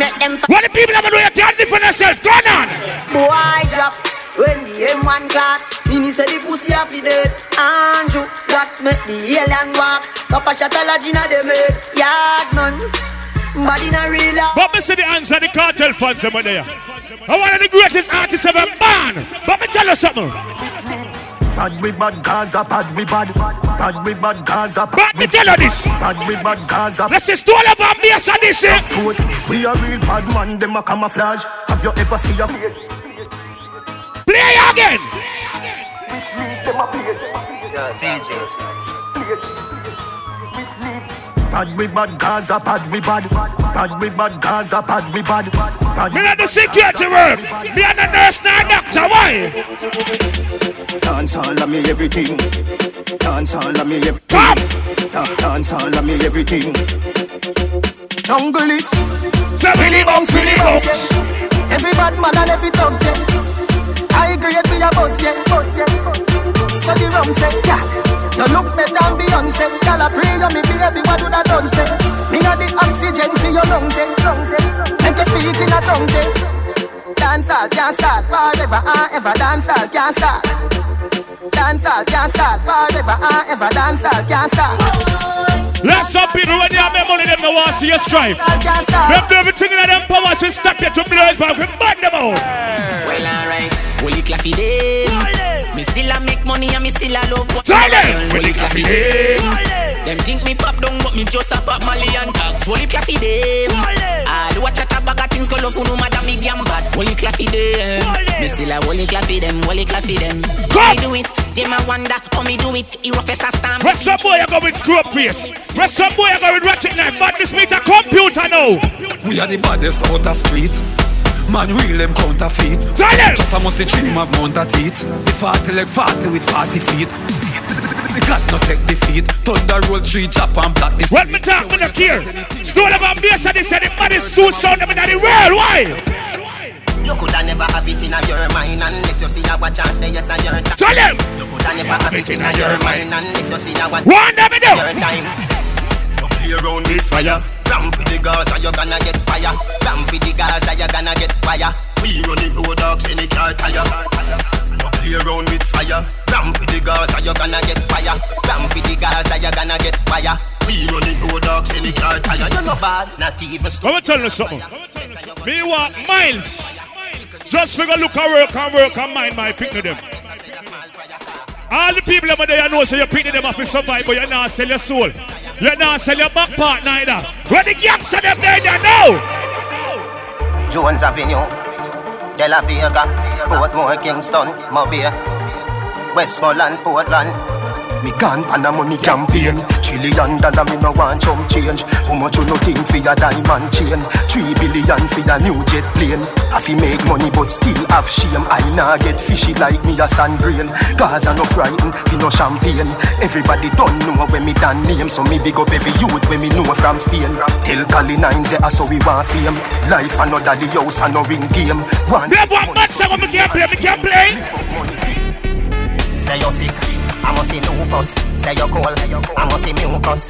Make them What the people ever do you can't live for yourself. Go on. boy drop. When the M1 class, me me say the pussy a fi dead. Andrew, blacks make the alien walk. Papa shot a lodge inna them head. Yard man, body na real life. But me see the hands of the Kartel fans over there. I one of the greatest artists ever born. But me tell you something. Bad we bad Gaza, bad we bad. Bad we bad Gaza. But me tell you this. Bad we bad Gaza. Let's just all of our base and this. eh? We a real bad man, them a camouflage. Have you ever seen a Play again. Bad we bad Gaza, bad we bad. Bad we bad Gaza, bad we bad. Bad Me not the security work. Me and the nurse now doctor. Why? Dance all of me everything. Dance all of me everything. Come. Da- Dance all of me everything. Jungle is. So Billy Bounce, Billy Bounce. Every bad man and every dog say. I agree with we a buzz, yeah. So the rum say, yeah. You look better than Beyonce. Girl, I pray you me baby, what would I done say? Me got the oxygen for your lungs, eh. Make you speak in a tongue, say. Dancehall can't start forever and ever. Dancehall can't start. Dancehall can't start forever and ever. Dancehall can't start. Let's some people when they have their money, them no want to see you strive. Them do everything in them power to stop you to blow it back. We burn them out. Well, alright. Holy claffy them. Me still a make money and me still a love. Tell them. Holy claffy them. Them think me pop down, but me just a pop Molly and tags. Holy claffy them. All watch a bag of things go love no matter me damn bad. Holy claffy them. Me still a holy claffy them. Holy claffy them. I do it. Them a wonder how me do it. He rough as a stamp. Press some boy, I go with screw up face. Press some boy, I go with ratchet knife. But this meet a computer now. We are the baddest out of street. Man, real them counterfeit. Tell them. Chop a must dream of mount a teeth. The 40 leg 40 with 40 feet. The God no take defeat. Thunder roll tree chop and block this. What me talk, me no care. Stole about bass and they said the baddest two sound them in the world. Why? You coulda never have it in your mind unless you see a watch and say yes and your time. Tell them. You coulda never have it in your mind unless you see a watch. What them do? Your time. Play around with fire. Ramp with the Gaza, you gonna get fire. Ramp with the Gaza, you gonna get fire. We running road dogs in the car tire. You play around with fire. Ramp with the Gaza, you gonna get fire. Ramp with the Gaza, you gonna get fire. We running road dogs in the car tire. You're not bad, not even. Let me tell you something. Me want miles. Just figure look and work and work and mind my picking them. All the people over there you know so you're picking them up to survive, but you're not sell your soul. You're not sell your back part neither. Where the gangs of them there, they know. Jones Avenue, De La Vega, Portmore, Kingston, Mobile, Westmoreland, Portland. Me gone pan a money campaign. Trillion dollar me no want chump change. How much you no think for your diamond chain. Three billion for your new jet plane. I fi make money but still have shame. I nah get fishy like me a sand brain. Cause I no frightened, fi no champagne. Everybody don't know when me done name. So me big up every youth when me know from Spain. Tell Cali Nines yeah, so we want fame. Life another the house and no ring game. One We have one match so we can't play, we can't play. Say you're sick, I must see lupus. Say you're cold, I must see mucus.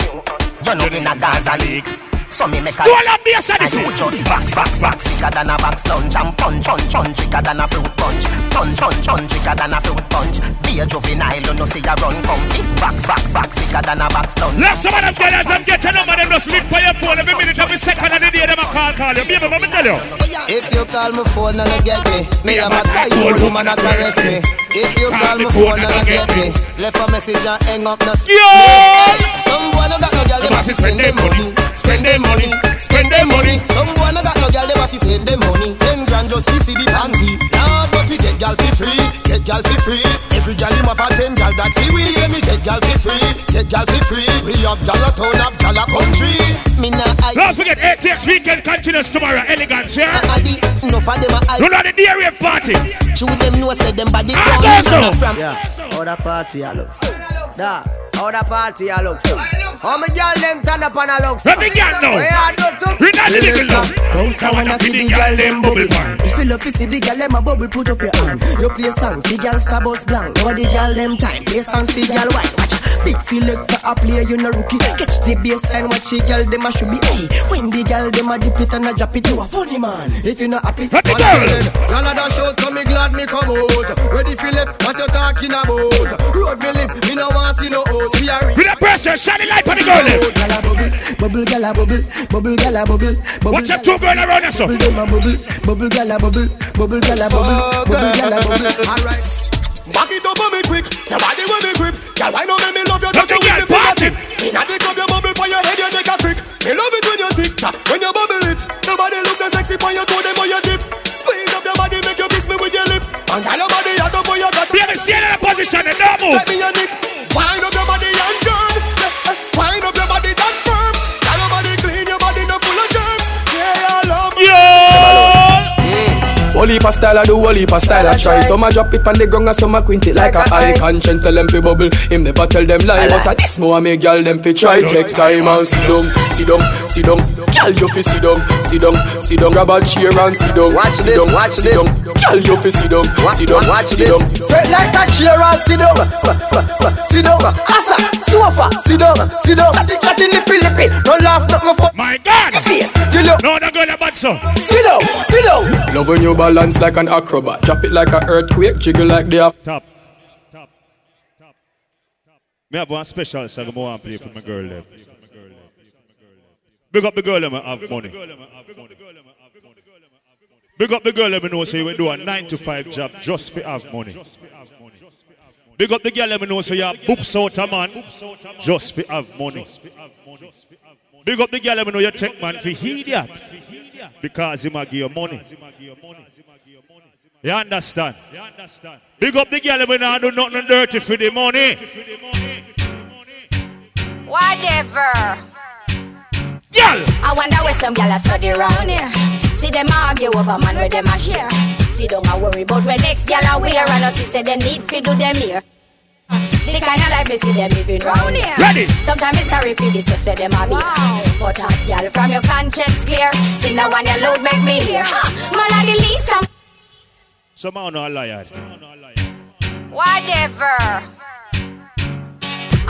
You're not in a Gaza league. So me make a Stole up bass and And you just box, box, box Sicker than a box lunch And punch, punch, punch Thicker than a fruit punch. Punch, punch, punch Thicker than a fruit punch. Be a juvenile You know see a run comfy Box, box, box Sicker than a box lunch Let some of them girls and get a number them just lick for your phone. Every minute every second of the day them a call call you. Baby, let me tell you. If you call my phone and you get me, me have a tight old woman that caress me. If you call my phone and you get me, left a message and hang up no Some boy no got no girl, them have to spend them money, spend them money, spend them money. Some boy no got no girl, them have to save them money. Ten grand just to see the panty. Nah, but we get girl for free, get girl for free. Every girl him have a ten girl that fi we. Say me get girl for free, get girl for free. We have dollar town, have dollar country. Me nah I. Don't forget ATX weekend continues tomorrow. Elegance, yeah? No for them I. You know the day party. True them know say them body ah, come go so. from. Yeah, how the party a looks. Da, how the party a looks. How me girl them turn up on a looks. Let me get now. Where I do to? We not the little love. Bounce I a wanna wanna feel feel the the girl girl them them bubble bubble pan. If you love to see the girl them a bubble, put up your hand. You play song, the girl star bus blank. Over the girl them time, play song, the girl white. Watch. Big selector a play, you no rookie. Catch the baseline, watch the girl them a should be. Hey, when the girl them a dip it and a drop it, you a funny man. If you not happy, follow girl. Y'all a dash out, so me glad me come out. Ready left, what you talking about? Road me live, me no want see no house. We are With the pressure, shine the light on the girl. them. Gala bubble, bubble gala bubble, bubble gala bubble, bubble. Watch them two girl around us. Bubble a bubble, bubble gala bubble, bubble gala bubble, bubble gala bubble. Alright. Back it up on me quick, your body will be grip. Girl, I know me love you, touch you with me fingertip. Inna the club, you bubble for your head, you make a trick. Me love it when you tick tock, when you bubble it. Nobody looks so sexy for your toe, them or your dip. Squeeze up your body, make you kiss me with your lip. And girl, your body hot up for your gut. Baby, stay in a position and don't move. Let me your nick. Wind up your body and turn. Eh, eh, Wind up your body that Hold heap of style, I do whole heap of style, I try. Some a drop it on the ground, and some a quint it like, a eye. Conscience tell them fi bubble, him never tell them lie. But a this more make girl them fi try. Take time and sit down, sit down, sit down. Girl you fi sit down, sit down, sit down. Grab a chair and sit down, Watch sit this, down, watch sit this. down. Girl you fi sit down, sit down, watch sit this. down. Sit like a chair and sit down. Sit down. Asa, sofa, sit down, sit down. Chatty, chatty, lippy, lippy. No laugh, nothing for My God. your face. You look. No, no, girl, about so. Sit down, sit down. Love when you balance like an acrobat. Drop it like a earthquake, jiggle like the Top. Me have one special song I want play for my girl them. Big up the girl them I have money. Big up the girl them know say we do a 9 to 5 job just for have money. Big up the girl them know say you boops out a man just for have money. Big up the girl them know you take man for idiot because he might give you money. You understand? Big up the girl when I do nothing dirty for the money. Whatever. Girl! I wonder where some gyal a study round here. See them argue over man where them a share. See don't a worry about where next gyal a wear and us say them need fi do them here. The kind of life me see them living round here. Ready. Sometimes it's sorry for this just where them a be. But hot gyal from your conscience clear. See now one your load make me hear. Ha! Man a the some. I'm Somehow no liar. whatever.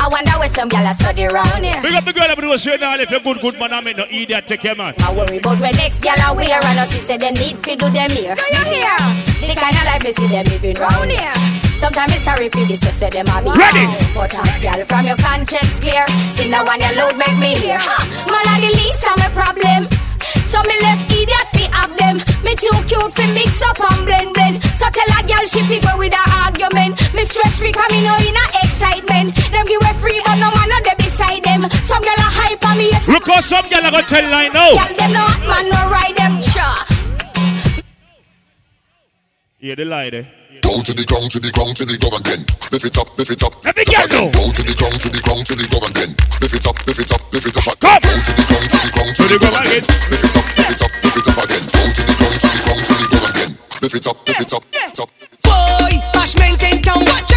I wonder where some gyal a study round here. Big up the girl when say now if you're good, good man, I mean no idiot take care man. I worry about when next gyal a wear and us say them need fi do them here. Do you hear? The kind of life me see them living round here. Sometimes it's sorry for this just where them a be. Ready. But uh, hot gyal from your conscience clear. See now one your load make me hear. Ha! Man a the least of my problem. So me left idiot fi have them. Me too cute fi mix up and blend blend. So tell a girl she fi go with a argument. Me stress free come me no in a excitement. Them give away free but no man no dey beside them. Some girl a hype on me yes. Look how some girl a gonna tell line now. Girl them no man no ride them cha. Yeah, the lie there. Down to the ground, to the ground, to the ground then lift it up, lift it up. Let me get again. you. Down to the ground, to the ground, to the ground then lift it up, lift it up, lift it up. Come. Down to the ground, to the ground, to the ground then lift it up, lift it up, lift it up again. Down to the ground, to the ground, to the ground then lift it up, lift it up, up. Boy, bashment in town. Check out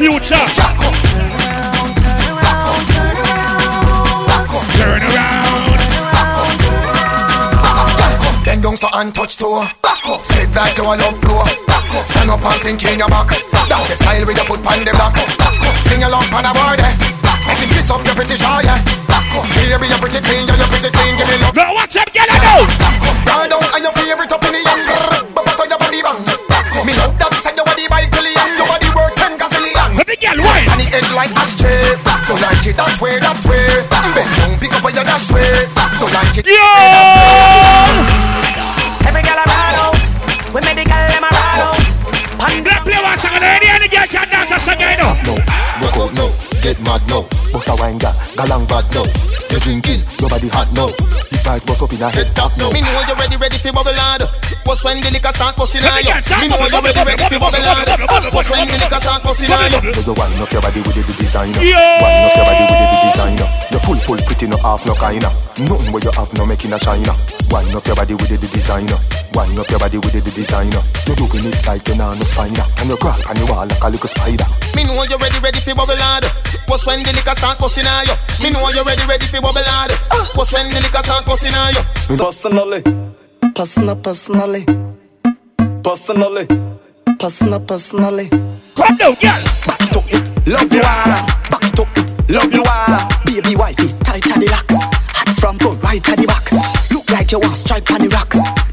future. Turn around. Bend down so and touch toe. Sit like you a love blow. Stand up and sink in your back. Down the style with your foot on the block. Fling your lump on the board. eh. Make him kiss up your pretty jaw, yeah. Baby, you're pretty clean, yeah, you're pretty clean. Like ashtray So like it that way, that way Bend down, pick up on your dash way So like it Yo! Every girl around out. We make the girl them around out. Pan play one song and any girl can dance a song, you know. No, rock out now, get mad now. Bust a wine gal, galang bad now. You drinking, your body hot now. The guys bust up in a head top now. Me know you ready, ready for bubble hard. What's when the liquor start busting on you? Me know you ready, ready for bubble, hard. bubble, What's when the liquor start busting on you? So you wind up your body with the designer. Wind up your body with the designer. You full, full, pretty, no half, no kinda. Nothing where you have, no making a shiner. Wind up your body with the designer. Wind up your body with the designer. You doing it like you're not no spider. And you crawl on the wall like a little spider. Me know you ready, ready for bubble hard. What's when the liquor start busting on you? Me know you ready, ready for bubble hard. Ah! What's when the liquor start pussy now you. Personally, personal, personally, personally, personal, personally. Come down, girl. Back it up, love you all. Back it up, love you all. Baby wifey, tight to the lock. Hot from front, right to the back. Look like you want stripe on the rock.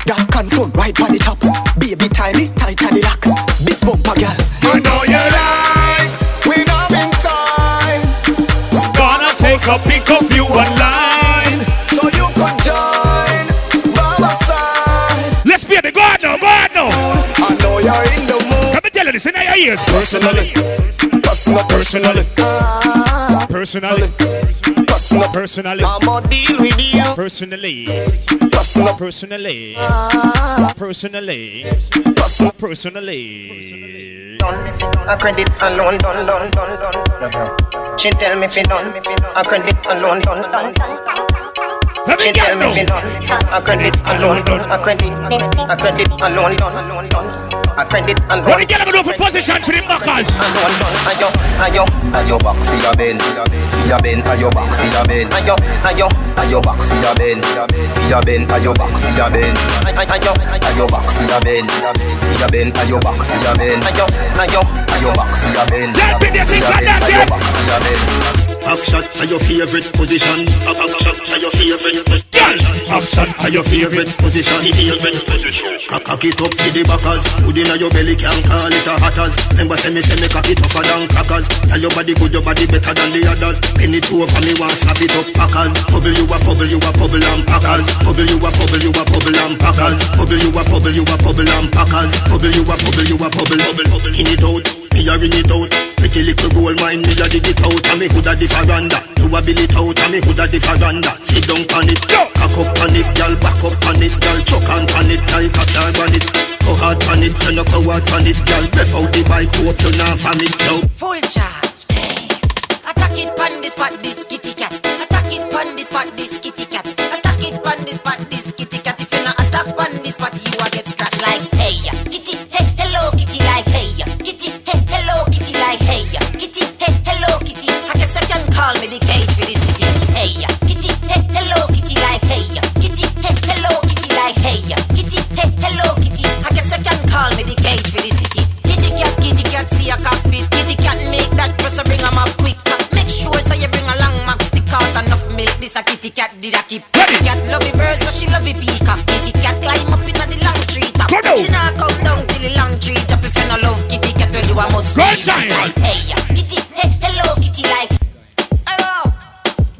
Dark and front, right on the top. Baby, tie me tight to the lock. Big bumper, girl. I know you like. We not in time. Gonna take a pic of you're in the mood. Let me tell you this in your ears. Personally, personal, personally, Personally. personal, Personally. I'ma deal with you. Personally. Personal, Personally. Personally. Personally. A credit alone, done, done, done, done. She tell me fi done, a credit alone, done, done. She tell me fi done, a credit alone, done, a credit, a credit alone, done, alone, done. A credit and What the girl am do for position for the backers? Alone, done. Ayo, ayo, Ayo back for your bend, for your bend, ayo back for your bend, ayo, ayo, ayo back for your bend, for your bend, ayo back for your bend, ayo, ayo, ayo back for your bend, for your bend, ayo back for your bend, ayo, ayo. ayo back for your bend, Let me get it like that, ayo yeah. Back. Action are your favorite position. Action are your favorite position. Action are your favorite position. Cock it up to the backers. Put inna your belly can call it a hatters. Remember say me say me cock it tougher than crackers. Tell your body good, your body better than the others. Penny it over me want slap it up packers. Bubble you a bubble, you a bubble and packers. Bubble you a bubble, you a bubble and packers. Bubble you a bubble, you a bubble and packers. Bubble you a bubble, you a. Bubble skin it out. Me a ring it out. Pretty little gold mine, me a dig it out. And me hood a the veranda. You a bill it out, and me hood a the veranda. Sit down on it, cock up on it, girl. Back up on it, girl. Chuck on on it, girl. Cock your on it. Go hard on it, you no go hard on it, girl. Ref out the bike, hope you not from it, yo. Full charge. Hey. Attack it pan this spot, this kitty cat. Attack it pan this spot, this kitty cat. Attack it pan this spot, this kitty cat. If you not attack pan this spot, kitty cat, a cockpit. Kitty cat make that press bring 'em up quick. Make sure so you bring along max stickers enough milk. This a kitty cat did a keep. Kitty cat love the birds so she love the peacock. Kitty cat climb up inna the long tree top. She not come down till the long tree top. If you no love kitty cat, well you a must be like hey kitty, hey hello kitty like. Hello.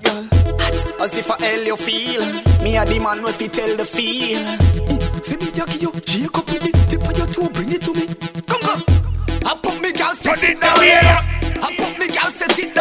Girl, hot as if I hell you feel Me a the man with fi tell the feel See me yaki you Shake up with it Tip of your toe Bring it to me Come come I put it down here I put me gal set it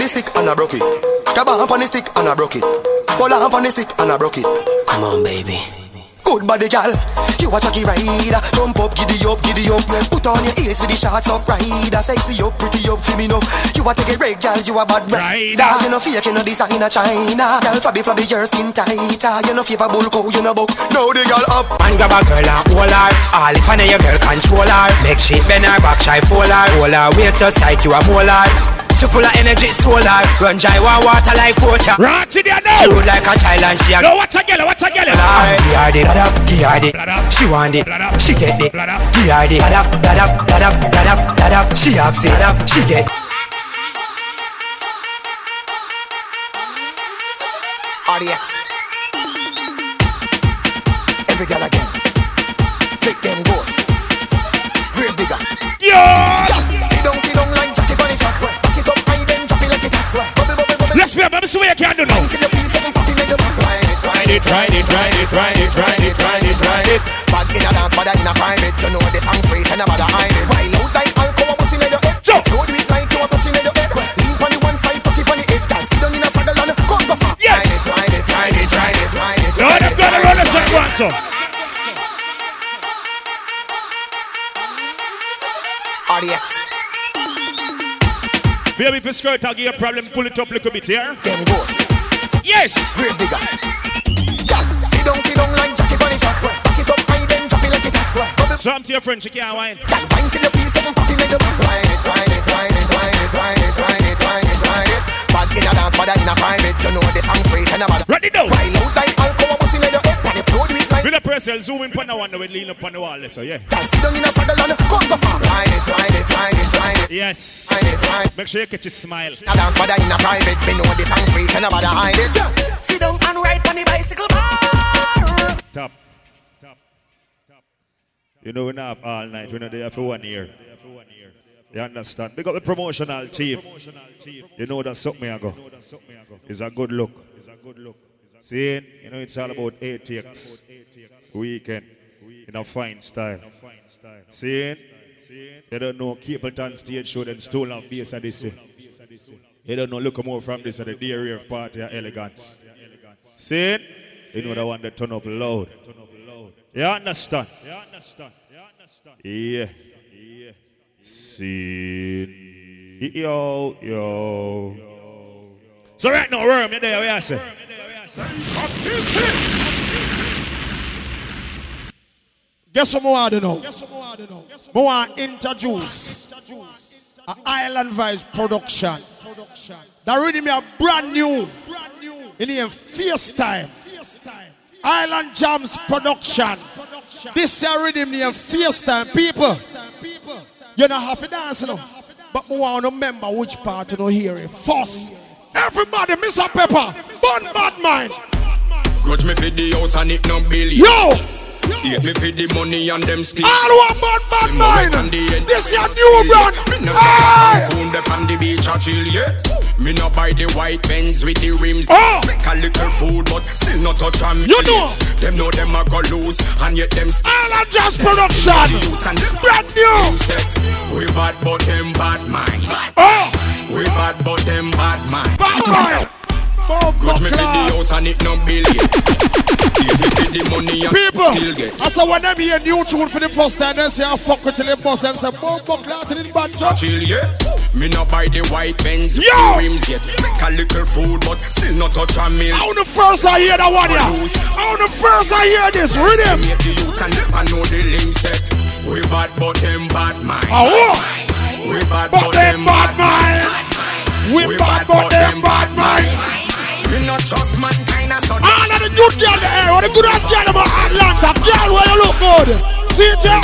the girl take up the stick and I broke it. Grab up on the stick and I broke it. Pull up on the stick and I broke it. Come on, baby. Good body gal, you a jockey rider. Jump up, giddy up, giddy up. Put on your heels with the shots up rider Sexy up, pretty up, feel me know You a take a break gal, you a bad rider. You no fake, you no designer China. Gal flabby, flabby, your skin tighter. You no favor bull cow, you no buck. Now the gal up. Man grab a girl and hold her All if I know your girl control her. Make shit bend her back, shy fold her. Hold her weight just like you a molar She full of energy, solar Run dry, one water like water Right in there now She look like a child and she a No, what's a girl, what's a girl. Give her the da give her the She want it, she get it. Give her the da da da da da da She ask it, up, she get RDX bubble Let's be me see what you can do now you feel something popping in your back Ride it, Ride it, ride it, ride it, ride it, ride it, ride it. Bad in a dance, but in a private. You know the song sweet and nobody hide it. While out like alcohol, bust in your head. Jump. Do it like you are touching your head. Lean on the one side, tuck it on the edge. Dance, sit down in a saddle and come go far. Yes. Ride it, ride it, ride it, ride it, ride it. Lord, I'm gonna run a second one, so. RDX. Baby, if your skirt I'll give you a problem, pull it up a little bit here. Then boss. Yes. Great digger. Girl, sit down, sit down like Jackie Bunny Jack. Back it up high, then drop it like it has. Bubble. Some to your friend, she can't wine. Girl, wine till you feel something popping in your back. Wine it, wine it, wine it, wine it, wine it, wine it, wine it, wine it. Bad in a dance, bad in a private. You know the song sweet and a bad. Ready now. While out like alcohol, With a press, I'll zoom in on the one that will lean up on the wall, so yeah. Yes. Wine it, wine. Make sure you catch a smile. A dance, bad in a private. Me know the song sweet and a bad hide it. Sit down and ride on the bicycle bar. Top. Top. Top. You know, we're not up all night. We're not there for one year. You understand? Big up the promotional team. You know that's something I go. It's a good look. It's a good look. See, you know it's all about ATX weekend in a fine style. See, you don't know Capleton stage show then stole off base of this. You don't know look more from this at the day rave party of elegance. See, you know the one that turn up loud. You understand? You understand? Yeah. See. Yo, yo. So right now, worm, you there, we are say. Guess what more I to know? To introduce an Island Vibes production. That really me a brand new in the Fierce Time. Island Jams production. This year rhythm name Fierce Time. People, you don't have to dance, you know. But I want to remember which part you know hear it. First, everybody, Mr. Pepper, Bun Bad Mind. Grudge me for the house and it no billion. Yo! Hate me for the money and them still. All one bad bad mind. This your new brand. Me no Hey! pound up on the beach a chill yet. Me no buy the white Benz with the rims. Oh! Make a little food but still not touch me. You know. Them know them a go lose and yet them still. Island Jams production. Brand new. We bad but them bad mind. Oh! We bad but them bad mind. Bad mind. Grudge me for the house and it no billion. Hate the money and People, still get. I saw when them hear new tune for the first time, they say I fuck with till they bust them. Say, boom, fuck class in the bad so. chill yet. Me no buy the white Benz with the rims yet. Make a little food, but still not touch a meal. How the first I hear that one, yeah? How the first I hear this rhythm? The youths and I know the link set. We bad, but them bad mind. What? We bad, But them bad mind. We bad, but them bad mind. We not trust mankind as All of the good girl there, or the good ass girl about Atlanta, girl where you look good. See it, yeah?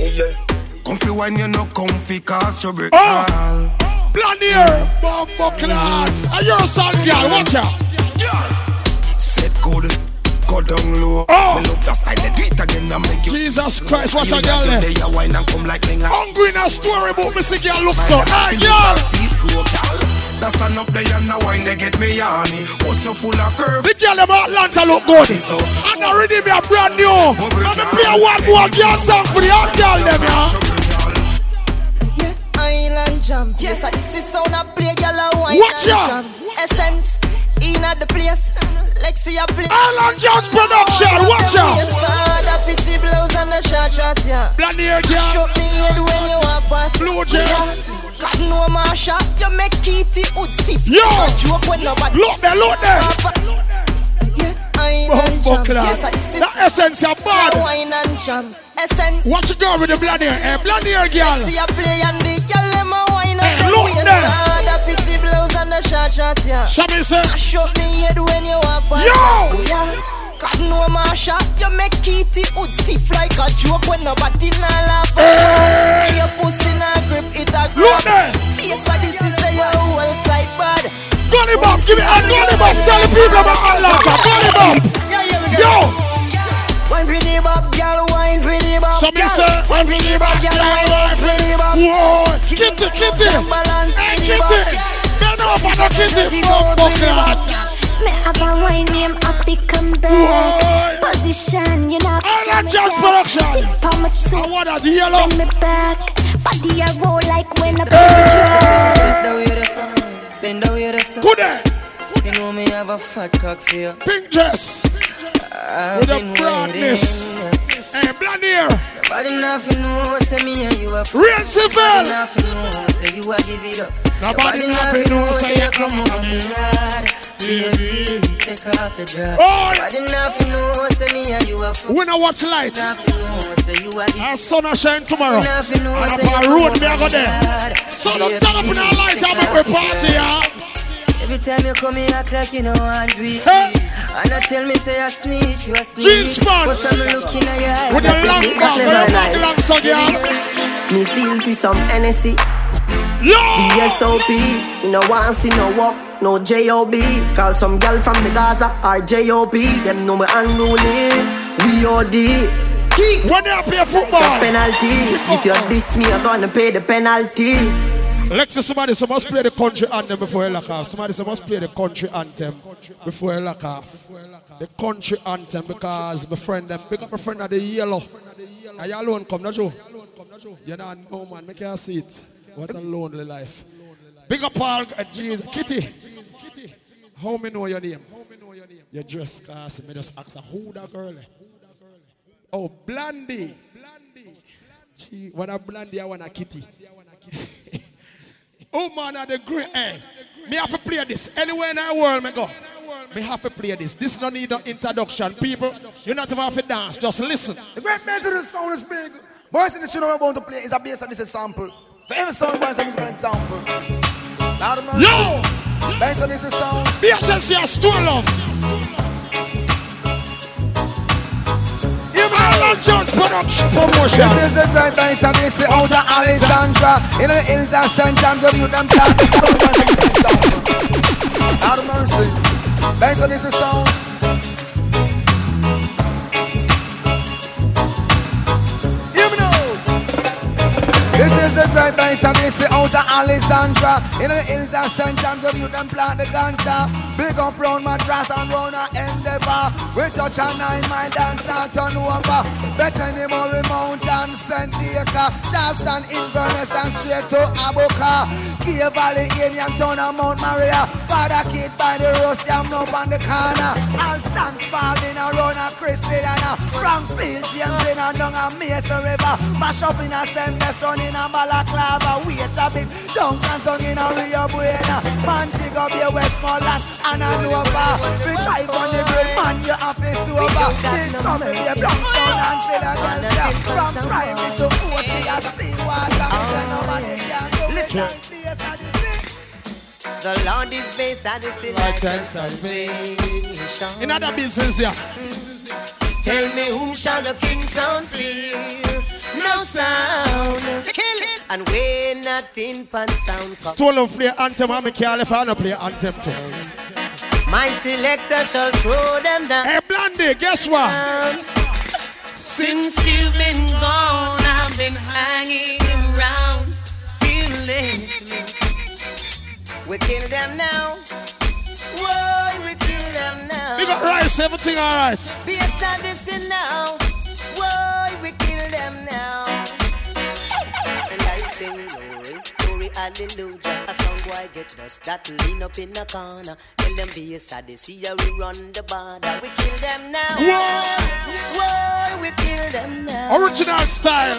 Oh, yeah. Comfy when you no comfy cause you break Oh. all. Blonde hair, bumbo clads. Are you a son, girl? Watch out. Set good, go down low. Oh. Me love the style do it again and make you. Jesus Christ, watch a girl there. Eh? you They a wine and come like me. Hungry in a story, but me see girl look so. Hey, girl. That stand up there and the wine they get me yawny. What's so full of curve? The girl about Atlanta look good. And already me a brand new. Let me play one more girl song for the hot girl them, yeah. Island jam. Yes, and this is sound a play, girl a wine Watch and out. jam. Essence in at the place. Lexi a play. Island Jams production. Watch out. God, a pretty blouse and a short short, yeah. Blonde hair girl. Shut the head when you walk past. Blue dress. God no Marsha, you make Kitty hood stiff. Yo. Joke when nobody. Look there, look there. Island Bumbo jam. Yes, this is That essence are bad. wine and jam. Essence. Watch the girl with the blonde hair. Hey, eh, blonde hair girl. See a play and the girl them a wine Hey, and them look there. a pretty blouse and a short short yeah. Show me say. Shut me head when you walk past. Yo! Yeah. God no Marsha, you make Kitty hood stiff like a joke when nobody nah laugh. Hey. Your pussy nah grip it a grab. Yes, so this is a whole tight bad. Gun him up. Give me a gun him. Tell the people about Atlanta. Gun him up. Yo. Wine pretty bob, girl, wine pretty bob. So me girl. say. wine pretty bob, girl, wine pretty bob. Whoa. Kitty, kitty. Hey, kitty. Bend over no kitty. Bumbo clad. Me have a wine name, I come back. Position, you know. I got just production. Tip on my toe. I want that yellow. Bend me back. Body I roll like when I Bend the way the sun, bend the way the sun. Good day. You know me have a fat cock for you. Pink dress. I've With the broadness. waiting. Hey, blonde hair. Nobody nothing know, say me and you are Real civil. Nobody nothing know, say you are give it up. Nobody nothing know, say you come over me hard. Baby, take off dress. Oh. Know, say me and you are We not watch lights. Know, you Our sun will shine tomorrow. And know, up our road, me I go there. So don't turn up in our lights make we party, yeah. Every time you come here, act like you know I'm do it. And I tell me, say I sneak, you a sneak. Jeans pants. But I'm looking at your eyes. With your long back, with your back long so girl. Me feel for some Hennessy. Yo! VSOP. Me no want see no walk, no J.O.B. Call some girl from the Gaza or J.O.B. Them know me unruly. We OD. Kick. When they play football. penalty. If you diss me, you're gonna pay the penalty. Lexi, somebody say must play the country anthem before you lock off. Somebody say must play the country anthem before you lock off. The country anthem because my friend them pick up my friend at the yellow. Are you alone come, no Joe? You're not no man, make you see it. What a lonely life. Big up all uh, Jesus. Kitty. How me know your name? Your dress class. Me just ask her who that girl. is? Oh, Blandy. Gee, what a Blandy, I want a kitty. Oh man, are the great. Hey, eh, me have to play this anywhere in the world. Me go. Me have to play this. This no need no introduction, people. You're not even have to dance. Just listen. The great bass of the sound is big. Boys in the tune I'm about to play is a bass and this is sample. So every sound boys I'm going to sample. Now the man. Yo! And this is sound. BSNC has Stone Love. Jones production promotion. This is the great bass and this is out of Alexandria. In the hills of St. Ann's you them plant the sound boys and this is sample. Now mercy. This sound. This is the and this is out of Alexandria. In the hills of St. Ann's where you them plant the ganja. Big up round Madras and round a endeavor. We touch a nine mile dance and turn over. Better any more mountain, St. Acre. Charleston, Inverness and straight to Aboukir. Cave Valley, Indian Town and Mount Maria. Father Kid by the Rose Jam up on the corner. All stands falling around a Christiana. Frankfield, James in a down a Mason River. Mash up in a St. Besson in a Balaclava. Wait a bit, Duncan song in a Rio Bueno. Montego Bay, Westmoreland and a Nova. We drive on the great man, you have to sober. This summer, we Blackstone and Philadelphia. From private to OT, I see water. Listen. The Lord is based on the sin Light and salvation. In other business, yeah. Tell me whom shall the king sound fear? No sound. Kill it. And when nothing pan sound come. Stole of play anthem, I'm a careful if I don't play anthem too. My selector shall throw them down. Hey, Blondie, guess what? Since you've been gone, I've been hanging around, feeling. We kill them now. Whoa, we kill them now. We got rice, everything alright. Be a sadist now. Whoa, we kill them now. And I sing glory, hallelujah. A song boy get dust that lean up in the corner. Tell them be a sadist, see how we run the border. We kill them now. Whoa. Whoa, we kill them now. Original style.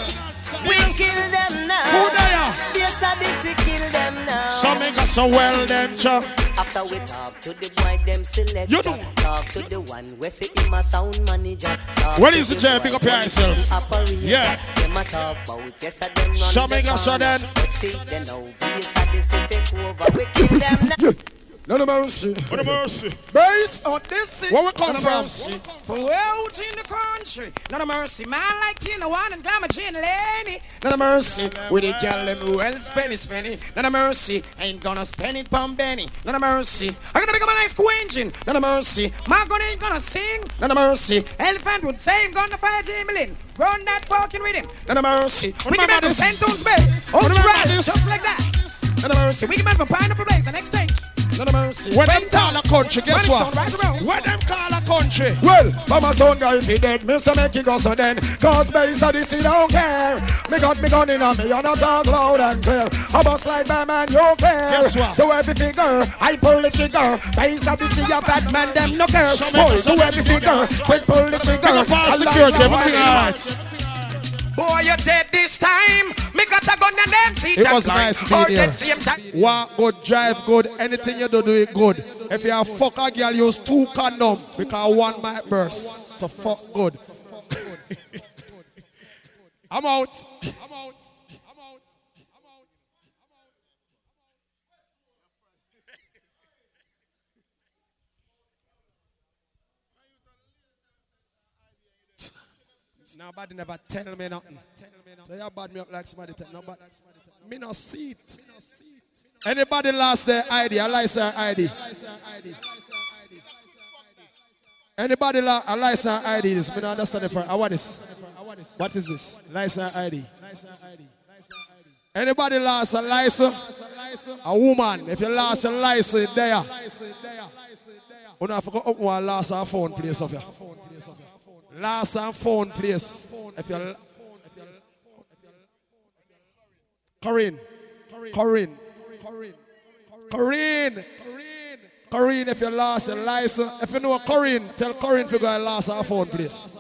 We kill them now. Who they are? Be a sadist, we kill them now. So make us so well then, Chuck. After we talk to the boy, them select. You know. Talk to the one where say him a sound manager. Talk What is the the jam? boy Big up where yourself. him operator. Yeah. Them a talk about yes, a them run So the make us so corner. then. But see, they know be a sadist, they take over. We kill them now. None of mercy. What a mercy. Based on this Where we come none of from? mercy. From way out in the country. None of mercy. Man like Tina One and Glamour Jean Laney. None of mercy. With the girl them well spenny spenny. None of mercy. Ain't gonna spend it pon Benny. None of mercy. I'm gonna become a nice engine. None of mercy. Margot ain't gonna sing. None of mercy. Elephant would say I'm gonna fire Jamie Run that fucking rhythm. None of mercy. We can make this. Pentones Bay. Oh, right. Just like that. None of mercy. We can man from Pineapple Place and exchange. no mercy. When them call a country, guess what? it's done right around. When them call a country. Well, Mama son guy he dead, say make it go so then Cause Bass Odyssey he don't care Me got me gun in on me, and I talk loud and clear I bust like my man, you care Guess what? To every figure, I pull the trigger Bass Odyssey a fat man, them no care So Boy, to every figure, quick pull the trigger Big up all I like security, everything alright. Boy, you dead this time Me got a gun and them see It was nice to Or be dead here. same time Walk good, drive good, anything you do, do it good. If you a fuck a girl, use two condom because one might burst. So fuck good. I'm out. I'm out. Nobody never tell me nothing. So you bad me up like somebody tell nobody. Me no see it. Anybody lost their ID? A license ID. Anybody la- a license ID? This me not understand it for. uh, What is? What is this? License ID. Anybody lost a license? A woman. If you lost a license, there. You know, I forgot open one last our phone place of you. Last and phone please. If you're Corinne. Corinne. Corinne. Corinne, Corinne. if you lost your license, if you know Corinne, tell Corinne to go and last our phone, please.